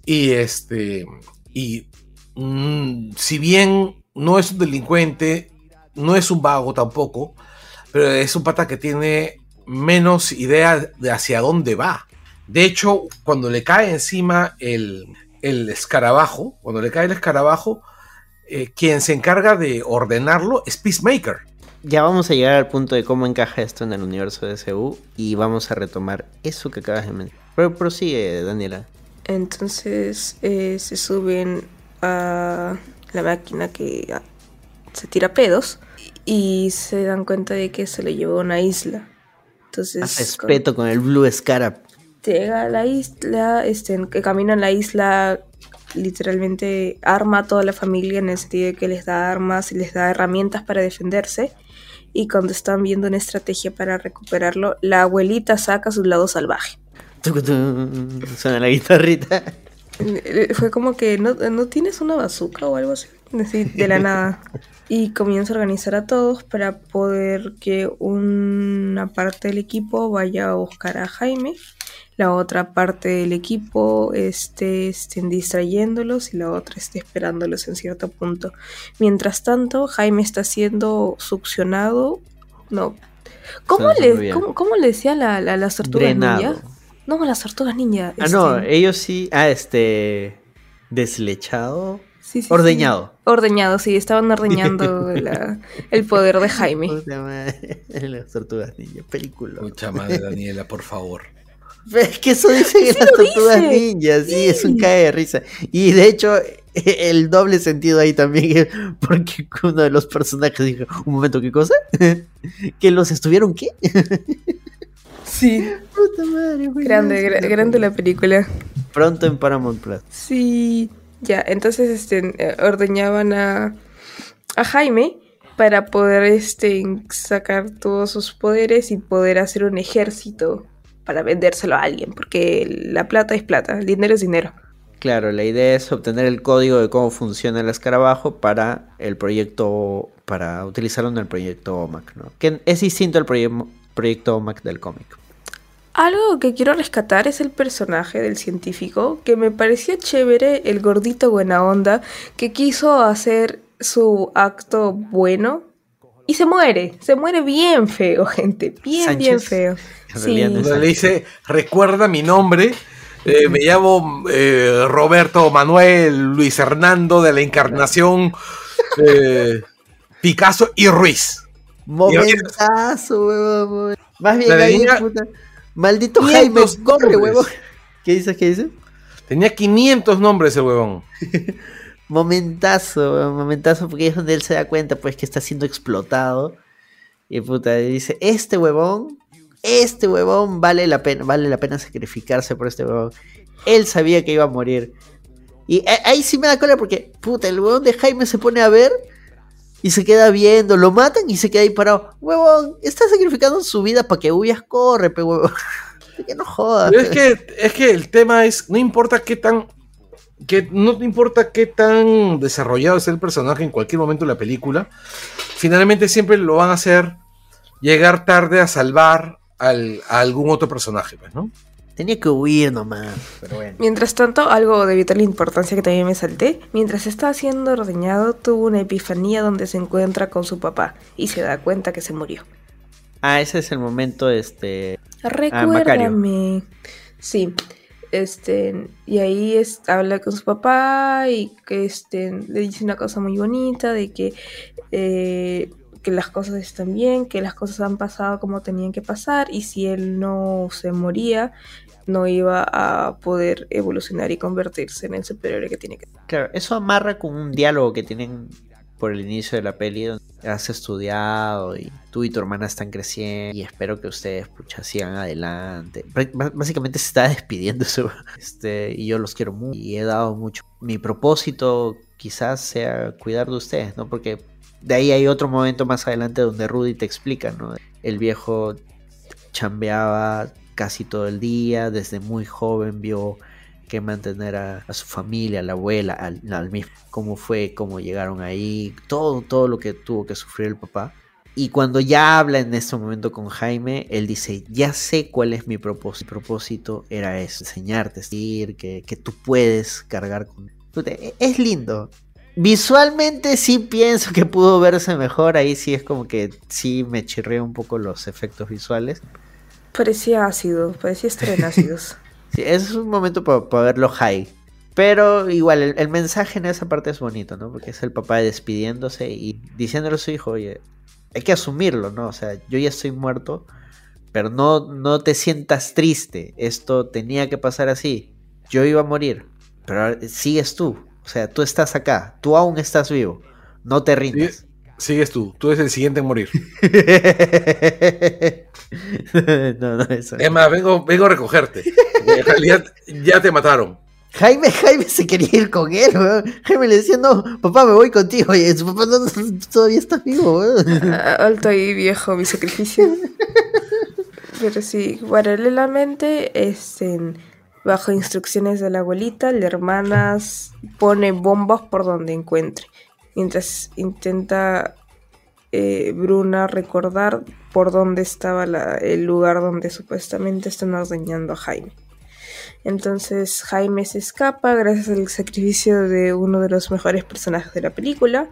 Y este. Y mmm, si bien no es un delincuente, no es un vago tampoco, pero es un pata que tiene menos idea de hacia dónde va. De hecho, cuando le cae encima el, el escarabajo, cuando le cae el escarabajo, eh, quien se encarga de ordenarlo es Peacemaker. Ya vamos a llegar al punto de cómo encaja esto en el universo de SU y vamos a retomar eso que acabas de mencionar. Pero prosigue, Daniela. Entonces eh, se suben a la máquina que se tira pedos y se dan cuenta de que se le llevó a una isla. Entonces, a respeto con, con, el Blue Scarab. Llega a la isla, este, que camina en la isla, literalmente arma a toda la familia en el sentido de que les da armas y les da herramientas para defenderse. Y cuando están viendo una estrategia para recuperarlo, la abuelita saca su lado salvaje. Suena la guitarrita. Fue como que no, no tienes una bazooka o algo así, de la nada. <laughs> Y comienza a organizar a todos para poder que una parte del equipo vaya a buscar a Jaime, la otra parte del equipo esté, estén distrayéndolos y la otra esté esperándolos en cierto punto. Mientras tanto, Jaime está siendo succionado. No. ¿Cómo, le, ¿cómo, ¿cómo, le decía la, la, la tortuga ninja? No, las tortugas ninja. Ah, no, este, ellos sí. Ah, este. Deslechado. sí, sí, sí. Ordeñado. Ordeñado, sí, estaban ordeñando <laughs> la- el poder de Jaime. <laughs> Puta madre, Las tortugas ninja, película. Mucha madre, Daniela, por favor. <laughs> Es que eso dicen en las tortugas dice. ninjas, sí, es un cae de risa. Y de hecho, el doble sentido ahí también, porque uno de los personajes dijo, un momento, ¿qué cosa? ¿Que los estuvieron qué? Sí. Puta madre, güey. Grande, gra- grande la película. Pronto en Paramount Plus. Sí. Ya, entonces este, eh, ordeñaban a, a Jaime para poder este, sacar todos sus poderes y poder hacer un ejército para vendérselo a alguien, porque la plata es plata, el dinero es dinero. Claro, la idea es obtener el código de cómo funciona el escarabajo para el proyecto, para utilizarlo en el proyecto OMAC, ¿no? Que es distinto al proye- proyecto OMAC del cómic. Algo que quiero rescatar es el personaje del científico, que me pareció chévere, el gordito buena onda, que quiso hacer su acto bueno y se muere, se muere bien feo, <laughs> gente, bien, bien feo. Sí. Le dice, recuerda mi nombre. eh, me llamo eh, Roberto Manuel Luis Hernando de la Encarnación <laughs> eh, Picasso y Ruiz. Momentazo, huevón. Más bien ahí, puta. Maldito 500 Jaime, corre, huevón. ¿Qué dices? ¿Qué dices? Tenía 500 nombres el huevón. <laughs> Momentazo, huevón, momentazo, porque es donde él se da cuenta, pues, que está siendo explotado. Y puta, dice, este huevón, este huevón vale la pena, vale la pena sacrificarse por este huevón. Él sabía que iba a morir. Y a- ahí sí me da cola porque, puta, el huevón de Jaime se pone a ver y se queda viendo, lo matan y se queda ahí parado. Huevón, está sacrificando su vida para que huyas, corre, pe huevón. <laughs> que no jodas. Pero es que, es que el tema es, no importa qué tan, que no importa qué tan desarrollado es el personaje en cualquier momento de la película, finalmente siempre lo van a hacer llegar tarde a salvar al- a algún otro personaje, pues, ¿no? Tenía que huir nomás, pero bueno. Mientras tanto, algo de vital importancia que también me salté, mientras está siendo ordeñado, tuvo una epifanía donde se encuentra con su papá y se da cuenta que se murió. Ah, ese es el momento, este... Recuérdame. sí. Este, y ahí es, habla con su papá y que este, le dice una cosa muy bonita de que, eh, que las cosas están bien, que las cosas han pasado como tenían que pasar y si él no se moría, no iba a poder evolucionar y convertirse en el superhéroe que tiene que ser. Claro, eso amarra con un diálogo que tienen por el inicio de la peli donde has estudiado y tú y tu hermana están creciendo y espero que ustedes pucha sigan adelante. Básicamente se está despidiendo. Este, y yo los quiero mucho y he dado mucho. Mi propósito quizás sea cuidar de ustedes, ¿no? Porque de ahí hay otro momento más adelante donde Rudy te explica, ¿no? El viejo chambeaba casi todo el día, desde muy joven vio que mantener a, su familia, a la abuela, al, al mismo, cómo fue, cómo llegaron ahí, todo, todo lo que tuvo que sufrir el papá. Y cuando ya habla en este momento con Jaime, él dice, ya sé cuál es mi propósito. Mi propósito era eso, enseñarte, decir que, que tú puedes cargar con... E- Es lindo. Visualmente sí pienso que pudo verse mejor, ahí sí es como que sí me chirrió un poco los efectos visuales. Parecía ácido, parecía estar en <laughs> ácidos. Sí, es un momento para verlo high. Pero igual, el, el mensaje en esa parte es bonito, ¿no? Porque es el papá despidiéndose y diciéndole a su hijo, oye, hay que asumirlo, ¿no? O sea, yo ya estoy muerto, pero no, no te sientas triste. Esto tenía que pasar así. Yo iba a morir, pero ahora sigues tú. O sea, tú estás acá, tú aún estás vivo. No te rindas. Sigues tú, tú eres el siguiente en morir. <laughs> no, no, eso. Es más, vengo, vengo a recogerte. En realidad ya te mataron. Jaime, Jaime se quería ir con él, weón. Jaime le decía, no, papá, me voy contigo. Y su papá no, no, todavía está vivo, weón. Ah, Alto ahí, viejo, mi sacrificio. Pero sí, paralelamente, este, bajo instrucciones de la abuelita, la hermana pone bombas por donde encuentre. Mientras intenta eh, Bruna recordar por dónde estaba el lugar donde supuestamente están ordeñando a Jaime. Entonces Jaime se escapa gracias al sacrificio de uno de los mejores personajes de la película.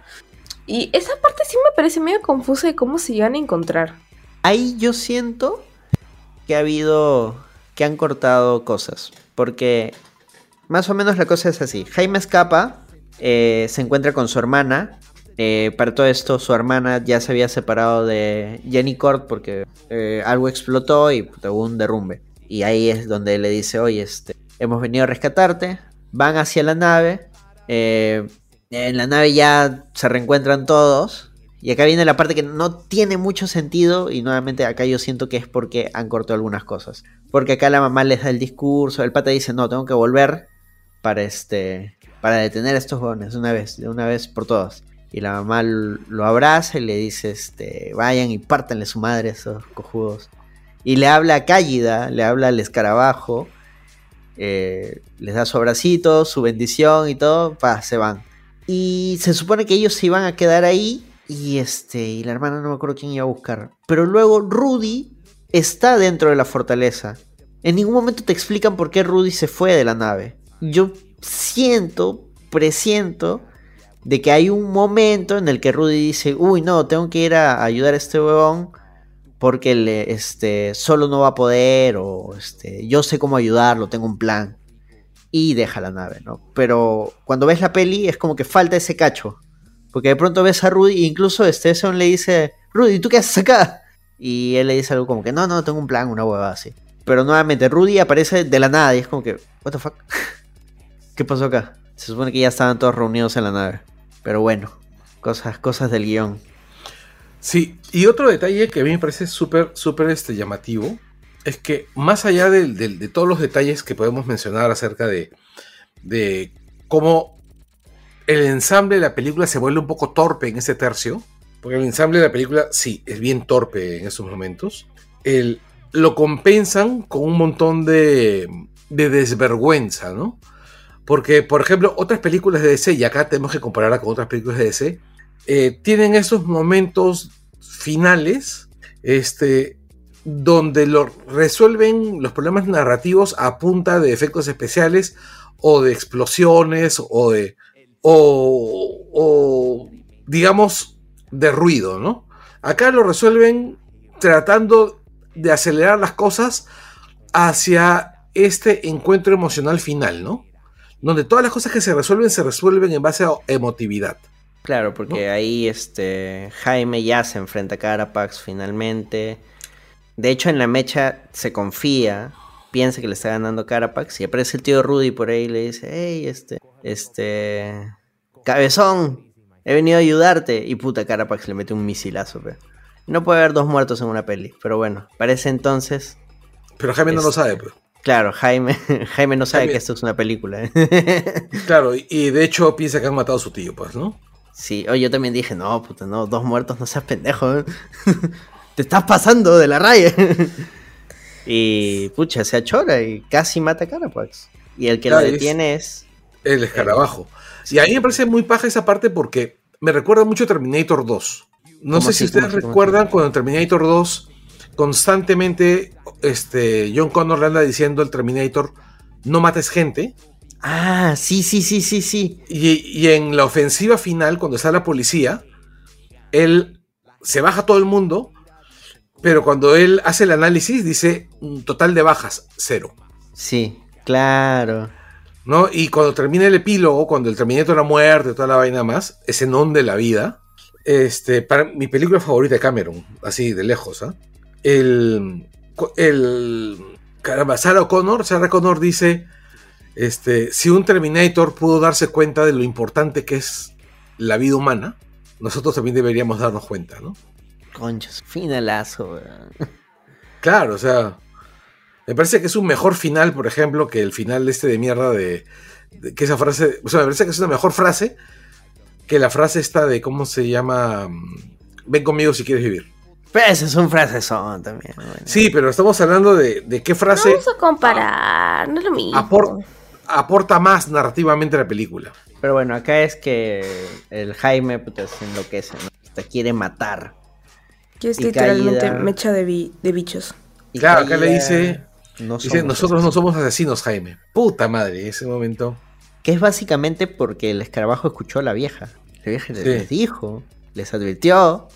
Y esa parte sí me parece medio confusa de cómo se iban a encontrar. Ahí yo siento que ha habido que han cortado cosas. Porque más o menos la cosa es así. Jaime escapa, eh, se encuentra con su hermana. Eh, para todo esto, su hermana ya se había separado de Jenny Cord porque eh, algo explotó y puta, hubo un derrumbe. Y ahí es donde le dice, oye, este, hemos venido a rescatarte. Van hacia la nave. en la nave ya se reencuentran todos. Y acá viene la parte que no tiene mucho sentido. Y nuevamente acá yo siento que es porque han cortado algunas cosas. Porque acá la mamá les da el discurso. El pata dice, no, tengo que volver para este. Para detener a estos jóvenes una vez, de una vez por todas. Y la mamá lo abraza y le dice, este, vayan y pártanle su madre esos cojudos. Y le habla a Cállida, le habla al escarabajo. eh, les da su abracito, su bendición y todo, pa, se van. Y se supone que ellos se iban a quedar ahí. Y este. Y la hermana no me acuerdo quién iba a buscar. Pero luego Rudy está dentro de la fortaleza. En ningún momento te explican por qué Rudy se fue de la nave. Yo siento, presiento, de que hay un momento en el que Rudy dice, uy, no, tengo que ir a ayudar a este huevón porque le, este, solo no va a poder o este, yo sé cómo ayudarlo, tengo un plan. Y deja la nave, ¿no? Pero cuando ves la peli es como que falta ese cacho. Porque de pronto ves a Rudy e incluso este le dice, Rudy, ¿tú qué haces acá? Y él le dice algo como que, no, no, tengo un plan, una huevada así. Pero nuevamente, Rudy aparece de la nada y es como que, what the fuck? <laughs> ¿Qué pasó acá? Se supone que ya estaban todos reunidos en la nave. Pero bueno, cosas, cosas del guion. Sí, y otro detalle que a mí me parece súper, súper este, llamativo es que más allá de, todos los detalles que podemos mencionar acerca de, de cómo el ensamble de la película se vuelve un poco torpe en ese tercio, porque el ensamble de la película sí es bien torpe en esos momentos, lo compensan con un montón de, de desvergüenza, ¿no? Porque, por ejemplo, otras películas de DC, y acá tenemos que compararla con otras películas de DC, eh, tienen esos momentos finales, este, donde lo resuelven los problemas narrativos a punta de efectos especiales o de explosiones o de, o, o, digamos, de ruido, ¿no? Acá lo resuelven tratando de acelerar las cosas hacia este encuentro emocional final, ¿no? Donde todas las cosas que se resuelven se resuelven en base a emotividad. Claro, porque ahí este Jaime ya se enfrenta a Carapax finalmente. De hecho, en la mecha se confía, piensa que le está ganando Carapax y aparece el tío Rudy por ahí y le dice, hey, este, este, cabezón, he venido a ayudarte. Y puta, Carapax le mete un misilazo, pe. No puede haber dos muertos en una peli, pero bueno, parece entonces, Pero Jaime no lo Es- sabe, pues. Claro, Jaime, <laughs> Jaime no sabe Jaime- que esto es una película. <laughs> Claro, y, de hecho piensa que han matado a su tío, pues, ¿no? Sí, oye, yo también dije, no, puta, no, dos muertos, no seas pendejo. ¿eh? <laughs> Te estás pasando de la raya. y, pucha, se achora y casi mata a Carapax. Y el que Claro, lo detiene es... El escarabajo. Y a mí me parece muy paja esa parte porque me recuerda mucho a Terminator 2. No ¿Cómo sé si ustedes ¿Cómo así? ¿Cómo recuerdan cuando en Terminator 2 constantemente este, John Connor le anda diciendo al Terminator no mates gente. Ah, sí, sí, sí, sí, sí. Y, y en la ofensiva final, cuando está la policía, él se baja todo el mundo, pero cuando él hace el análisis dice "Mm, total de bajas, cero. Sí, claro. ¿no? Y cuando termina el epílogo, cuando el Terminator ha muerto y toda la vaina más, ese non de la vida, este, para mi película favorita de Cameron, así de lejos, ¿ah? El, el, caramba, Sarah O'Connor, Sarah Connor dice, este, si un Terminator pudo darse cuenta de lo importante que es la vida humana, nosotros también deberíamos darnos cuenta, ¿no? Conchas, finalazo. <laughs> Claro, o sea, me parece que es un mejor final, por ejemplo, que el final este de mierda de, de- que esa frase, o sea, me parece que es una mejor frase que la frase esta de cómo se llama, ven conmigo si quieres vivir. Pero esas son frases son también. bueno. Sí, pero estamos hablando de, de qué frase Vamos a comparar, no es lo mismo. apor- aporta más narrativamente a la película. Pero bueno, acá es que el Jaime puta, se enloquece, ¿no? Te quiere matar. Que es y literalmente caída. mecha de, bi- de bichos. Y Claro, acá le dice, no dice, nosotros no asesinos". somos asesinos, Jaime. Puta madre, ese momento. Que es básicamente porque el escarabajo escuchó a la vieja. La vieja Sí. les dijo, les advirtió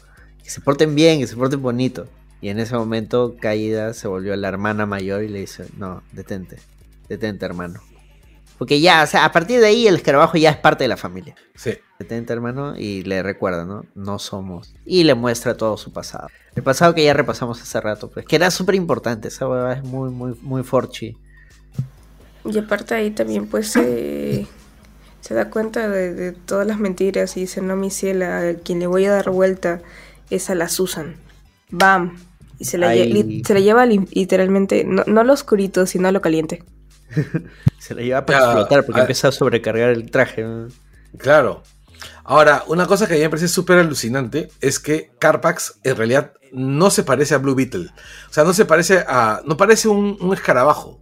que se porten bien, que se porten bonito. Y en ese momento Caída se volvió la hermana mayor y le dice, no, detente, detente hermano. Porque ya, o sea, a partir de ahí el escarabajo ya es parte de la familia. Sí. Detente hermano y le recuerda, ¿no? No somos. Y le muestra todo su pasado. El pasado que ya repasamos hace rato, pues que era súper importante, esa huevada es muy, muy, muy forchi. Y aparte ahí también pues se se da cuenta de, de todas las mentiras y dice, no, mi ciela, a quien le voy a dar vuelta es a la Susan. Bam. Y se la, lle- se la lleva literalmente, no, no a lo oscurito, sino a lo caliente. <laughs> Se la lleva para Ya, explotar porque ah. empieza a sobrecargar el traje. ¿no? Claro. Ahora, una cosa que a mí me parece súper alucinante es que Carpax en realidad no se parece a Blue Beetle. O sea, no se parece a. No parece un, un escarabajo,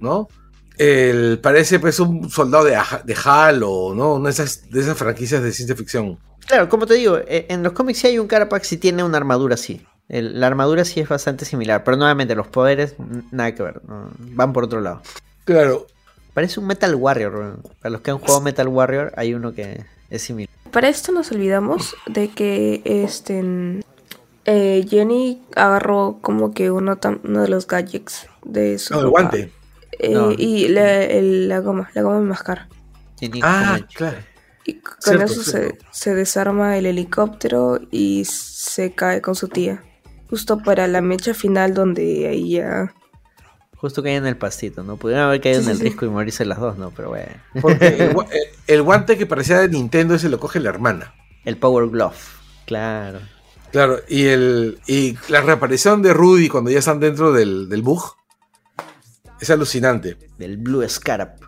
¿no? El, parece pues un soldado de, de HAL o ¿no? una de esas, de esas franquicias de ciencia ficción. Claro, como te digo, eh, en los cómics sí hay un Carapax y tiene una armadura así. El- la armadura sí es bastante similar, pero nuevamente los poderes, nada que ver, no, van por otro lado. Claro. Parece un Metal Warrior, weón. para los que han jugado Metal Warrior hay uno que es similar. Para esto nos olvidamos de que este eh, Jenny agarró como que uno, de los gadgets de su No, el guante. Eh, No. Y la, el- la goma, la goma de mascar. Ah, claro. Y con Cierto, eso se, cierto. se desarma el helicóptero y se cae con su tía. Justo para la mecha final donde ahí ya... Justo cae en el pastito, ¿no? Pudieron haber caído Sí, en el sí, y morirse las dos, ¿no? Pero bueno. Porque <laughs> el guante que parecía de Nintendo ese lo coge la hermana. El Power Glove, claro. Claro, y el y la reaparición de Rudy cuando ya están dentro del, del bug es alucinante. Del Blue Scarab.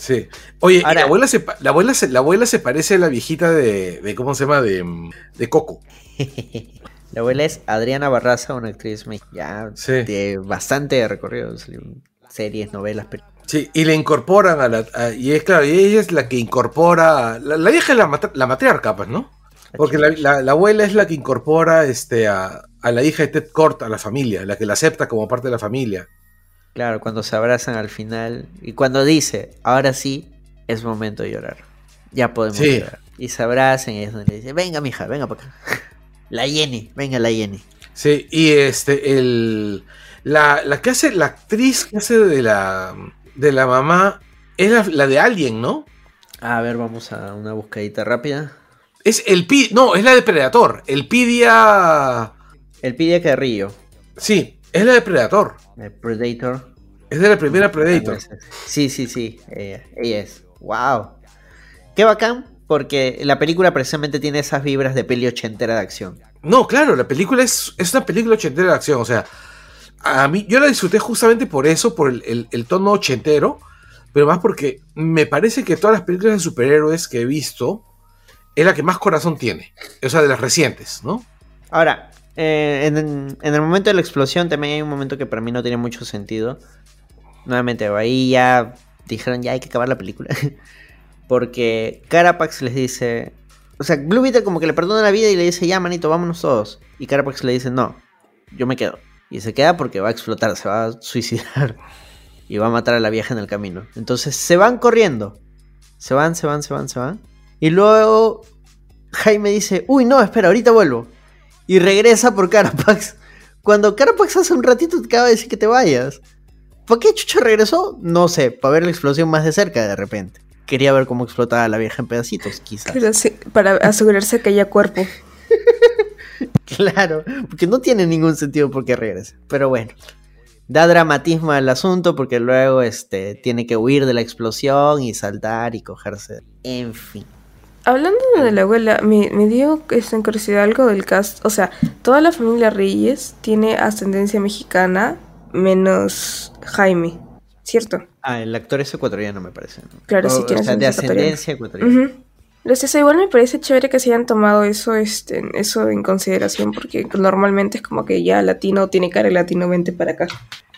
Sí. Oye, Ahora- la abuela se la abuela se, la abuela se parece a la viejita de, de ¿cómo se llama? de, de Coco. <laughs> La abuela es Adriana Barraza, una actriz me- ya Sí. de bastante recorrido. Series, novelas, películas. Sí, y le incorporan a la a- y es claro, y ella es la que incorpora la, la vieja es la, la matriarca, pues, ¿no? Porque la, la- la abuela es la que incorpora este a, a la hija de Ted Kort a la familia, la que la acepta como parte de la familia. Claro, cuando se abrazan al final y cuando dice, ahora sí, es momento de llorar. Ya podemos Sí. llorar. Y se abrazan y es donde dice, venga mija, venga para acá. <laughs> La Jenny, venga la Jenny. Sí, y este, el. La, la que hace, la actriz que hace de la. de la mamá. Es la, la de Alien, ¿no? A ver, vamos a una buscadita rápida. Es el Pi. No, es la de Predator. El Pidia. El Pidia Carrillo, Sí, es la de Predator. el Predator. Es de la primera Predator. Sí, sí, sí, ella, ella es. Wow. Qué bacán, porque la película precisamente tiene esas vibras de peli ochentera de acción. No, claro, la película es, es una película ochentera de acción. O sea, a mí yo la disfruté justamente por eso, por el, el- el tono ochentero. Pero más porque me parece que todas las películas de superhéroes que he visto es la que más corazón tiene. O sea, de las recientes, ¿no? Ahora, eh, en, el momento de la explosión también hay un momento que para mí no tiene mucho sentido. Nuevamente, ahí ya dijeron ya hay que acabar la película. <laughs> Porque Carapax les dice... O sea, Blue Beetle como que le perdona la vida y le dice, ya manito, vámonos todos. Y Carapax le dice, no, yo me quedo. Y se queda porque va a explotar, se va a suicidar. <laughs> Y va a matar a la vieja en el camino. Entonces se van corriendo. Se van, se van, se van, se van. Y luego Jaime dice, uy, no, espera, ahorita vuelvo. Y regresa por Carapax. Cuando Carapax hace un ratito te acaba de decir que te vayas. ¿Por qué Chucho regresó? No sé, para ver la explosión más de cerca de repente. Quería ver cómo explotaba la vieja en pedacitos, quizás. Sí, para asegurarse que haya cuerpo. <laughs> Claro, porque no tiene ningún sentido por qué regrese. Pero bueno, da dramatismo al asunto porque luego este, tiene que huir de la explosión y saltar y cogerse. En fin. Hablando de la abuela, me, me dio en curiosidad algo del cast. O sea, toda la familia Reyes tiene ascendencia mexicana, menos Jaime, ¿cierto? Ah, el actor es ecuatoriano, me parece. ¿no? Claro, sí O- tiene o sea, de ascendencia ascendencia ecuatoriana. Lo sé, igual me parece chévere que se hayan tomado eso, este, eso en consideración, porque normalmente es como que ya latino tiene cara de latino, vente para acá.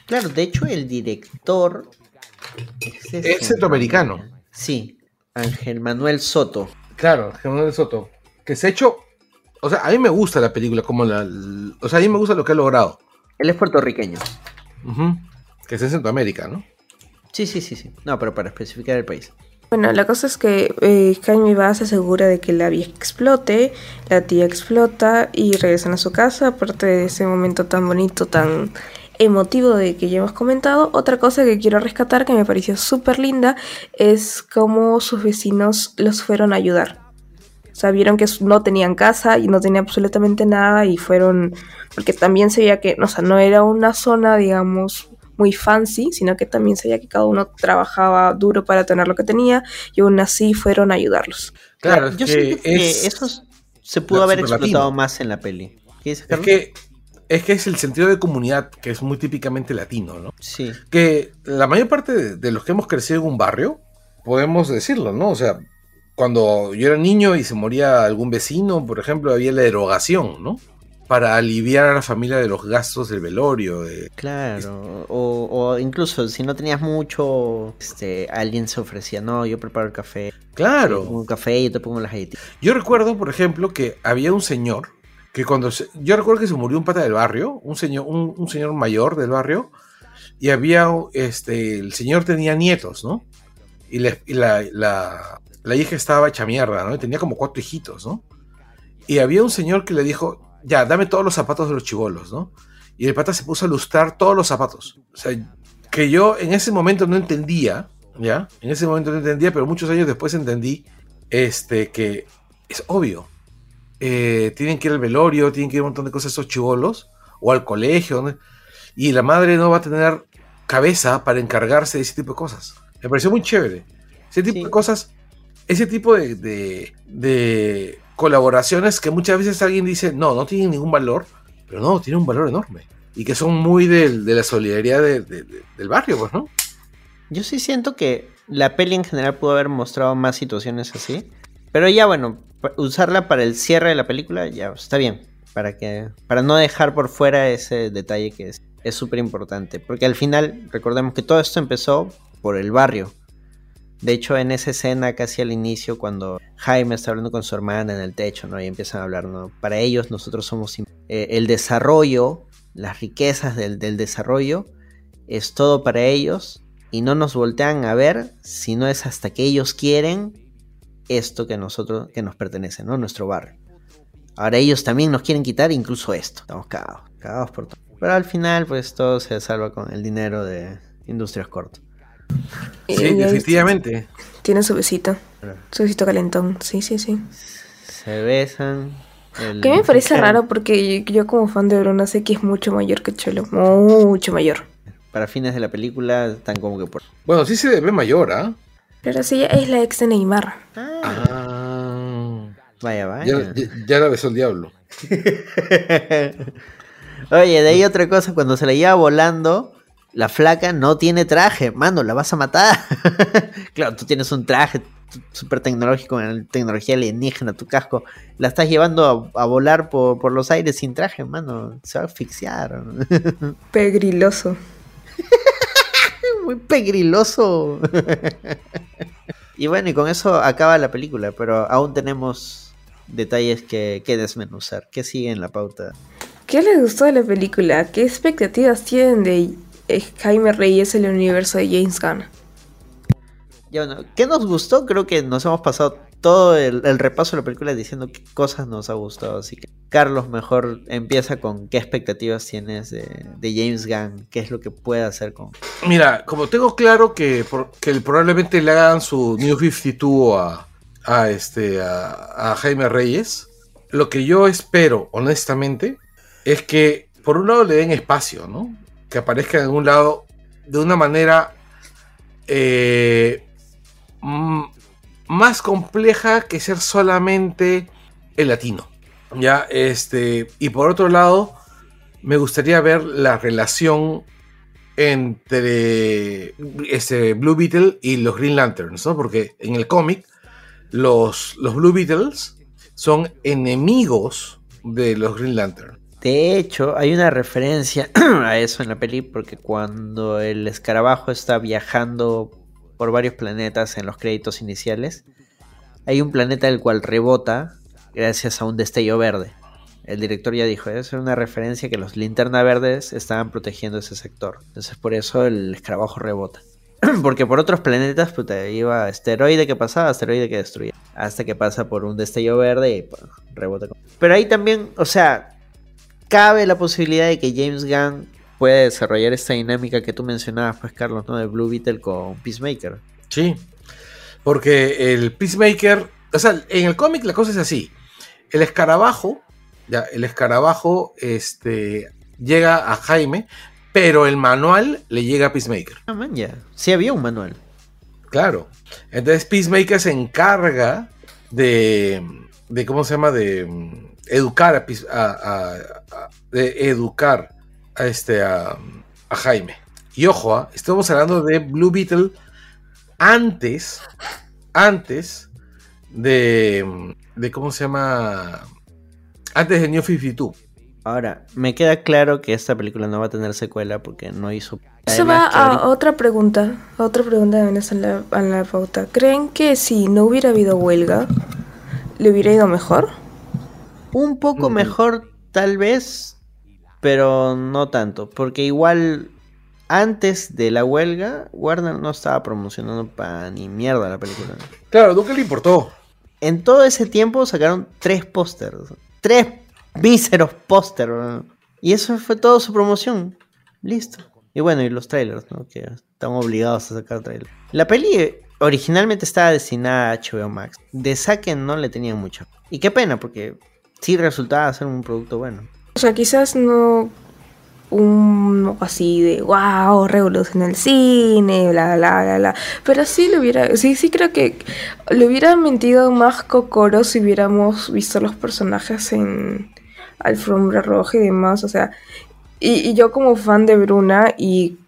Claro, de hecho el director es, Es centroamericano. Sí, Ángel Manuel Soto. Claro, Germán de Soto. Que se ha hecho. O sea, a mí me gusta la película, como la. O sea, a mí me gusta lo que ha logrado. Él es puertorriqueño. Que es en Centroamérica, ¿no? Sí, sí, sí, sí. No, pero para especificar el país. Bueno, la cosa es que eh, Jaime va, se asegura de que la vieja explote, la tía explota y regresan a su casa, aparte de ese momento tan bonito, tan emotivo de que ya hemos comentado. Otra cosa que quiero rescatar que me pareció súper linda es cómo sus vecinos los fueron a ayudar. O sea, vieron que no tenían casa y no tenían absolutamente nada y fueron, porque también se veía que, o sea, no era una zona, digamos, muy fancy, sino que también se veía que cada uno trabajaba duro para tener lo que tenía y aún así fueron a ayudarlos. Claro, yo siento que eso se pudo haber explotado más en la peli. es que es que es el sentido de comunidad que es muy típicamente latino, ¿no? Sí. Que la mayor parte de, los que hemos crecido en un barrio, podemos decirlo, ¿no? O sea, cuando yo era niño y se moría algún vecino, por ejemplo, había la erogación, ¿no? Para aliviar a la familia de los gastos del velorio. Claro, o, incluso si no tenías mucho, este, alguien se ofrecía, no, yo preparo el café. Claro. Un café y yo te pongo las galletitas. Yo recuerdo, por ejemplo, que había un señor que cuando yo recuerdo que se murió un pata del barrio, un señor, un, señor mayor del barrio, y había, este, el señor tenía nietos, ¿no? Y, la, la, hija estaba hecha mierda, ¿no? Y tenía como cuatro hijitos, ¿no? Y había un señor que le dijo, ya, dame todos los zapatos de los chivolos, ¿no? Y el pata se puso a lustrar todos los zapatos. O sea, que yo en ese momento no entendía, ¿ya? En ese momento no entendía, pero muchos años después entendí, este, que es obvio eh, tienen que ir al velorio, tienen que ir a un montón de cosas esos chivolos, o al colegio, y la madre no va a tener cabeza para encargarse de ese tipo de cosas. Me pareció muy chévere. Ese tipo de cosas, ese tipo de, de, colaboraciones que muchas veces alguien dice, no, no tienen ningún valor, pero no, tienen un valor enorme. Y que son muy de, la solidaridad del barrio, pues, ¿no? Yo sí siento que la peli en general pudo haber mostrado más situaciones así. Pero ya bueno, usarla para el cierre de la película ya está bien. Para que para no dejar por fuera ese detalle que es súper importante. Porque al final, recordemos que todo esto empezó por el barrio. De hecho, en esa escena casi al inicio, cuando Jaime está hablando con su hermana en el techo, ¿no? Y empiezan a hablar, ¿no? Para ellos nosotros somos... Eh, el desarrollo, las riquezas del, del desarrollo, es todo para ellos. Y no nos voltean a ver si no es hasta que ellos quieren esto que nosotros, que nos pertenece, ¿no? Nuestro barrio. Ahora ellos también nos quieren quitar incluso esto. Estamos cagados, cagados por todo. Pero al final, pues todo se salva con el dinero de Industrias Corto. Sí, definitivamente. Tiene su besito. Su besito calentón. Sí, sí, sí. Se besan. Que me parece raro porque yo, como fan de Bruna sé que es mucho mayor que Cholo. Mucho mayor. Para fines de la película están como que por... Bueno, sí se ve mayor, ¿ah? Pero sí, es la ex de Neymar. Ah. Vaya, vaya. Ya, la besó el diablo. <laughs> Oye, de ahí otra cosa, cuando se la lleva volando, la flaca no tiene traje. Mano, la vas a matar. <laughs> claro, tú tienes un traje súper tecnológico, en tecnología alienígena, tu casco. La estás llevando a, volar por, por, los aires sin traje, mano. Se va a asfixiar. <laughs> Pegriloso. Muy pegriloso. <laughs> y bueno, y con eso acaba la película, pero aún tenemos detalles que, que desmenuzar. ¿Qué sigue en la pauta? ¿Qué les gustó de la película? ¿Qué expectativas tienen de Jaime Reyes en el universo de James Gunn? Ya bueno, ¿qué nos gustó? Creo que nos hemos pasado todo el, repaso de la película diciendo qué cosas nos ha gustado. Así que, Carlos, mejor empieza con qué expectativas tienes de, James Gunn, qué es lo que puede hacer con. Mira, como tengo claro que, probablemente le hagan su New 52 a, a, este, a, Jaime Reyes, lo que yo espero, honestamente, es que por un lado le den espacio, ¿no? Que aparezca en un lado de una manera. Eh, mm, más compleja que ser solamente el latino. Ya, este, y por otro lado, me gustaría ver la relación entre este Blue Beetle y los Green Lanterns, ¿no? Porque en el cómic, los, los Blue Beetles son enemigos de los Green Lanterns. De hecho, hay una referencia <clears throat> a eso en la peli, porque cuando el escarabajo está viajando por varios planetas en los créditos iniciales. Hay un planeta del cual rebota gracias a un destello verde. El director ya dijo, es una referencia que los linterna verdes estaban protegiendo ese sector. Entonces por eso el escarabajo rebota. <clears throat> porque por otros planetas puta, iba asteroide que pasaba, asteroide que destruía. Hasta que pasa por un destello verde y pues, rebota. Pero ahí también, o sea, cabe la posibilidad de que James Gunn pueda desarrollar esta dinámica que tú mencionabas, pues Carlos, ¿no? De Blue Beetle con Peacemaker. Sí. Porque el Peacemaker. O sea, en el cómic la cosa es así. El escarabajo. Ya, el escarabajo. Este. Llega a Jaime. Pero el manual le llega a Peacemaker. Ah, man, ya. Sí había un manual. Claro. Entonces Peacemaker se encarga de. de ¿Cómo se llama? De mm, educar a- a- a- de educar a este a, a Jaime. Y ojo, ¿ah? estamos hablando de Blue Beetle antes. Antes de. de ¿cómo se llama? Antes de New 52. Ahora, me queda claro que esta película no va a tener secuela porque no hizo. Eso va a ahorita- otra pregunta. A otra pregunta que viene en la, en la pauta. ¿Creen que si no hubiera habido huelga, le hubiera ido mejor? Un poco Ujú. mejor, tal vez, pero no tanto. Porque igual, antes de la huelga, Warner no estaba promocionando para ni mierda la película. Claro, nunca le importó. En todo ese tiempo sacaron tres pósters. Tres míseros pósters. Y eso fue todo su promoción. Listo. Y bueno, y los trailers, ¿no? Que están obligados a sacar trailers. La peli originalmente estaba destinada a HBO Max. De Saken no le tenían mucho. Y qué pena, porque sí resultaba ser un producto bueno. O sea, quizás no un así de wow, revolución el cine, bla bla bla bla. Pero sí le hubiera, sí, sí creo que le hubiera mentido más Kokoro si hubiéramos visto los personajes en Alfombra Roja y demás. O sea, y, y yo como fan de Bruna y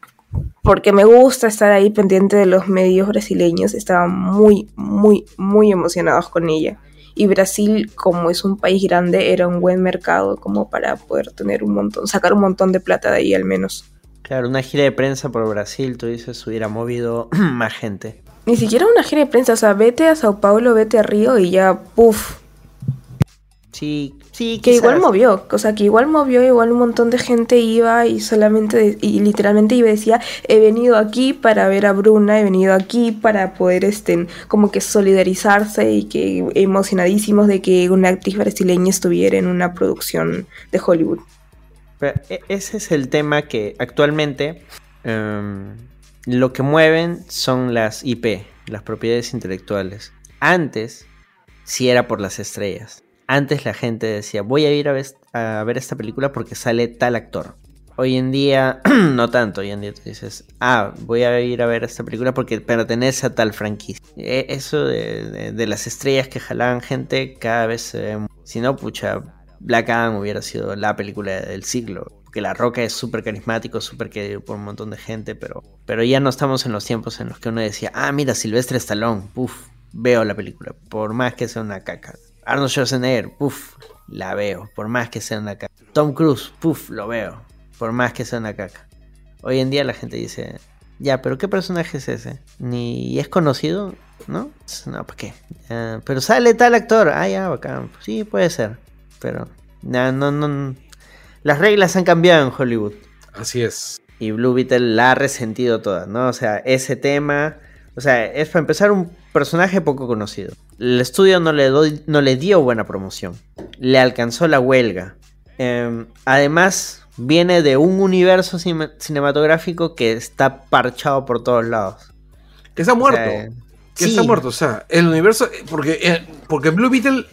porque me gusta estar ahí pendiente de los medios brasileños, estaba muy, muy, muy emocionados con ella. Y Brasil, como es un país grande, era un buen mercado como para poder tener un montón, sacar un montón de plata de ahí al menos. Claro, una gira de prensa por Brasil, tú dices, hubiera movido <clears throat> más gente. Ni siquiera una gira de prensa, o sea, vete a Sao Paulo, vete a Río y ya, puff, Sí, sí, que igual movió, o sea, que igual movió, igual un montón de gente iba y solamente, de- y literalmente iba y decía, he venido aquí para ver a Bruna, he venido aquí para poder, este, como que solidarizarse y que emocionadísimos de que una actriz brasileña estuviera en una producción de Hollywood. Pero e- ese es el tema que actualmente em, lo que mueven son las IP, las propiedades intelectuales. Antes, sí era por las estrellas. Antes la gente decía, voy a ir a ver, a ver esta película porque sale tal actor. Hoy en día, <clears throat> no tanto. Hoy en día tú dices, ah, voy a ir a ver esta película porque pertenece a tal franquicia. E- Eso de, de- las estrellas que jalaban gente cada vez ve. Si no, pucha, Black Adam hubiera sido la película del siglo. Porque La Roca es súper carismático, súper querido por un montón de gente, pero, pero ya no estamos en los tiempos en los que uno decía, ah, mira, Silvestre Stallone, puf, veo la película, por más que sea una caca. Arnold Schwarzenegger, puf, la veo, por más que sea una caca. Tom Cruise, puf, lo veo, por más que sea una caca. Hoy en día la gente dice, ya, pero ¿qué personaje es ese? Ni es conocido, ¿no? No, ¿para qué? Ah, pero sale tal actor, ah, ya, bacán. Sí, puede ser, pero no, no, no. Las reglas han cambiado en Hollywood. Así es. Y Blue Beetle la ha resentido toda, ¿no? O sea, ese tema. O sea, es para empezar un personaje poco conocido. El estudio no le, doy- no le dio buena promoción. Le alcanzó la huelga. Em, además, viene de un universo cine- cinematográfico que está parchado por todos lados. Que está muerto. O sea, que sí. está muerto. O sea, el universo. Porque, eh, porque Blue Beetle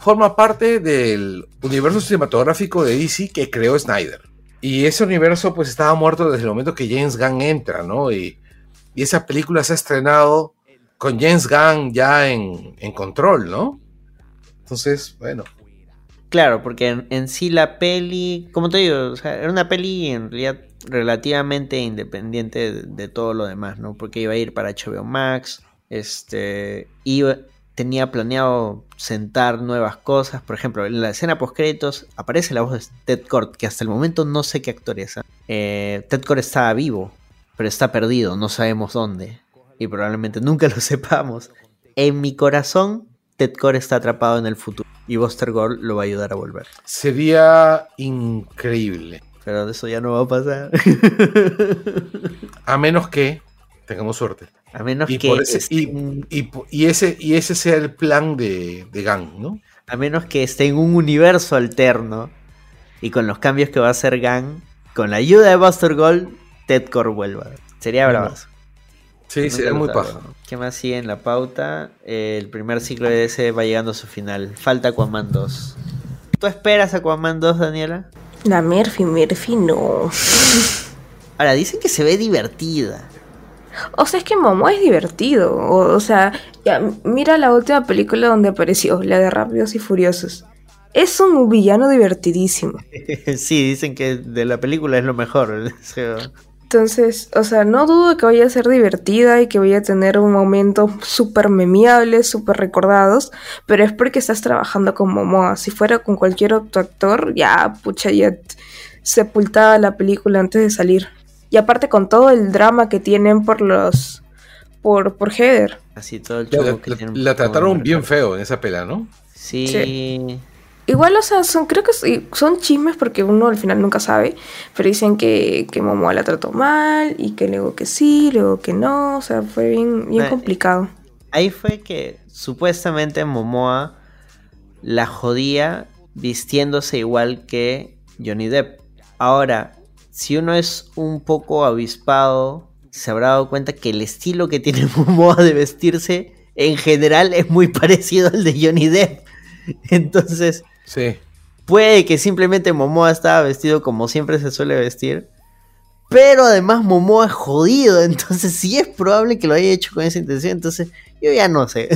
forma parte del universo cinematográfico de DC que creó Snyder. Y ese universo, pues, estaba muerto desde el momento que James Gunn entra, ¿no? Y, y esa película se ha estrenado con James Gunn ya en, control, ¿no? Entonces, bueno. Claro, porque en, sí la peli, como te digo, o sea, era una peli en realidad relativamente independiente de, de todo lo demás, ¿no? Porque iba a ir para HBO Max, este, iba, tenía planeado sentar nuevas cosas, por ejemplo, en la escena post créditos aparece la voz de Ted Kord, que hasta el momento no sé qué actor es. ¿ah? Eh, Ted Kord estaba vivo, pero está perdido, no sabemos dónde, y probablemente nunca lo <laughs> sepamos. En mi corazón, Ted Kord está atrapado en el futuro y Buster Gore lo va a ayudar a volver. Sería increíble. Pero eso ya no va a pasar. A menos que Tengamos suerte. A menos Y, que y, en- y- y ese, y ese sea el plan de, de Gang, ¿no? a menos que esté en un universo alterno y con los cambios que va a hacer Gang, con la ayuda de Buster Gold, Ted Core vuelva. Sería bravazo. Sí, sería lo muy sabe. paja. ¿Qué más sigue en la pauta? Eh, el primer ciclo de ese va llegando a su final. Falta Aquaman 2. ¿Tú esperas Aquaman 2, Daniela? La Murphy, Murphy no. <laughs> Ahora, dicen que se ve divertida. O sea, es que Momo es divertido. O, o sea, ya, mira la última película donde apareció, la de Rápidos y Furiosos. Es un villano divertidísimo. <laughs> sí, dicen que de la película es lo mejor. <laughs> Entonces, o sea, no dudo que vaya a ser divertida y que vaya a tener un momento súper memeable, súper recordados, pero es porque estás trabajando con Momoa. Si fuera con cualquier otro actor, ya, pucha, ya sepultaba la película antes de salir. Y aparte con todo el drama que tienen por los... por, por Heather. así todo el La, que la- tienen la trataron bien feo en esa pela, ¿no? Sí. Igual, o sea, son, creo que son chismes porque uno al final nunca sabe, pero dicen que, que Momoa la trató mal y que luego que sí, luego que no, o sea, fue bien, bien complicado. Ahí fue que supuestamente Momoa la jodía vistiéndose igual que Johnny Depp. Ahora, si uno es un poco avispado, se habrá dado cuenta que el estilo que tiene <laughs> Momoa de vestirse en general es muy <laughs> parecido al de Johnny Depp. Entonces, Sí. Puede que simplemente Momoa estaba vestido como siempre se suele vestir. Pero además Momoa es jodido. <laughs> Entonces sí es probable que lo haya hecho con esa intención. Entonces yo ya no sé.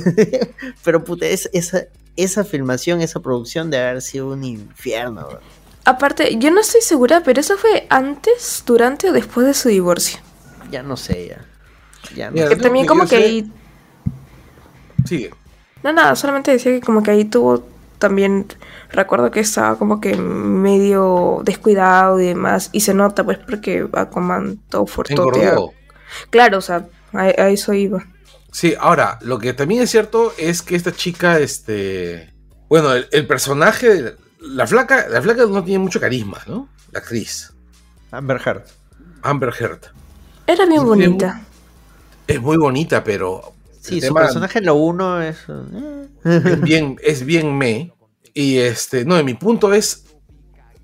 <laughs> pero puta, es- esa, esa filmación, esa producción debe haber sido un infierno. bro. Aparte, yo no estoy segura, pero eso fue antes, durante o después de su divorcio. Ya no sé ya. Ya no Mira, sé. también como que sé- ahí... Sigue. No, nada, solamente decía que como que ahí tuvo también... Recuerdo que estaba como que medio descuidado y demás. Y se nota pues porque Aquaman todo fortotea. Claro, o sea, a, a eso iba. Sí, ahora, lo que también es cierto es que esta chica, este. Bueno, el, el personaje. La flaca, la flaca no tiene mucho carisma, ¿no? La actriz. Amber Heard. Amber Heard. Era bien bonita. Es muy bonita, pero. Sí, su personaje en lo uno es. eh. es bien, es bien me. Y este. No, mi punto es.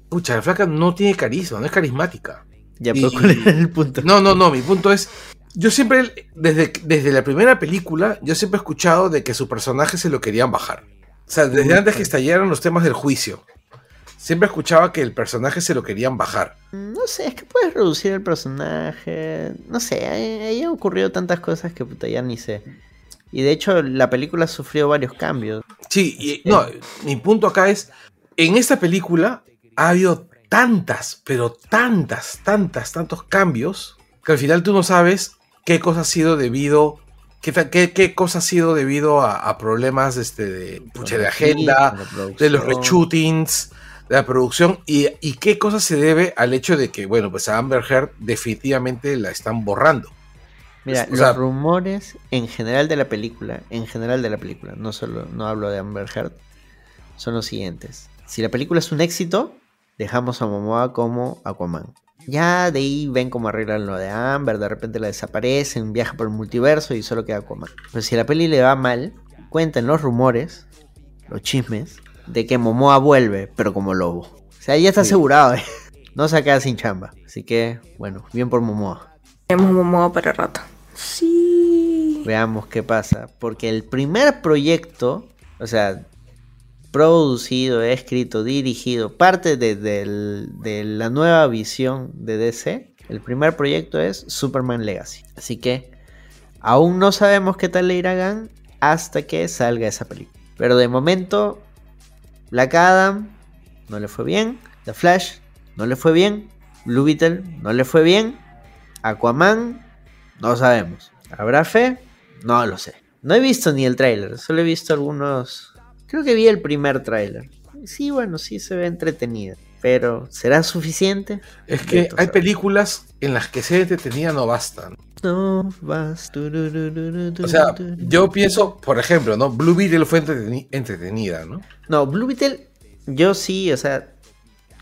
Pucha, la flaca no tiene carisma, no es carismática. Ya, Y- pero ¿cuál era el punto? No, no, no, mi punto es, yo siempre, desde, desde la primera película, yo siempre he escuchado de que su personaje se lo querían bajar. O sea, desde antes que estallaran los temas del juicio, siempre escuchaba que el personaje se lo querían bajar. No sé, es que puedes reducir el personaje. No sé, ahí han ocurrido tantas cosas que puta ya ni sé. Y de hecho, la película sufrió varios cambios. Sí, y no, mi punto acá es, en esta película ha habido tantas, pero tantas, tantas, tantos cambios, que al final tú no sabes qué cosa ha sido debido... ¿Qué, ta- qué, qué cosa ha sido debido a, a problemas este, de, pucha, de agenda, de los reshootings, de la producción y, y qué cosa se debe al hecho de que, bueno, pues a Amber Heard definitivamente la están borrando. Mira, o los sea- rumores en general de la película, en general de la película, no solo, no hablo de Amber Heard, son los siguientes. Si la película es un éxito, dejamos a Momoa como Aquaman. Ya de ahí ven cómo arreglan lo de Amber, de repente la desaparecen, viaja por el multiverso y solo queda Aquaman. Pero si a la peli le va mal, cuentan los rumores, los chismes, de que Momoa vuelve, pero como lobo. O sea, ya está Sí. asegurado, ¿eh? No se queda sin chamba. Así que, bueno, bien por Momoa. Tenemos Momoa para rato. Sí. Veamos qué pasa. Porque el primer proyecto, o sea, producido, escrito, dirigido, parte de, la nueva visión de DC, el primer proyecto es Superman Legacy. Así que aún no sabemos qué tal le irá hasta que salga esa película. Pero de momento, Black Adam no le fue bien. The Flash no le fue bien. Blue Beetle no le fue bien. Aquaman no sabemos. ¿Habrá fe? No lo sé. No he visto ni el tráiler, solo he visto algunos... Creo que vi el primer tráiler. Sí, bueno, sí se ve entretenida. Pero, ¿será suficiente? Es que hay películas en las que ser entretenida no bastan. No vas. O sea, yo pienso, por ejemplo, ¿no? Blue Beetle fue entreteni- entretenida, ¿no? No, Blue Beetle, yo sí, o sea,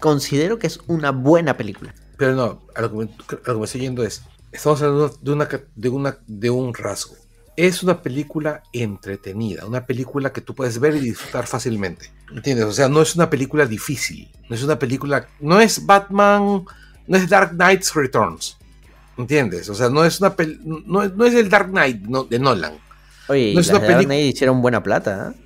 considero que es una buena película. Pero no, a lo que me, a lo que me estoy yendo es, estamos hablando de, una, de, una, de un rasgo. Es una película entretenida, una película que tú puedes ver y disfrutar fácilmente. ¿Entiendes? O sea, no es una película difícil. No es una película. No es Batman. No es Dark Knight's Returns. ¿Entiendes? O sea, no es una no, no, es el Dark Knight de Nolan. Oye, no es una Dark Knight hicieron buena plata. ¿eh?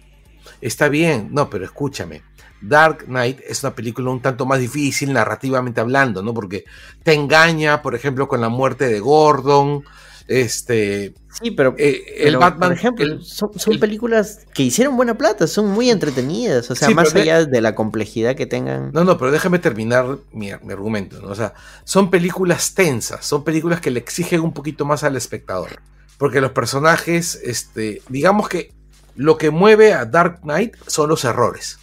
Está bien, no, pero escúchame. Dark Knight es una película un tanto más difícil narrativamente hablando, ¿no? Porque te engaña, por ejemplo, con la muerte de Gordon. Este. Sí, pero. Eh, el Batman. Por ejemplo, son, películas que hicieron buena plata, son muy entretenidas. O sea, más allá de, la complejidad que tengan. No, no, pero déjame terminar mi, argumento, ¿no? O sea, son películas tensas, son películas que le exigen un poquito más al espectador. Porque los personajes, este, digamos que lo que mueve a Dark Knight son los errores.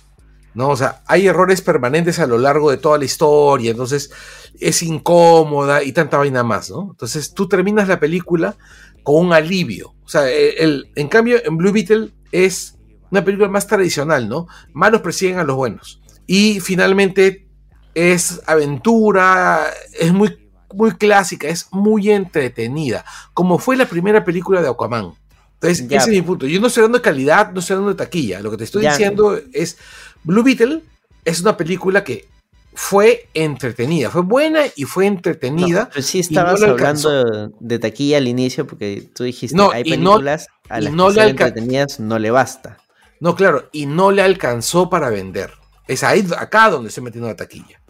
¿no? O sea, hay errores permanentes a lo largo de toda la historia, entonces es incómoda y tanta vaina más, ¿no? Entonces tú terminas la película con un alivio. O sea, el, en cambio, en Blue Beetle es una película más tradicional, ¿no? Malos persiguen a los buenos. Y finalmente es aventura, es muy, muy clásica, es muy entretenida, como fue la primera película de Aquaman. Entonces, ese es mi punto. Yo no estoy dando de calidad, no estoy dando de taquilla. Lo que te estoy diciendo es Blue Beetle es una película que fue entretenida, fue buena y fue entretenida. pero sí estabas hablando de taquilla al inicio porque tú dijiste no, hay películas a las que ser entretenidas no le basta. No, claro, y no le alcanzó para vender. Es ahí, acá donde se metiendo la taquilla.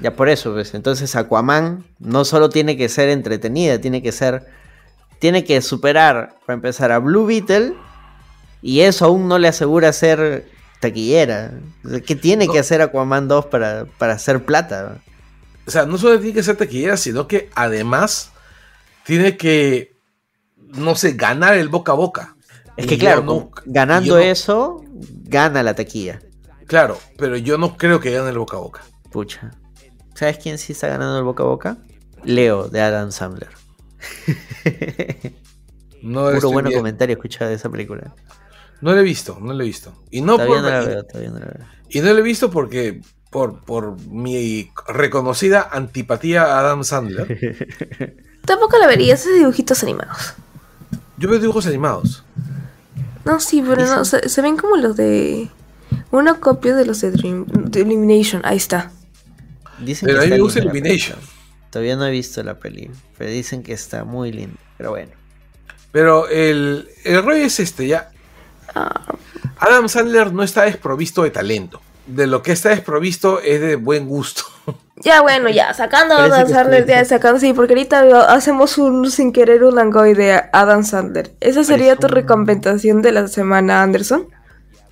Ya por eso, pues, entonces Aquaman no solo tiene que ser entretenida, tiene que ser, tiene que superar, para empezar, a Blue Beetle, y eso aún no le asegura ser taquillera. ¿Qué tiene que hacer Aquaman 2 para, para hacer plata? O sea, no solo tiene que ser taquillera, sino que además tiene que, no sé, ganar el boca a boca. Es que claro, ganando eso, gana la taquilla. Claro, pero yo no creo que gane el boca a boca. Pucha. ¿Sabes quién sí está ganando el boca a boca? Leo, de Adam Sandler. <laughs> no Puro bueno comentario escuchado de esa película. No lo he visto, no lo he visto. Y no por, Y no lo he visto porque por, por mi reconocida antipatía a Adam Sandler. <laughs> Tampoco la vería, esos dibujitos animados. Yo veo dibujos animados. No, sí, pero no, se, ven como los de. Una copia de los de Dream de Illumination, ahí está. Dicen pero que a mí me gusta Illumination. Todavía no he visto la peli, pero dicen que está muy lindo. Pero bueno. Pero el, el rollo es este, ya. Adam Sandler no está desprovisto de talento. De lo que está desprovisto es de buen gusto. <laughs> Ya, bueno, ya, sacando a Adam Sandler, ya, sacando, sí, porque ahorita hacemos un sin querer un angoy de Adam Sandler. ¿Esa sería tu recompensación de la semana, Anderson?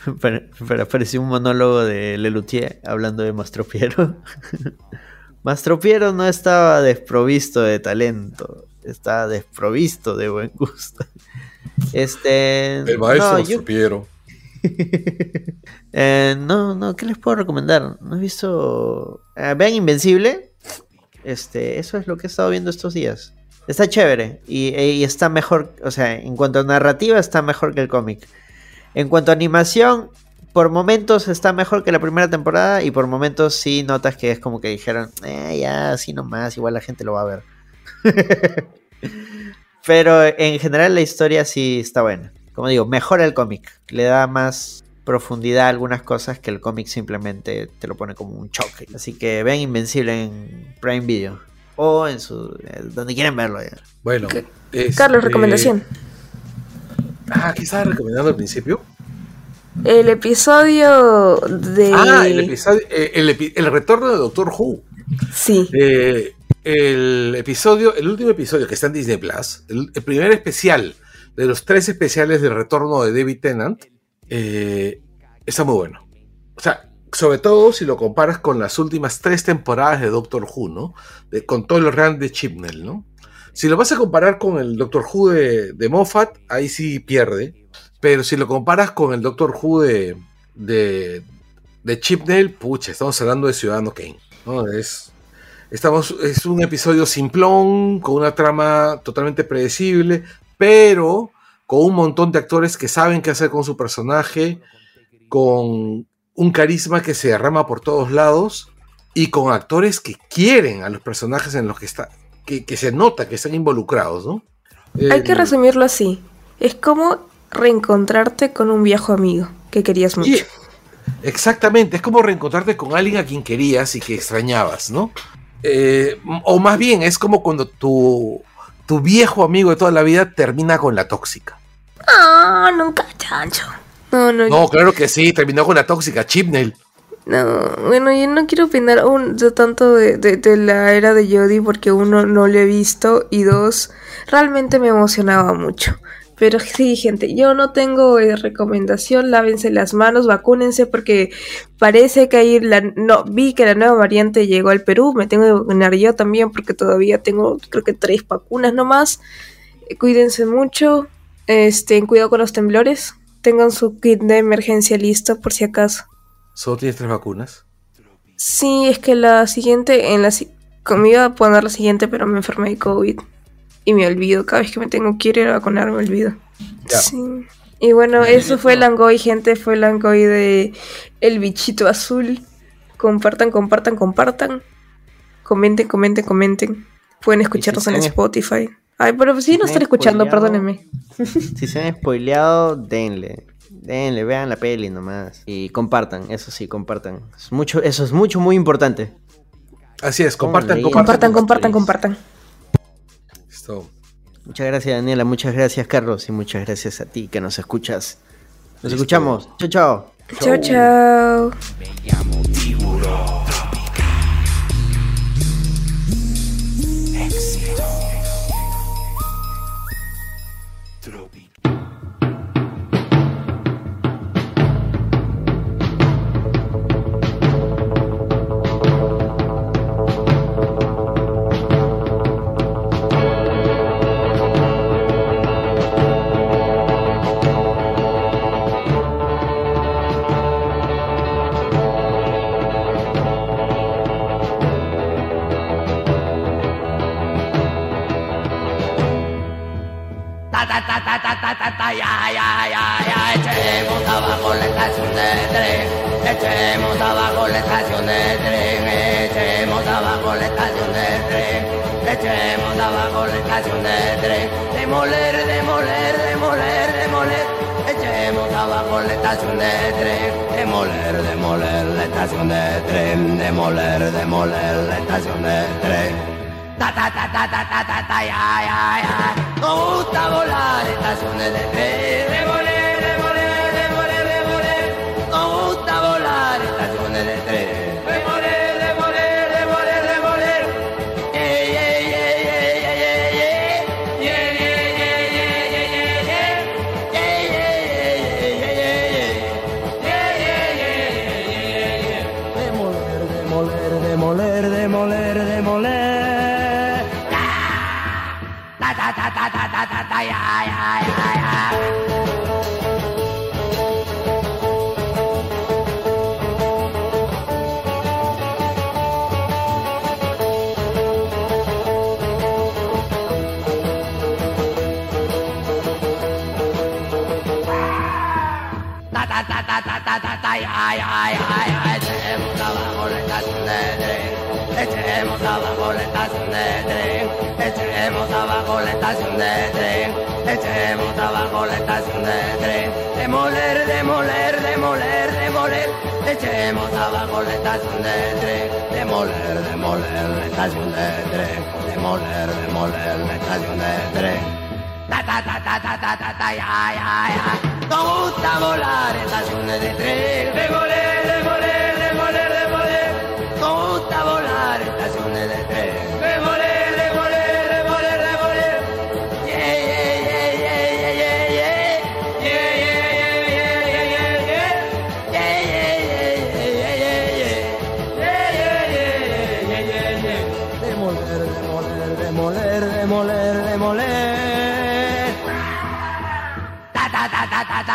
<laughs> Pero, apareció un monólogo de Lelutier hablando de Mastropiero. <laughs> Mastropiero no estaba desprovisto de talento, estaba desprovisto de buen gusto. Este. El maestro no, <laughs> eh, no, no, ¿qué les puedo recomendar? ¿No he visto. Eh, vean Invencible. Este, eso es lo que he estado viendo estos días. Está chévere y, y, está mejor, o sea, en cuanto a narrativa está mejor que el cómic. En cuanto a animación, por momentos está mejor que la primera temporada y por momentos sí notas que es como que dijeron, eh, ya, así nomás, igual la gente lo va a ver. <laughs> Pero en general la historia sí está buena. Como digo, mejora el cómic. Le da más profundidad a algunas cosas que el cómic simplemente te lo pone como un choque. Así que vean Invencible en Prime Video. O en su. Eh, donde quieran verlo. Ya. Bueno. Carlos, recomendación. Ah, ¿qué estaba recomendando al principio? El episodio de. Ah, el episodio. Eh, el, retorno de Doctor Who. Sí. Eh, el episodio, el último episodio que está en Disney Plus, el, primer especial de los tres especiales del retorno de David Tennant, eh, está muy bueno. O sea, sobre todo si lo comparas con las últimas tres temporadas de Doctor Who, ¿no? con todo el run de Chibnall, ¿no? Si lo vas a comparar con el Doctor Who de, Moffat, ahí sí pierde. Pero si lo comparas con el Doctor Who de, de, de Chibnall, pucha, estamos hablando de Ciudadano Kane. ¿no? Es, Estamos, es un episodio simplón, con una trama totalmente predecible, pero con un montón de actores que saben qué hacer con su personaje, con un carisma que se derrama por todos lados y con actores que quieren a los personajes en los que está, que, que se nota que están involucrados, ¿no? Hay que Eh, resumirlo así. Es como reencontrarte con un viejo amigo que querías mucho. Exactamente, es como reencontrarte con alguien a quien querías y que extrañabas, ¿no? Eh, o más bien, es como cuando tu, tu viejo amigo de toda la vida termina con la tóxica. Ah, nunca chancho. No, no, No, claro que sí, terminó con la tóxica, Chipnell. no. Bueno, yo no quiero opinar un, de tanto de, de- de la era de Jodie porque uno no lo he visto y dos, realmente me emocionaba mucho. Pero sí, gente, yo no tengo eh, recomendación, lávense las manos, vacúnense porque parece que ahí la, no, vi que la nueva variante llegó al Perú, me tengo que vacunar yo también porque todavía tengo creo que tres vacunas nomás. Eh, Cuídense mucho, este, cuidado con los temblores, tengan su kit de emergencia listo por si acaso. Solo tienes tres vacunas. Sí, es que la siguiente, en la iba a poner la siguiente, pero me enfermé de COVID. Y me olvido, cada vez que me tengo que ir a vacunar me olvido. Ya. Sí. Y bueno, eso fue el Langoy, gente, fue el Langoy de El Bichito Azul. Compartan, compartan, compartan. Comenten, comenten, comenten. Pueden escucharnos en Spotify. Ay, pero si no están han escuchando, perdónenme. <laughs> Si se han spoileado, denle. Denle, vean la peli nomás. Y compartan, eso sí, compartan. Es mucho, eso es mucho, muy importante. Así es, compartan. Compartan, compartan, compartan. Listo. Muchas gracias, Daniela. Muchas gracias, Carlos. Y muchas gracias a ti que nos escuchas. Nos Listo. escuchamos. Chao, chao. Chao, chao. Ta ta ta ta ta ta ya ya ya ya. Echemos abajo la estación de tren. Echemos abajo la estación de tren. Echemos abajo la estación de tren. Echemos abajo la estación de tren. Demoler, demoler, demoler, demoler. Echemos abajo la estación de tren. Demoler, demoler la estación de tren. Demoler, demoler la estación de tren. Ta ta ta ta ta ta ta ta ya ya ya. Nos gusta volar estaciones de tren. Demoler, demoler, demoler, demoler.